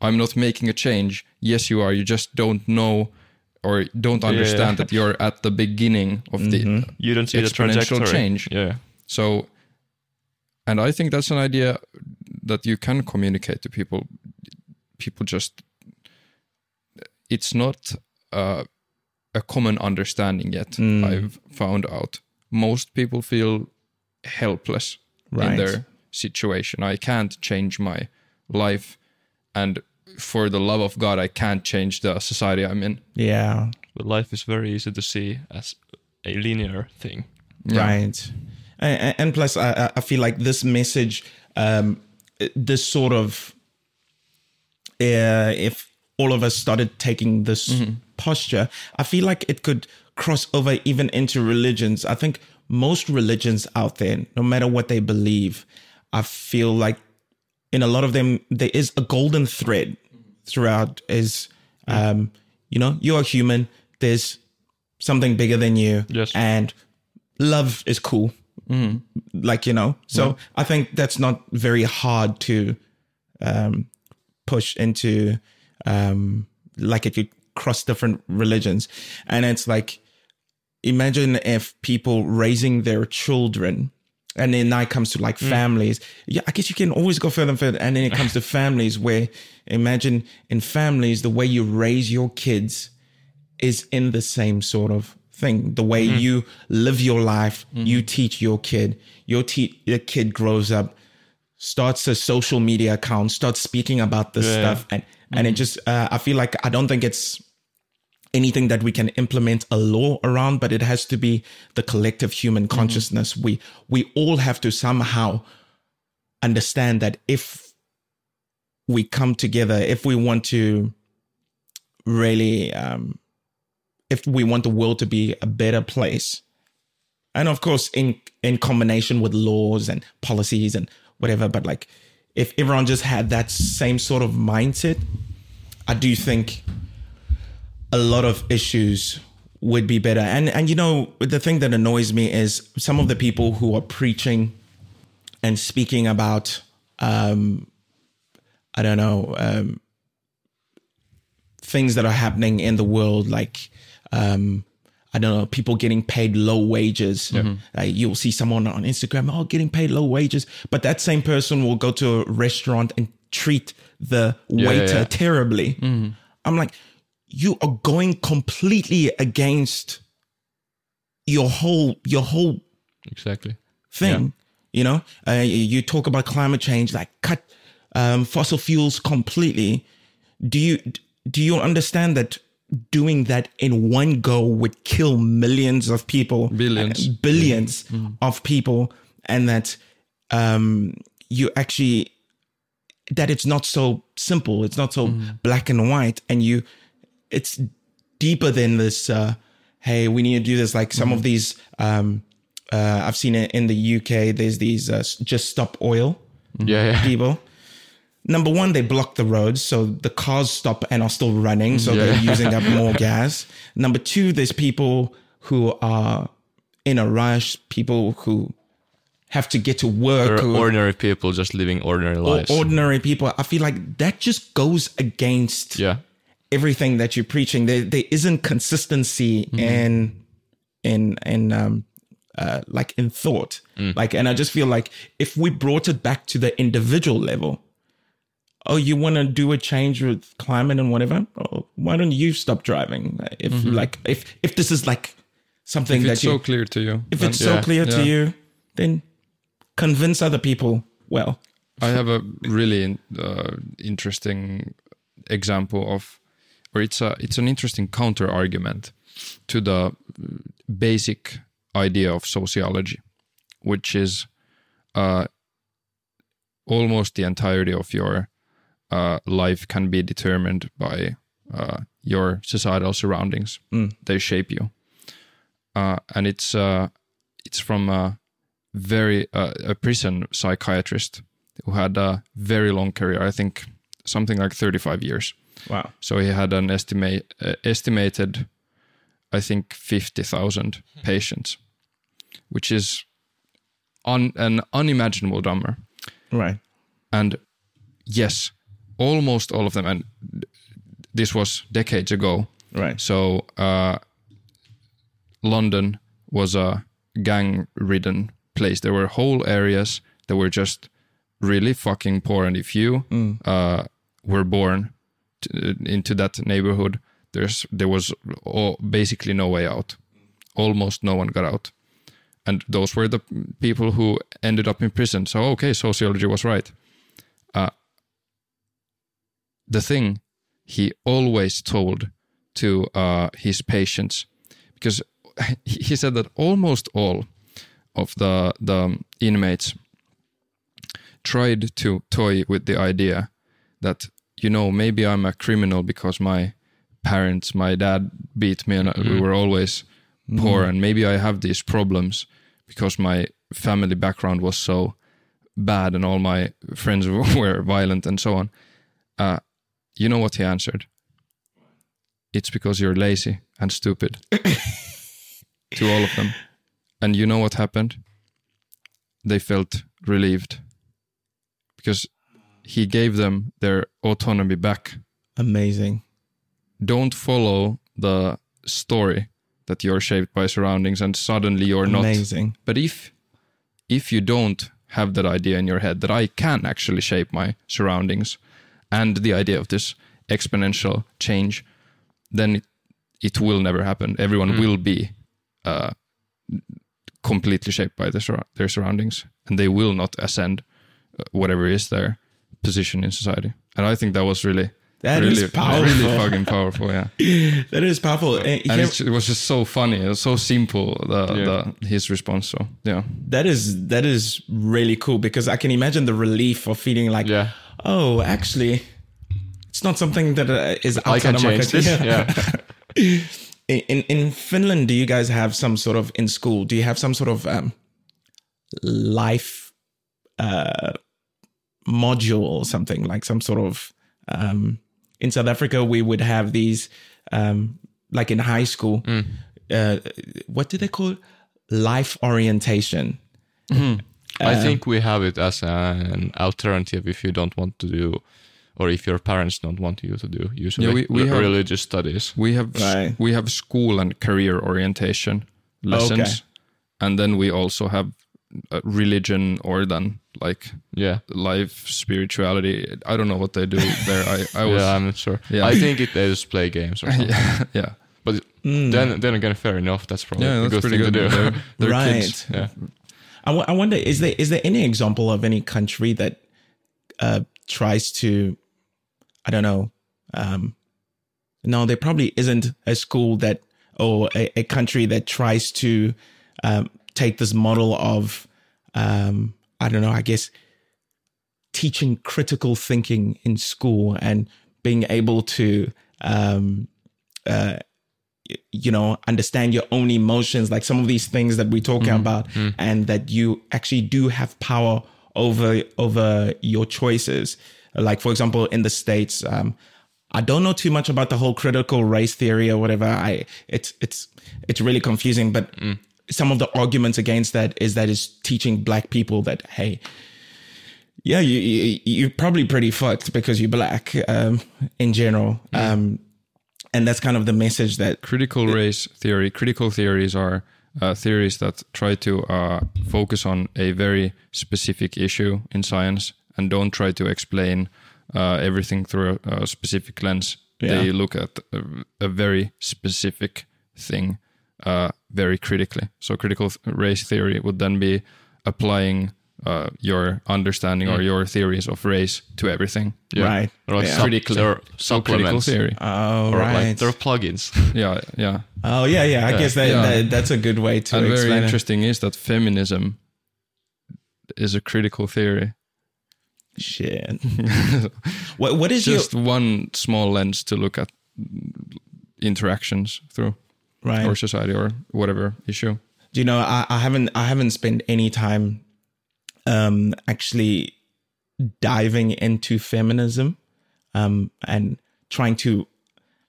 i'm not making a change. Yes you are. You just don't know or don't understand that you're at the beginning of the mm-hmm. You don't see the Exponential trajectory. change. Yeah. so and i think that's an idea that you can communicate to people. People just it's not uh, a common understanding yet mm. i've found out. Most people feel helpless in their situation i can't change my life and for the love of god i can't change the society i'm in Yeah. But life is very easy to see as a linear thing. Yeah. Right. And, and plus, I, I- I feel like this message, um, this sort of, uh, if all of us started taking this Mm-hmm. posture, I feel like it could cross over even into religions. I think most religions out there, no matter what they believe, I feel like in a lot of them there is a golden thread throughout. Is um, you know, you are human. There's something bigger than you, Yes. and love is cool. Like you know, so I think that's not very hard to um, push into. Um, like it could cross different religions, and it's like imagine if people raising their children and then now it comes to like mm. families. Yeah i guess you can always go further and further and then it comes to families where imagine in families the way you raise your kids is in the same sort of thing. The way mm-hmm. you live your life mm-hmm. you teach your kid. Your, te- your kid grows up starts a social media account starts speaking about this Yeah. stuff and and it mm-hmm. just uh, i feel like i don't think it's anything that we can implement a law around, but it has to be the collective human consciousness. We we all have to somehow understand that if we come together, if we want to really, um, if we want the world to be a better place, and of course in in combination with laws and policies and whatever, but like if everyone just had that same sort of mindset, I do think a lot of issues would be better. And and you know the thing that annoys me is some of the people who are preaching and speaking about um, I don't know um, things that are happening in the world, like um, I don't know, people getting paid low wages. Like you'll see someone on Instagram, oh, getting paid low wages, but that same person will go to a restaurant and treat the yeah, waiter yeah. terribly. I'm like, you are going completely against your whole your whole Exactly. thing. You know, uh, you talk about climate change, like cut um, fossil fuels completely. Do you do you understand that doing that in one go would kill millions of people, Billions. uh, billions of people, and that um, you actually that it's not so simple. It's not so black and white, and you it's deeper than this. Uh, hey, we need to do this. Like some of these, um, uh, I've seen it in the UK. There's these uh, just stop oil Yeah, yeah. people. Number one, they block the roads, so the cars stop and are still running, so they're using up more gas. Number two, there's people who are in a rush, people who have to get to work, Or ordinary people just living ordinary or lives. ordinary people. I feel like that just goes against yeah. Everything that you're preaching. There, there isn't consistency in in in um uh, like in thought. Like, and I just feel like if we brought it back to the individual level, oh, you want to do a change with climate and whatever, oh, why don't you stop driving? If like if if this is like something If that it's you so clear to you. if then it's so yeah, clear to you, then convince other people. Well, I have a really uh, interesting example of, or it's a it's an interesting counter argument to the basic idea of sociology, which is uh, almost the entirety of your uh, life can be determined by uh, your societal surroundings. They shape you, uh, and it's uh, it's from a very uh, a prison psychiatrist who had a very long career. I think something like thirty five years. Wow, So he had an estimate uh, estimated, I think, fifty thousand patients, which is un, an unimaginable number. right, And yes, almost all of them, and this was decades ago. right, So uh, London was a gang-ridden place. There were whole areas that were just really fucking poor, and if you uh, were born t- into that neighborhood, there's there was all, basically no way out. Almost no one got out, and those were the people who ended up in prison. So okay, sociology was right. Uh, the thing he always told to uh, his patients because he said that almost all of the the inmates tried to toy with the idea that you know maybe I'm a criminal because my parents my dad beat me and we were always poor. And maybe I have these problems because my family background was so bad and all my friends were violent and so on. Uh, you know what he answered? It's because you're lazy and stupid to all of them. And you know what happened? They felt relieved because he gave them their autonomy back. amazing, Don't follow the story that you're shaped by surroundings and suddenly you're not. amazing. But if if you don't have that idea in your head that I can actually shape my surroundings and the idea of this exponential change, then it, it will never happen. Everyone will be uh, completely shaped by their, surrou- their surroundings and they will not ascend uh, whatever is their position in society. And I think that was really That is really, powerful. really fucking powerful. Yeah, That is powerful. And and it's, it was just so funny. It was so simple. The, Yeah. the his response. So yeah, that is that is really cool because I can imagine the relief of feeling like, Yeah. oh, actually, it's not something that uh, is I outside can of my change this. control. Yeah. In, in in Finland, do you guys have some sort of in school? Do you have some sort of um, life uh, module or something like some sort of? Um, in South Africa, we would have these um, like in high school. Uh, what do they call? Life orientation. I think we have it as an alternative if you don't want to do, or if your parents don't want you to do usually Yeah, we- we re- have- religious studies. we have Right. we have school and career orientation lessons, Okay. and then we also have uh, religion or then like Yeah. life spirituality. I don't know what they do there. I I was yeah, I'm not sure. Yeah. I think it they just play games or something. yeah yeah But then then again, fair enough. That's probably yeah a good pretty thing good. to do. They're, they're right. kids. yeah. I, w- I wonder is there is there any example of any country that uh, tries to I don't know um, no there probably isn't a school that or a, a country that tries to um, take this model of um, I don't know I guess teaching critical thinking in school and being able to um, uh, you know understand your own emotions like some of these things that we're talking about and that you actually do have power over over your choices. Like for example in the states um I don't know too much about the whole critical race theory or whatever. I it's it's it's really confusing, but some of the arguments against that is that it's teaching black people that hey, yeah, you, you you're probably pretty fucked because you're black um, in general, um, and that's kind of the message that critical race theory critical theories are uh, theories that try to uh, focus on a very specific issue in science and don't try to explain uh, everything through a, a specific lens. They look at a, a very specific thing uh, very critically so critical th- race theory would then be applying uh, your understanding or your theories of race to everything Yeah. right, Or like yeah. sup- critically they're so critical theory oh Or right, like they're plugins. yeah yeah oh yeah, yeah. I guess that, Yeah. that that's a good way to and very explain it. interesting is that feminism is a critical theory. Shit. what what is Just one small lens to look at interactions through your right? or society or whatever issue. Do you know I, I haven't I haven't spent any time um actually diving into feminism um and trying to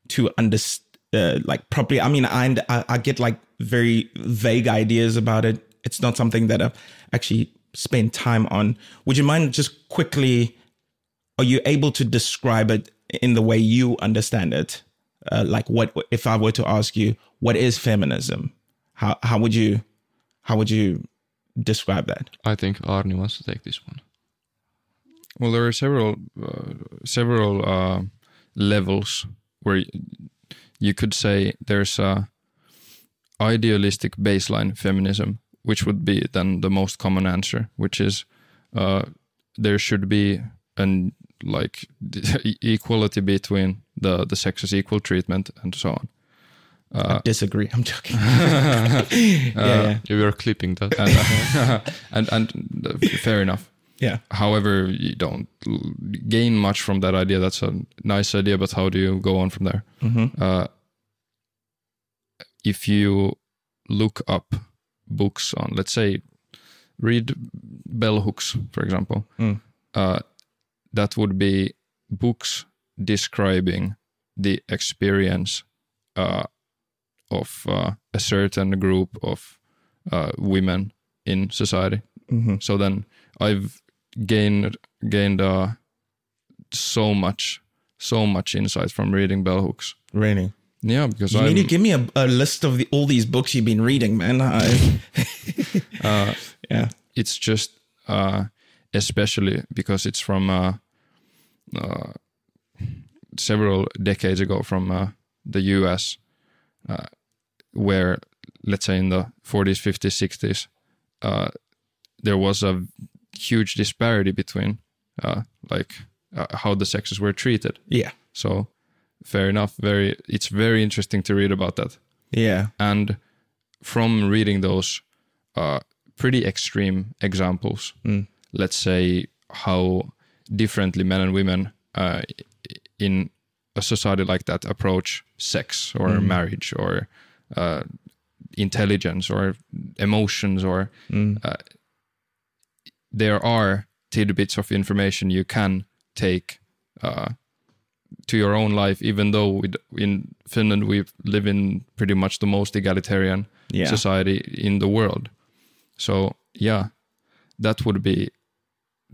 to understand uh, like properly I mean I, I I get like very vague ideas about it it's not something that I've actually spent time on would you mind just quickly are you able to describe it in the way you understand it uh, like what if I were to ask you what is feminism how how would you how would you describe that I think Arni wants to take this one. Well, there are several uh, several uh, levels where you could say there's a idealistic baseline feminism, which would be then the most common answer, which is uh, there should be an like equality between the the sexes, equal treatment, and so on. I disagree i'm joking yeah, yeah You were clipping that. And uh, and, and uh, fair enough. yeah However, you don't l- gain much from that idea. That's a nice idea, but how do you go on from there? Uh, if you look up books on, let's say, read bell hooks, for example, uh, that would be books describing the experience uh, of uh, a certain group of uh, women in society. So then I've gained gained uh, so much so much insight from reading bell hooks. really? Yeah, because you I'm, need to give me a, a list of the, all these books you've been reading man? I, uh, yeah. it's just uh, especially because it's from uh, uh, several decades ago from uh, the US, uh, where let's say in the 40s, 50s, 60s, uh, there was a huge disparity between uh, like uh, how the sexes were treated. yeah So fair enough. Very, it's very interesting to read about that. Yeah. And from reading those uh, pretty extreme examples, let's say how differently men and women uh, in a society like that approach sex or marriage or uh, intelligence or emotions or uh, there are tidbits of information you can take uh, to your own life, even though in Finland we live in pretty much the most egalitarian Yeah. society in the world. So yeah, that would be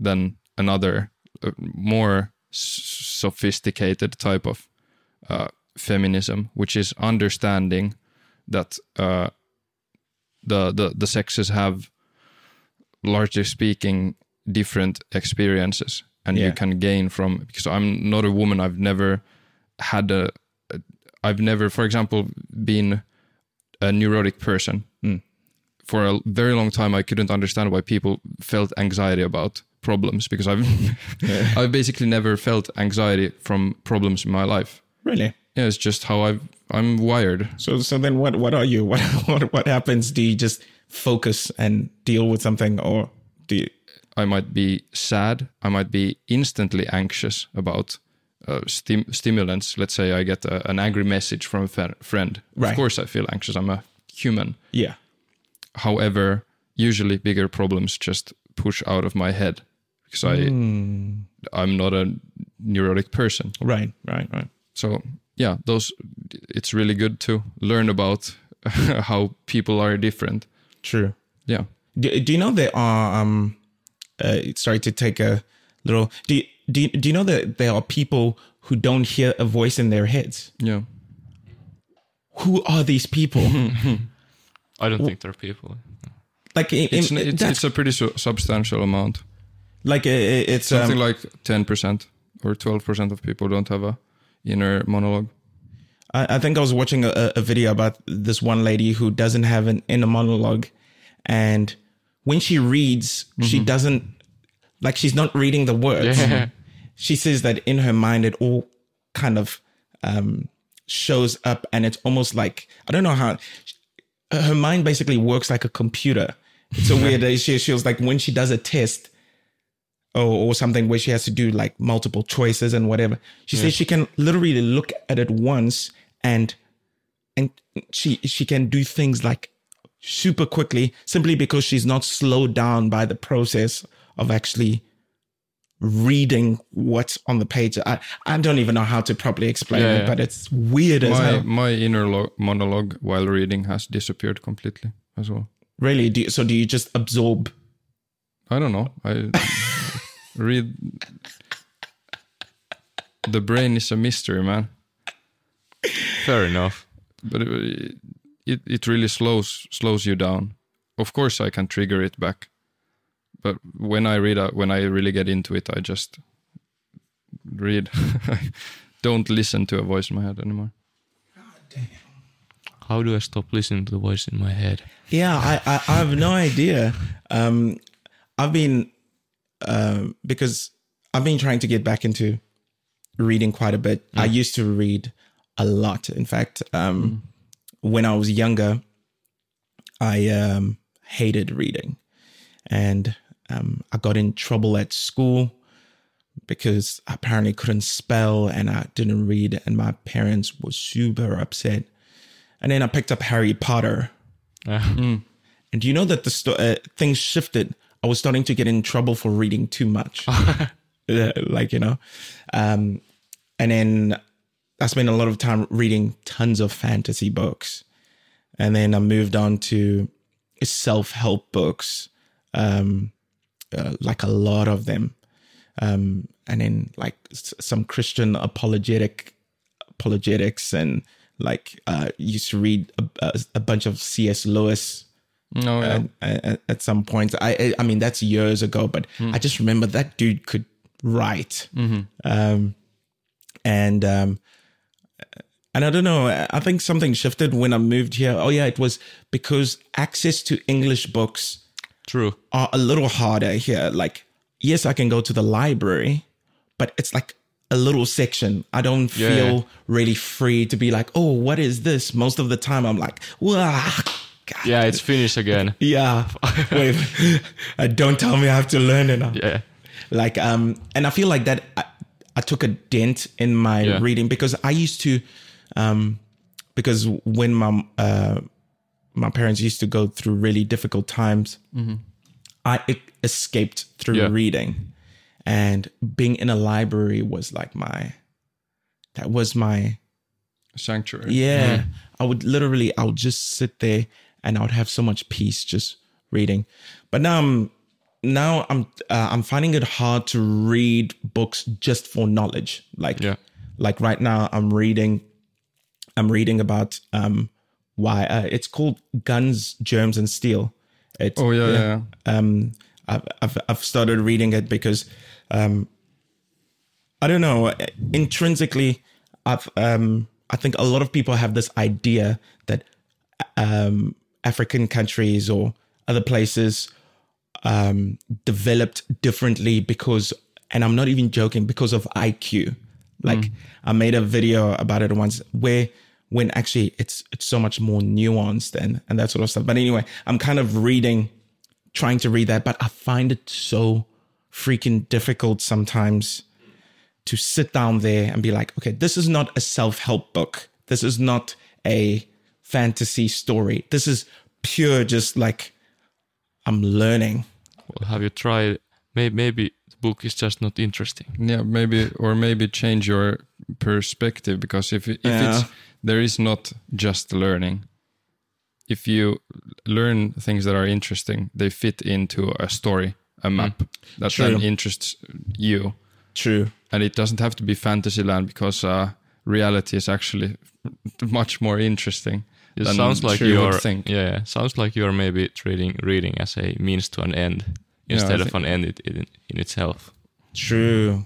then another uh, more s- sophisticated type of uh, feminism, which is understanding that uh, the, the the sexes have, largely speaking, different experiences, and you can gain from. Because I'm not a woman, I've never had a, a I've never, for example, been a neurotic person. For a very long time, I couldn't understand why people felt anxiety about problems because I've I've basically never felt anxiety from problems in my life. Really? Yeah, it's just how I I'm wired. So so then what what are you? What what what happens? Do you just focus and deal with something or do you I might be sad. I might be instantly anxious about uh, stim- stimulants. Let's say I get a, an angry message from a friend. Right. Of course, I feel anxious. I'm a human. Yeah. However, usually bigger problems just push out of my head because I I'm not a neurotic person. Right, right, right. So yeah, those it's really good to learn about how people are different. True. Yeah. Do, do you know there are um uh sorry to take a little do you, do you, do you know that there are people who don't hear a voice in their heads? Yeah. Who are these people? I don't think there are people. like in, It's, in- it's, it's a pretty su- substantial amount. Like it's um, Something like 10% or 12% of people don't have a inner monologue. I, I think I was watching a, a video about this one lady who doesn't have an inner monologue, and when she reads, she doesn't like she's not reading the words. Yeah. She says that in her mind, it all kind of um, shows up, and it's almost like I don't know how her mind basically works like a computer. It's a weird. She, she was like when she does a test or, or something where she has to do like multiple choices and whatever. She says she can literally look at it once and and she she can do things like super quickly simply because she's not slowed down by the process of actually reading what's on the page. I, I don't even know how to properly explain Yeah, it, yeah. but it's weird as My, hell. my inner lo- monologue while reading has disappeared completely as well. Really? Do you, so do you just absorb? I don't know. I read. The brain is a mystery, man. Fair enough. But it, it it really slows slows you down. Of course, I can trigger it back, but when I read, uh, when I really get into it, I just read. don't listen to a voice in my head anymore. God damn. How do I stop listening to the voice in my head? Yeah, I, I, I have no idea. Um, I've been um, because I've been trying to get back into reading quite a bit. I used to read a lot. In fact, um, when I was younger, I um, hated reading, and um, I got in trouble at school because I apparently couldn't spell and I didn't read, and my parents were super upset. And then I picked up Harry Potter. And do you know that the sto- uh, things shifted? I was starting to get in trouble for reading too much, like you know, um, and then I spent a lot of time reading tons of fantasy books, and then I moved on to self-help books, um, uh, like a lot of them, um, and then like s- some Christian apologetic apologetics and like uh used to read a, a bunch of cs lewis No, yeah. at, at, at some point i I- mean that's years ago but i just remember that dude could write um and um and i don't know i think something shifted when i moved here oh yeah it was because access to english books True. are a little harder here. Like, yes, I can go to the library, but it's like a little section. I don't Yeah. feel really free to be like, oh, what is this? Most of the time, I'm like, wow. God. Yeah, it's finished again. Yeah. Wait, uh, don't tell me I have to learn it now. Yeah. Like, um, and I feel like that I, I took a dent in my Yeah. reading because I used to, um, because when my uh, my parents used to go through really difficult times, I e- escaped through Yeah. reading, and being in a library was like my, that was my Sanctuary. yeah. I would literally, I would just sit there and I would have so much peace just reading. But now I'm, now I'm, uh, I'm finding it hard to read books just for knowledge. Like, Yeah. like right now I'm reading, I'm reading about, um, why, uh, it's called Guns, Germs and Steel. It's, Oh yeah, yeah. yeah. um I've, I've I've started reading it because um I don't know intrinsically I've um I think a lot of people have this idea that um African countries or other places um developed differently because and I'm not even joking because of IQ like I made a video about it once where when actually it's it's so much more nuanced and and that sort of stuff. But anyway I'm kind of reading trying to read that, but I find it so freaking difficult sometimes to sit down there and be like, okay, this is not a self help book. This is not a fantasy story. This is pure, just like I'm learning. Well, have you tried? Maybe maybe the book is just not interesting. Yeah, maybe or maybe change your perspective because if if Yeah. it's there is not just learning. If you learn things that are interesting, they fit into a story, a map that True. then interests you, True. and it doesn't have to be fantasy land because uh, reality is actually much more interesting. It than sounds like you would you're think. yeah, yeah, sounds like you're maybe treating reading as a means to an end Yeah, I instead of an end it, in, in itself. True.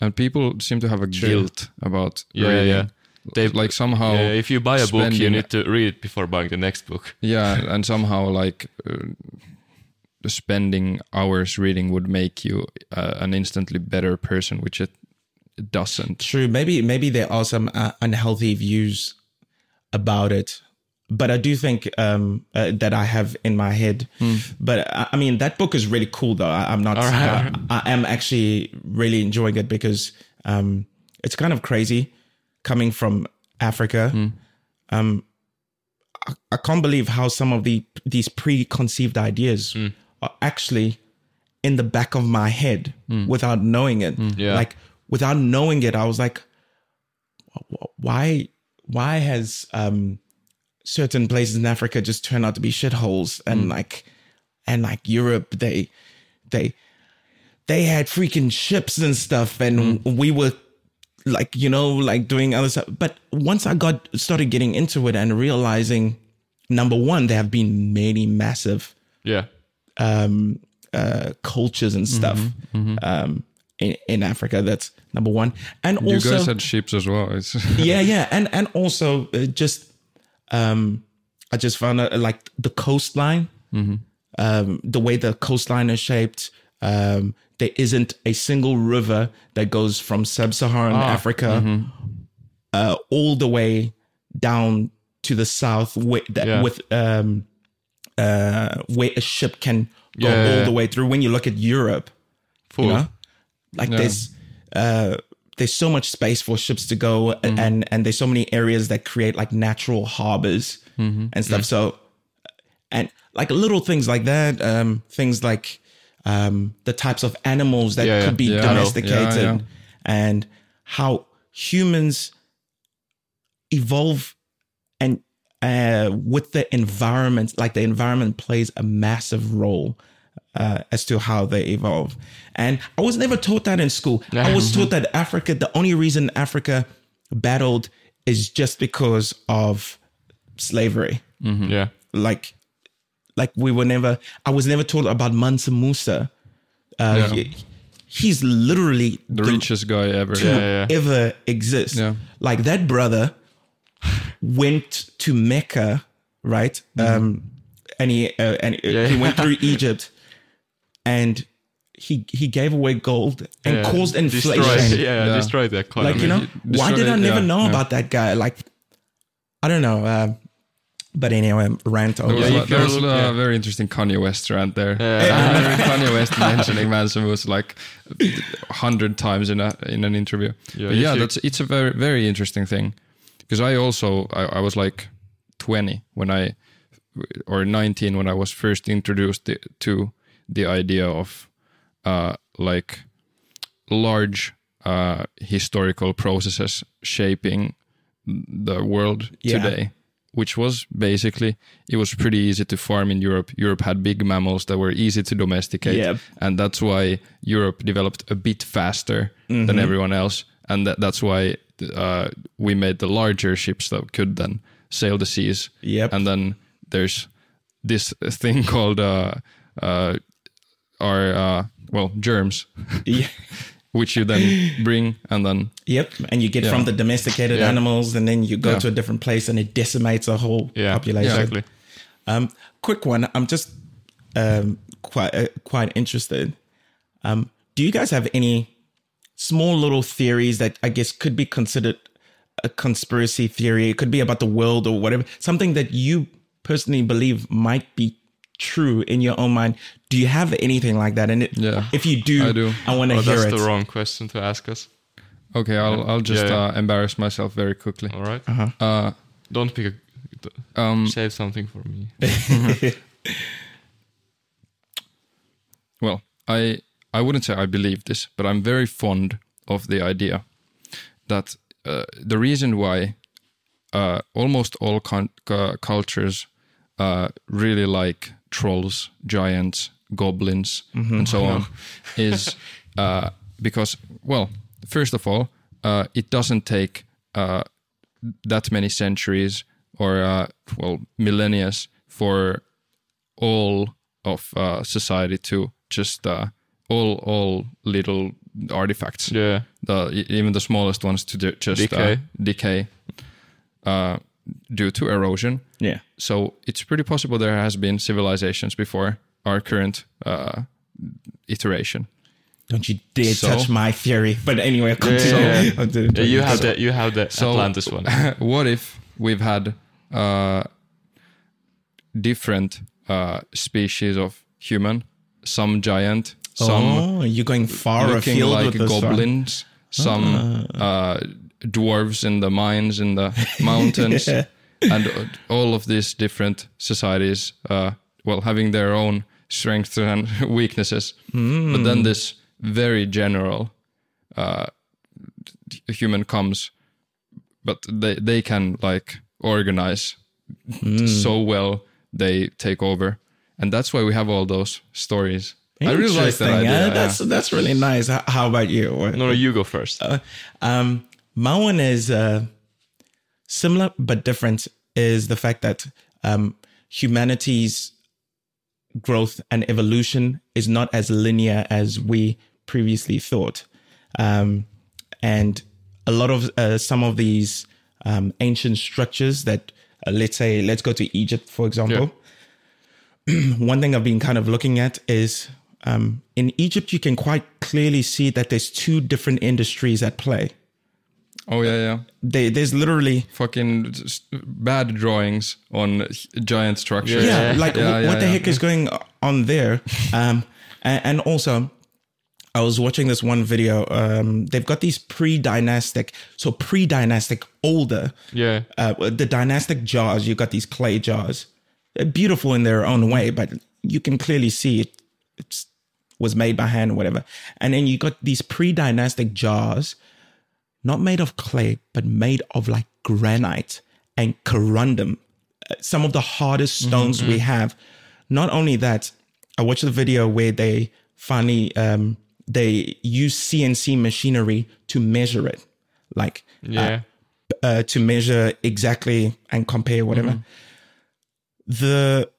And people seem to have a True. guilt about Yeah, reading. yeah. They like somehow yeah, if you buy a book, you need to read it before buying the next book. Yeah, and somehow like uh, spending hours reading would make you uh, an instantly better person, which it, it doesn't. True. Maybe maybe there are some uh, unhealthy views about it, but I do think um, uh, that I have in my head. But I, I mean, that book is really cool, though. I, I'm not. All right. I, am actually really enjoying it because um, it's kind of crazy coming from Africa. Um, I, I can't believe how some of the these preconceived ideas are actually in the back of my head without knowing it. Yeah. Like without knowing it, I was like, why why has um certain places in Africa just turned out to be shitholes and like and like Europe they they they had freaking ships and stuff and we were like you know like doing other stuff. But once I got started getting into it and realizing number one there have been many massive Yeah. um, uh, cultures and stuff. Um, in, in Africa. That's number one. And also You also, guys had ships as well. It's yeah, yeah, and and also uh, just um, I just found out like the coastline, um, the way the coastline is shaped. Um, there isn't a single river that goes from sub-Saharan Africa uh, all the way down to the south, with, that, Yeah. with um, uh, where a ship can go Yeah, all yeah. the way through. When you look at Europe, you know, like Yeah. there's uh, there's so much space for ships to go, and and there's so many areas that create like natural harbors and stuff. So, and like little things like that, um, things like um, the types of animals that Yeah, yeah. could be Yeah, domesticated, Yeah, yeah. and how humans evolve and uh, with the environment, like the environment plays a massive role uh, as to how they evolve. And I was never taught that in school. I was taught that Africa, the only reason Africa battled is just because of slavery. Yeah. Like, like we were never. I was never taught about Mansa Musa. Uh, Yeah. he- he's literally the richest guy ever. to yeah. ever exist. Yeah. Like that brother went to Mecca, right? Um, and he uh, and Yeah. he went through Egypt, and he he gave away gold and Yeah. caused inflation. Destroyed, yeah, Yeah. destroyed the economy. like you know, Destroy why did I never yeah, know yeah. about that guy? Like, I don't know. Uh, but anyway, rant over. There was, Yeah, a- if there was a yeah. very interesting Kanye West rant there. Yeah. I remember Kanye West mentioning Mansa Musa like a hundred times in a in an interview. Yeah, but yeah, you- that's it's a very very interesting thing because I also I, I was like twenty when I or nineteen when I was first introduced to the idea of uh, like large uh, historical processes shaping the world Yeah. today which was basically it was pretty easy to farm in Europe. Europe had big mammals that were easy to domesticate, Yep. and that's why Europe developed a bit faster Mm-hmm. than everyone else, and that, that's why uh, we made the larger ships that could then sail the seas. Yep. And then there's this thing called uh, uh, our uh, well germs, Yeah. which you then bring and then Yep, and you get Yeah. from the domesticated Yeah. animals, and then you go Yeah. to a different place, and it decimates a whole yeah, population. exactly. Um, quick one. I'm just um, quite uh, quite interested. Um, do you guys have any small little theories that I guess could be considered a conspiracy theory? It could be about the world or whatever. Something that you personally believe might be true in your own mind. Do you have anything like that? And it, Yeah, if you do, I do. I want to Oh, hear that's it. the wrong question to ask us. okay, I'll I'll just Yeah, yeah. Uh, embarrass myself very quickly. All right. Uh-huh. Uh, Don't pick a. um, Save something for me. well, I I wouldn't say I believe this, but I'm very fond of the idea that uh, the reason why uh, almost all con- cu- cultures uh, really like trolls, giants, goblins, and so on is uh, because, well, first of all, uh, it doesn't take uh, that many centuries or uh, well millennia for all of uh, society to just uh, all all little artifacts Yeah. the even the smallest ones to just Decay. uh, decay uh, due to erosion. yeah. So it's pretty possible there has been civilizations before our current uh, iteration. Don't you dare So- touch my theory. But anyway, continue. yeah, yeah. Continue. Yeah, you have the you have the So- Atlantis one. what if we've had uh, different uh, species of human, some giant, some oh, you're going far looking afield like with this one. goblins, some uh, dwarves in the mines in the mountains, Yeah. and uh, all of these different societies, uh, well, having their own strengths and weaknesses. But then this very general uh, human comes, but they they can like organize so well they take over, and that's why we have all those stories. I really like that Interesting, idea. yeah, yeah. That's that's really nice. How, how about you? No, no, you go first. Um, my one is uh, similar but different. Is the fact that um, humanity's growth and evolution is not as linear as we previously thought, um, and a lot of uh, some of these um, ancient structures that, uh, let's say, let's go to Egypt for example. one thing I've been kind of looking at is um, in Egypt, you can quite clearly see that there's two different industries at play. Oh yeah, yeah. They, there's literally Fucking bad drawings on giant structures. yeah, Yeah. like Yeah, wh- yeah, what the yeah. heck is going on there? Um, and, and also, I was watching this one video. Um, they've got these pre-dynastic, so pre-dynastic older, Yeah. uh, the dynastic jars. You've got these clay jars. They're beautiful in their own way, but you can clearly see it it's, was made by hand or whatever. And then you got these pre-dynastic jars, not made of clay, but made of like granite and corundum, uh, some of the hardest stones we have. Not only that, I watched the video where they finally um, they use CNC machinery to measure it, like Yeah. uh, to measure exactly and compare whatever. The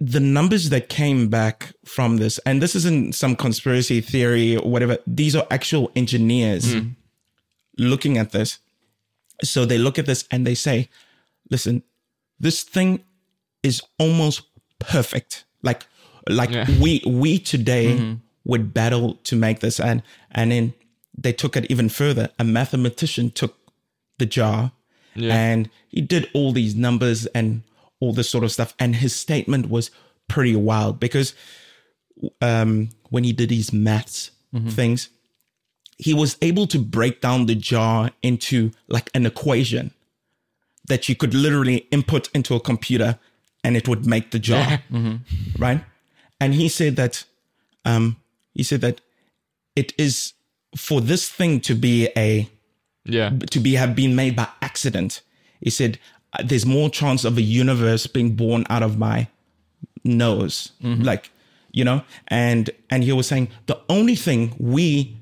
the numbers that came back from this, and this isn't some conspiracy theory or whatever. These are actual engineers looking at this. So they look at this and they say, "Listen, this thing is almost perfect. Like Like Yeah. we we today would battle to make this, and and then they took it even further. A mathematician took the jar, Yeah. and he did all these numbers and all this sort of stuff, and his statement was pretty wild because um, when he did his maths things, he was able to break down the jar into like an equation that you could literally input into a computer and it would make the jar. Right? And he said that um he said that it is for this thing to be a Yeah. to be have been made by accident. He said "Uh, there's more chance of a universe being born out of my nose. Like you know? And and he was saying the only thing we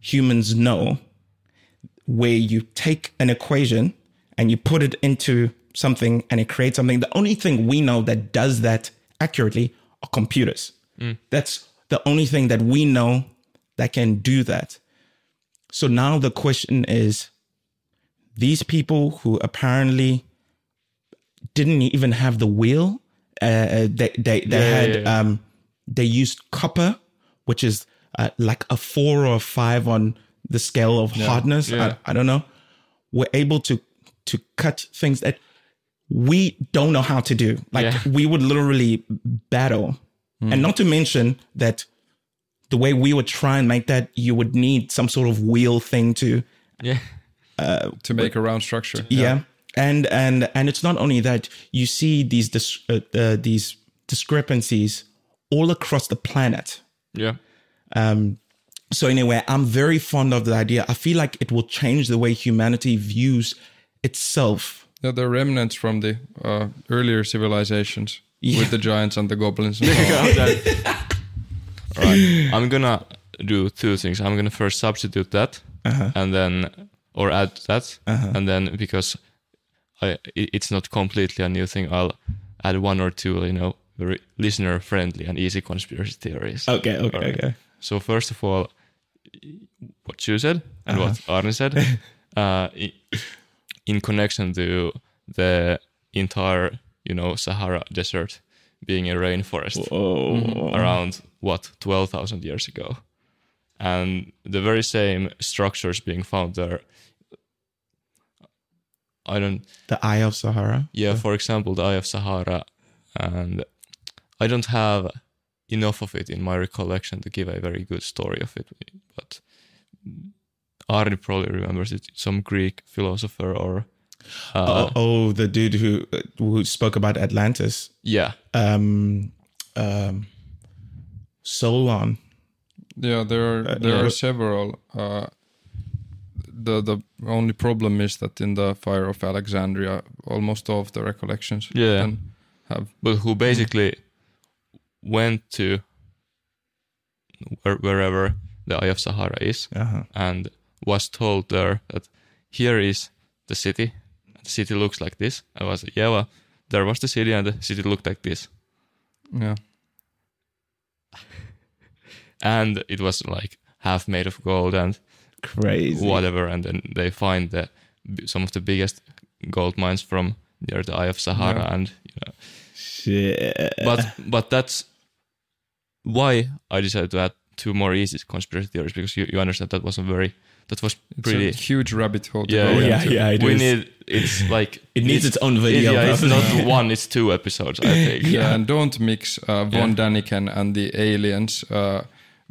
humans know where you take an equation and you put it into something and it creates something the only thing we know that does that accurately are computers. That's the only thing that we know that can do that. So now the question is these people who apparently didn't even have the wheel uh, they they, they Yeah, had yeah, yeah. um they used copper which is uh, like a four or a five on the scale of hardness Yeah. I, I don't know We're able to to cut things that we don't know how to do like Yeah. we would literally battle and not to mention that the way we would try and make that you would need some sort of wheel thing to Yeah. to make a round structure. yeah, and and and it's not only that you see these dis- uh, uh, these discrepancies all across the planet Yeah. Um so anyway i'm very fond of the idea i feel like it will change the way humanity views itself Yeah, the remnants from the uh, earlier civilizations Yeah. with the giants and the goblins. And so on. right. I'm gonna do two things. I'm gonna first substitute that, Uh-huh. and then or add that, and then because I it's not completely a new thing, I'll add one or two, you know, very listener friendly and easy conspiracy theories. okay okay Alright. okay So first of all, what you said and what Uh-huh. Arne said, uh, in connection to the entire, you know, Sahara Desert being a rainforest around what twelve thousand years ago, and the very same structures being found there. I don't. the eye of sahara Yeah, for example, the Eye of Sahara, and I don't have enough of it in my recollection to give a very good story of it. But Arne probably remembers it. Some Greek philosopher or uh, oh, oh the dude who who spoke about atlantis yeah, um um solon Yeah, there are there yeah. are several. Uh, the the only problem is that in the fire of Alexandria, almost all of the recollections Yeah. have but who basically went to wherever the Eye of Sahara is uh-huh and was told there that here is the city. The city looks like this. I was like, yeah, well, there was the city and the city looked like this. yeah and it was like half made of gold and crazy whatever and then they find the some of the biggest gold mines from near the eye of sahara Yeah. and you know shit but but that's why i decided to add two more easy conspiracy theories because you, you understand that wasn't very that was it's pretty a huge rabbit hole to Yeah, go yeah, into. yeah it we is. need it's like it needs its own it- video yeah, it's not one it's two episodes i think Yeah, and don't mix uh, Von Yeah. Daniken and the aliens uh,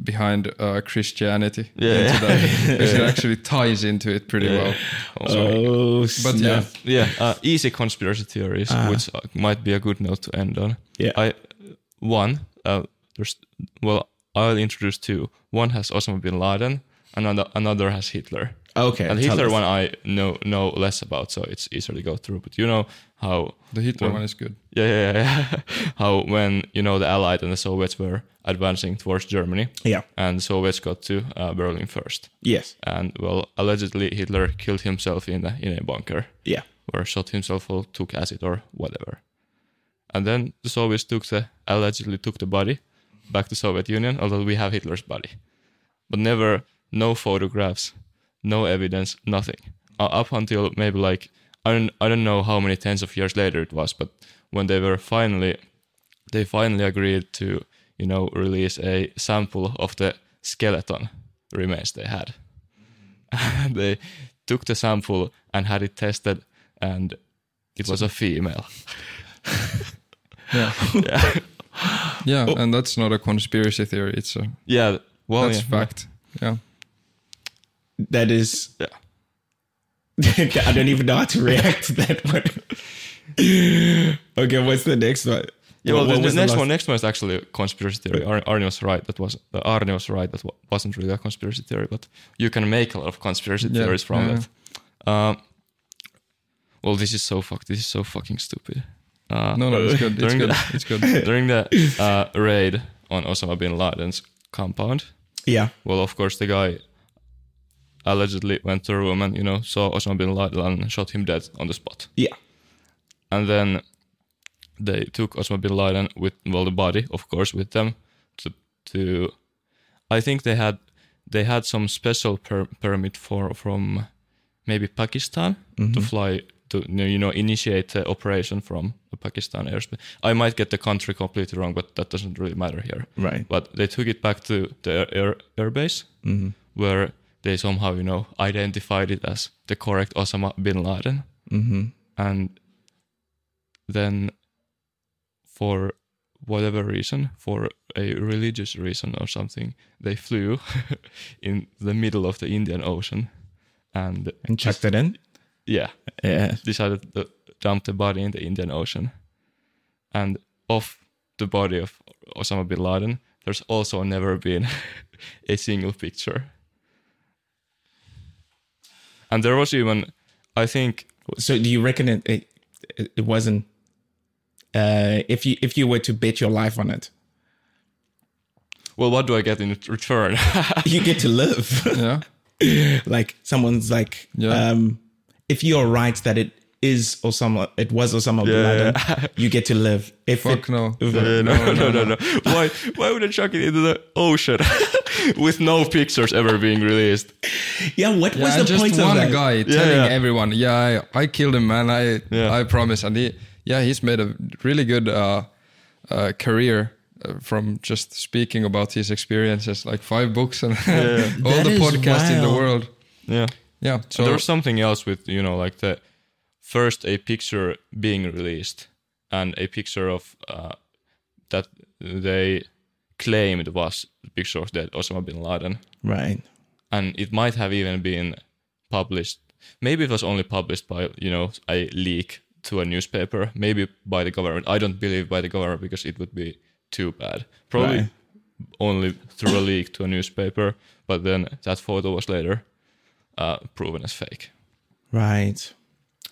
behind uh, Christianity Yeah. into that because it actually ties into it pretty Yeah. well. oh But yeah, snap. yeah uh, easy conspiracy theories which uh, might be a good note to end on Yeah. i one uh, there's well i'll introduce two one has osama bin laden another another has hitler okay and hitler us. one i know know less about so it's easier to go through but you know how the Hitler Well- one is good. yeah yeah yeah, yeah. how when you know the allied and the soviets were advancing towards germany. Yeah. And the soviets got to uh, berlin first. Yes. And well allegedly hitler killed himself in a, in a bunker. Yeah. Or shot himself or took acid or whatever. And then the Soviets took the allegedly took the body back to Soviet Union, although we have Hitler's body, but never no photographs, no evidence, nothing. Uh, up until maybe like I don't I don't know how many tens of years later it was, but when they were finally they finally agreed to you know, release a sample of the skeleton remains they had. they took the sample and had it tested, and it was a female. Yeah. yeah, Yeah, and that's not a conspiracy theory. It's a yeah. Well, that's yeah, fact. Yeah. That is. Yeah. I don't even know how to react to that one. okay, what's the next one? Yeah, well, the, the next last- one, next one is actually a conspiracy theory. Ar- Arne was right. That was uh, Arne was right. That wa- wasn't really a conspiracy theory, but you can make a lot of conspiracy Yeah, theories from yeah. that. Um, well, this is so fucked. This is so fucking stupid. Uh, No, no, it's good. It's during good. the- It's good. during the uh, raid on Osama bin Laden's compound, Yeah. well, of course, the guy allegedly went to a room and you know saw Osama bin Laden and shot him dead on the spot. Yeah. And then they took Osama bin Laden with well the body, of course, with them to to. I think they had they had some special per- permit for from maybe Pakistan to fly to you know, initiate the operation from the Pakistan airspace. I might get the country completely wrong, but that doesn't really matter here. Right. But they took it back to the air, air, air base Mm-hmm. where they somehow, you know, identified it as the correct Osama bin Laden. Mm-hmm. And then, for whatever reason, for a religious reason or something, they flew in the middle of the Indian Ocean and, And chucked it in. yeah, Yeah. decided to dump the body in the Indian Ocean. And of the body of Osama bin Laden, there's also never been a single picture. And there was even, I think, So do you reckon it it, it wasn't uh if you if you were to bet your life on it, well, what do I get in return? you get to live. Yeah. like someone's like Yeah. um if you're right that it is Osama it was Osama bin Yeah, Laden, you get to live. If Fuck it, no. if- no, no, no, no, no. Why, why would I chuck it into the ocean with no pictures ever being released? Yeah, what Yeah, was the just point one of that? guy telling yeah. everyone, "Yeah, I, I killed him, man. I Yeah. I promise." And he, yeah, he's made a really good uh, uh, career uh, from just speaking about his experiences, like five books and all That the is podcasts in the world. Yeah. Yeah. So there was something else with you know like the first a picture being released and a picture of uh, that they claimed was the picture of dead Osama bin Laden, Right. and it might have even been published. Maybe it was only published by you know a leak to a newspaper, maybe by the government. I don't believe by the government because it would be too bad. Probably Right. only through a leak to a newspaper, but then that photo was later uh, proven as fake. Right.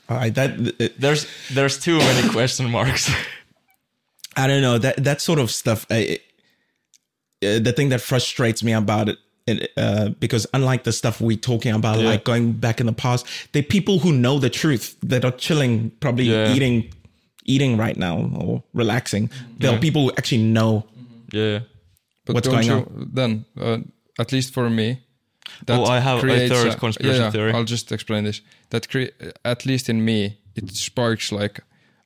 All right. That uh, There's there's too many question marks. I don't know that that sort of stuff. Uh, it- uh, the thing that frustrates me about it, it uh, because unlike the stuff we're talking about, Yeah. like going back in the past, they're people who know the truth that are chilling, probably Yeah. eating, eating right now or relaxing. There are people who actually know. yeah. but what's don't going you, Then, uh, at least for me, that Oh, I have a creates third conspiracy yeah, yeah, theory. I'll just explain this. That cre- at least in me, it sparks like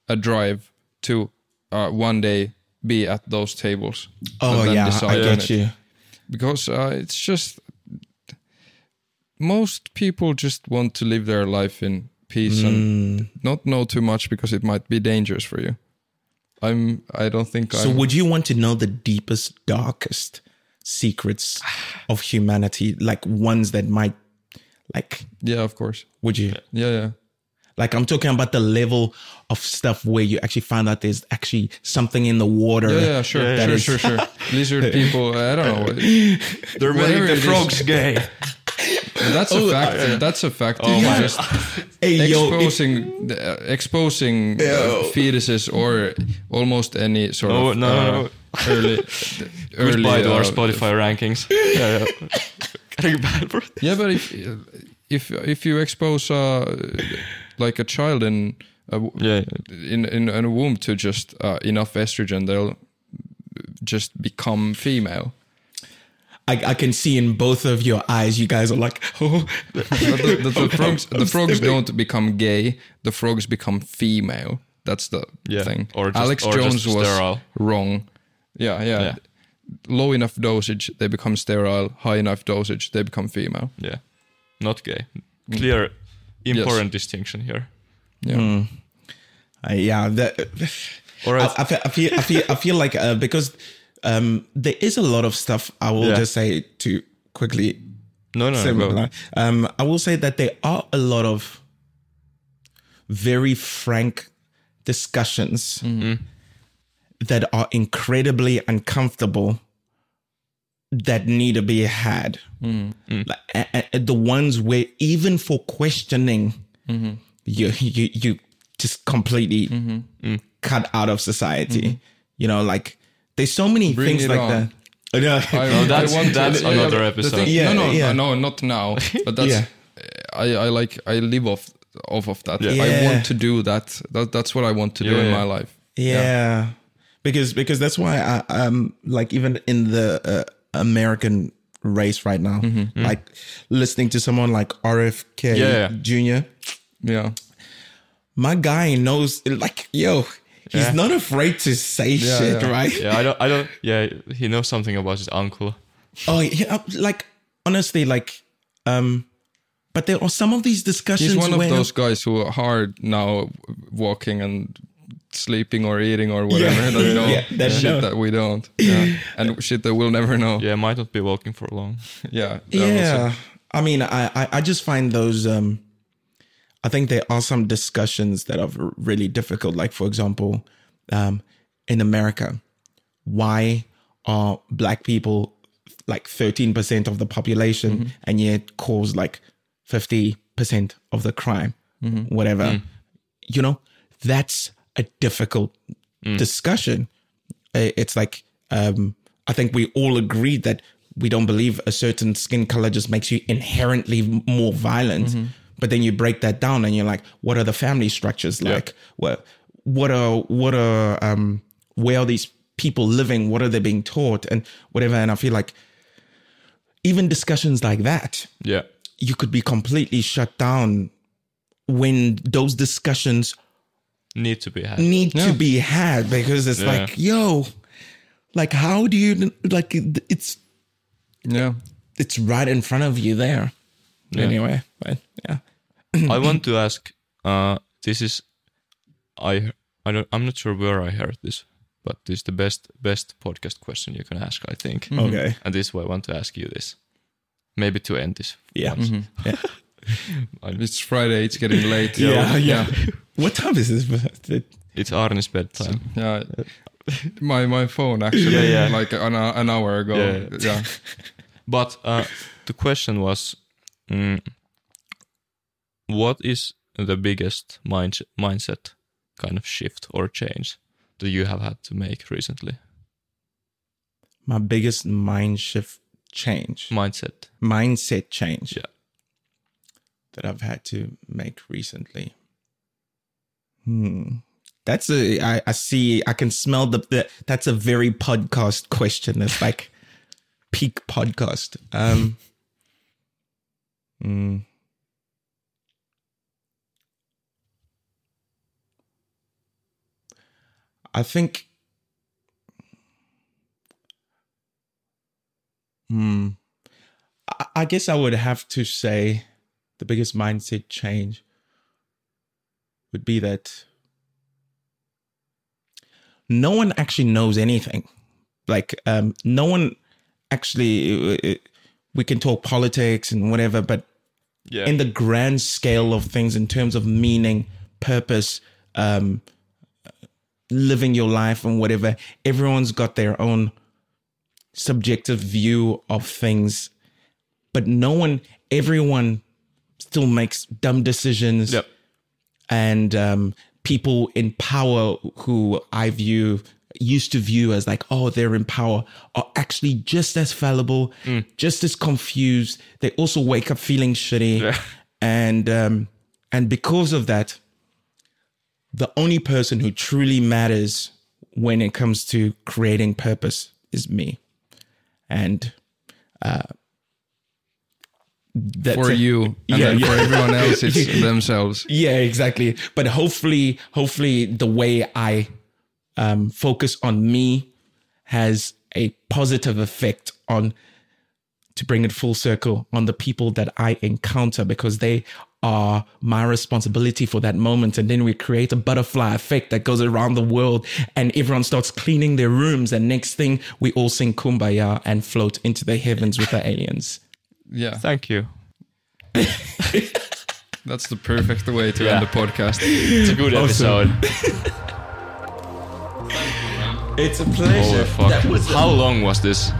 a drive to uh, one day be at those tables. Oh and then yeah, I on get it. you. Because uh, it's just most people just want to live their life in peace and Mm. not know too much because it might be dangerous for you. I'm. I don't think. So I'm, would you want to know the deepest, darkest secrets of humanity, like ones that might, like, yeah, of course. would you? Yeah, yeah. Like I'm talking about the level of stuff where you actually find out there's actually something in the water. Yeah, yeah, sure, that sure, is- sure, sure. Lizard people, I don't know. They're Whatever it is. gay. That's Oh, a fact. That's a fact. You my- just Hey, yo, exposing the, uh, exposing uh, fetuses or almost any sort Oh, of no, uh, no, no. early early Goodbye to our uh, Spotify rankings. yeah, yeah. Getting bad, bro. Yeah, but if if if you expose uh, like a child in a, w- Yeah, in, in in a womb to just uh, enough estrogen, they'll just become female. I, I can see in both of your eyes, you guys are like, oh, But the, the, the frogs, I'm the frogs stepping. don't become gay. The frogs become female. That's the Yeah, thing. or just- Alex or just Jones was sterile. wrong. Yeah, yeah, Yeah. low enough dosage they become sterile, high enough dosage they become female. Yeah, not gay. Clear, important distinction here. Yeah. Mm. Uh, yeah, that, All right. I, I, feel, I feel, I feel, I feel like uh, because um, there is a lot of stuff. I will Yeah. just say to quickly no, no, say no. my Um, I will say that there are a lot of very frank discussions that are incredibly uncomfortable that need to be had. Mm-hmm. Like, a- a- the ones where even for questioning, mm-hmm. you you you just completely mm-hmm. mm. cut out of society. You know, like there's so many Bring things like on. that. I know. I, that's- I want that's yeah, another but episode. thing- Yeah, no, no, yeah. no, not now. But that's Yeah. I, I like I live off off of that. Yeah. I want to do that. that. That's what I want to do Yeah, in yeah. my life. Yeah. Because because that's why I um like even in the uh, American race right now, mm-hmm. Mm-hmm. like listening to someone like RFK Yeah. Jr. Yeah, My guy knows like yo, he's Yeah. not afraid to say Yeah, shit, right? Yeah, I don't. I don't. Yeah, he knows something about his uncle. Oh yeah, uh, like honestly, like um, but there are some of these discussions he's one of those guys who are hard now walking and sleeping or eating or whatever Yeah. that know Yeah, that shit know. that we don't. Yeah, and shit that we'll never know. Yeah, might not be walking for long. Yeah, yeah it. i mean I, I i just find those um i think there are some discussions that are really difficult like for example um in america why are black people like 13% of the population and yet cause like 50% of the crime whatever you know that's a difficult discussion. Uh, it's like um i think we all agree that we don't believe a certain skin color just makes you inherently more violent. But then you break that down and you're like what are the family structures like? What what are what are um where are these people living? What are they being taught? And whatever. And i feel like even discussions like that Yeah. you could be completely shut down when those discussions Need to be had. need Yeah. to be had because it's Yeah. like, yo, like how do you like it's yeah. it's right in front of you there. Yeah. Anyway, but yeah. I want to ask. Uh, this is, I I don't. I'm not sure where I heard this, but this is the best best podcast question you can ask. I think. Okay. And this is why I want to ask you this. Maybe to end this. Yeah. once. Yeah. It's Friday. It's getting late. Yeah, yeah. What time is this? It's Arne's bedtime. yeah. My my phone actually Yeah, yeah. like an, an hour ago. Yeah. yeah. But uh, the question was, mm, what is the biggest mind mindset kind of shift or change that you have had to make recently? My biggest mind shift change, Mindset. mindset change Yeah. that I've had to make recently. Hmm. That's a. I, I see. I can smell the, the. That's a very podcast question. It's like peak podcast. Um. hmm. I think. Hmm. I, I guess I would have to say the biggest mindset change would be that no one actually knows anything. Like, um, no one actually. uh, We can talk politics and whatever, but Yeah. in the grand scale of things, in terms of meaning, purpose, um, living your life and whatever, everyone's got their own subjective view of things, but no one, everyone still makes dumb decisions Yep. And um, people in power who I view used to view as like, oh, they're in power, are actually just as fallible, just as confused. They also wake up feeling shitty, Yeah. and um, and because of that, the only person who truly matters when it comes to creating purpose is me, and uh, that's For you and Yeah, then yeah. for everyone else, it's themselves. Yeah, exactly. But hopefully, hopefully, the way I um, focus on me has a positive effect on to bring it full circle on the people that I encounter because they are my responsibility for that moment. And then we create a butterfly effect that goes around the world and everyone starts cleaning their rooms. And next thing we all sing kumbaya and float into the heavens with the aliens. Yeah, Thank you. that's the perfect way to Yeah. end the podcast. It's a good Awesome. episode. It's a pleasure. Holy fuck. That was a- How long was this?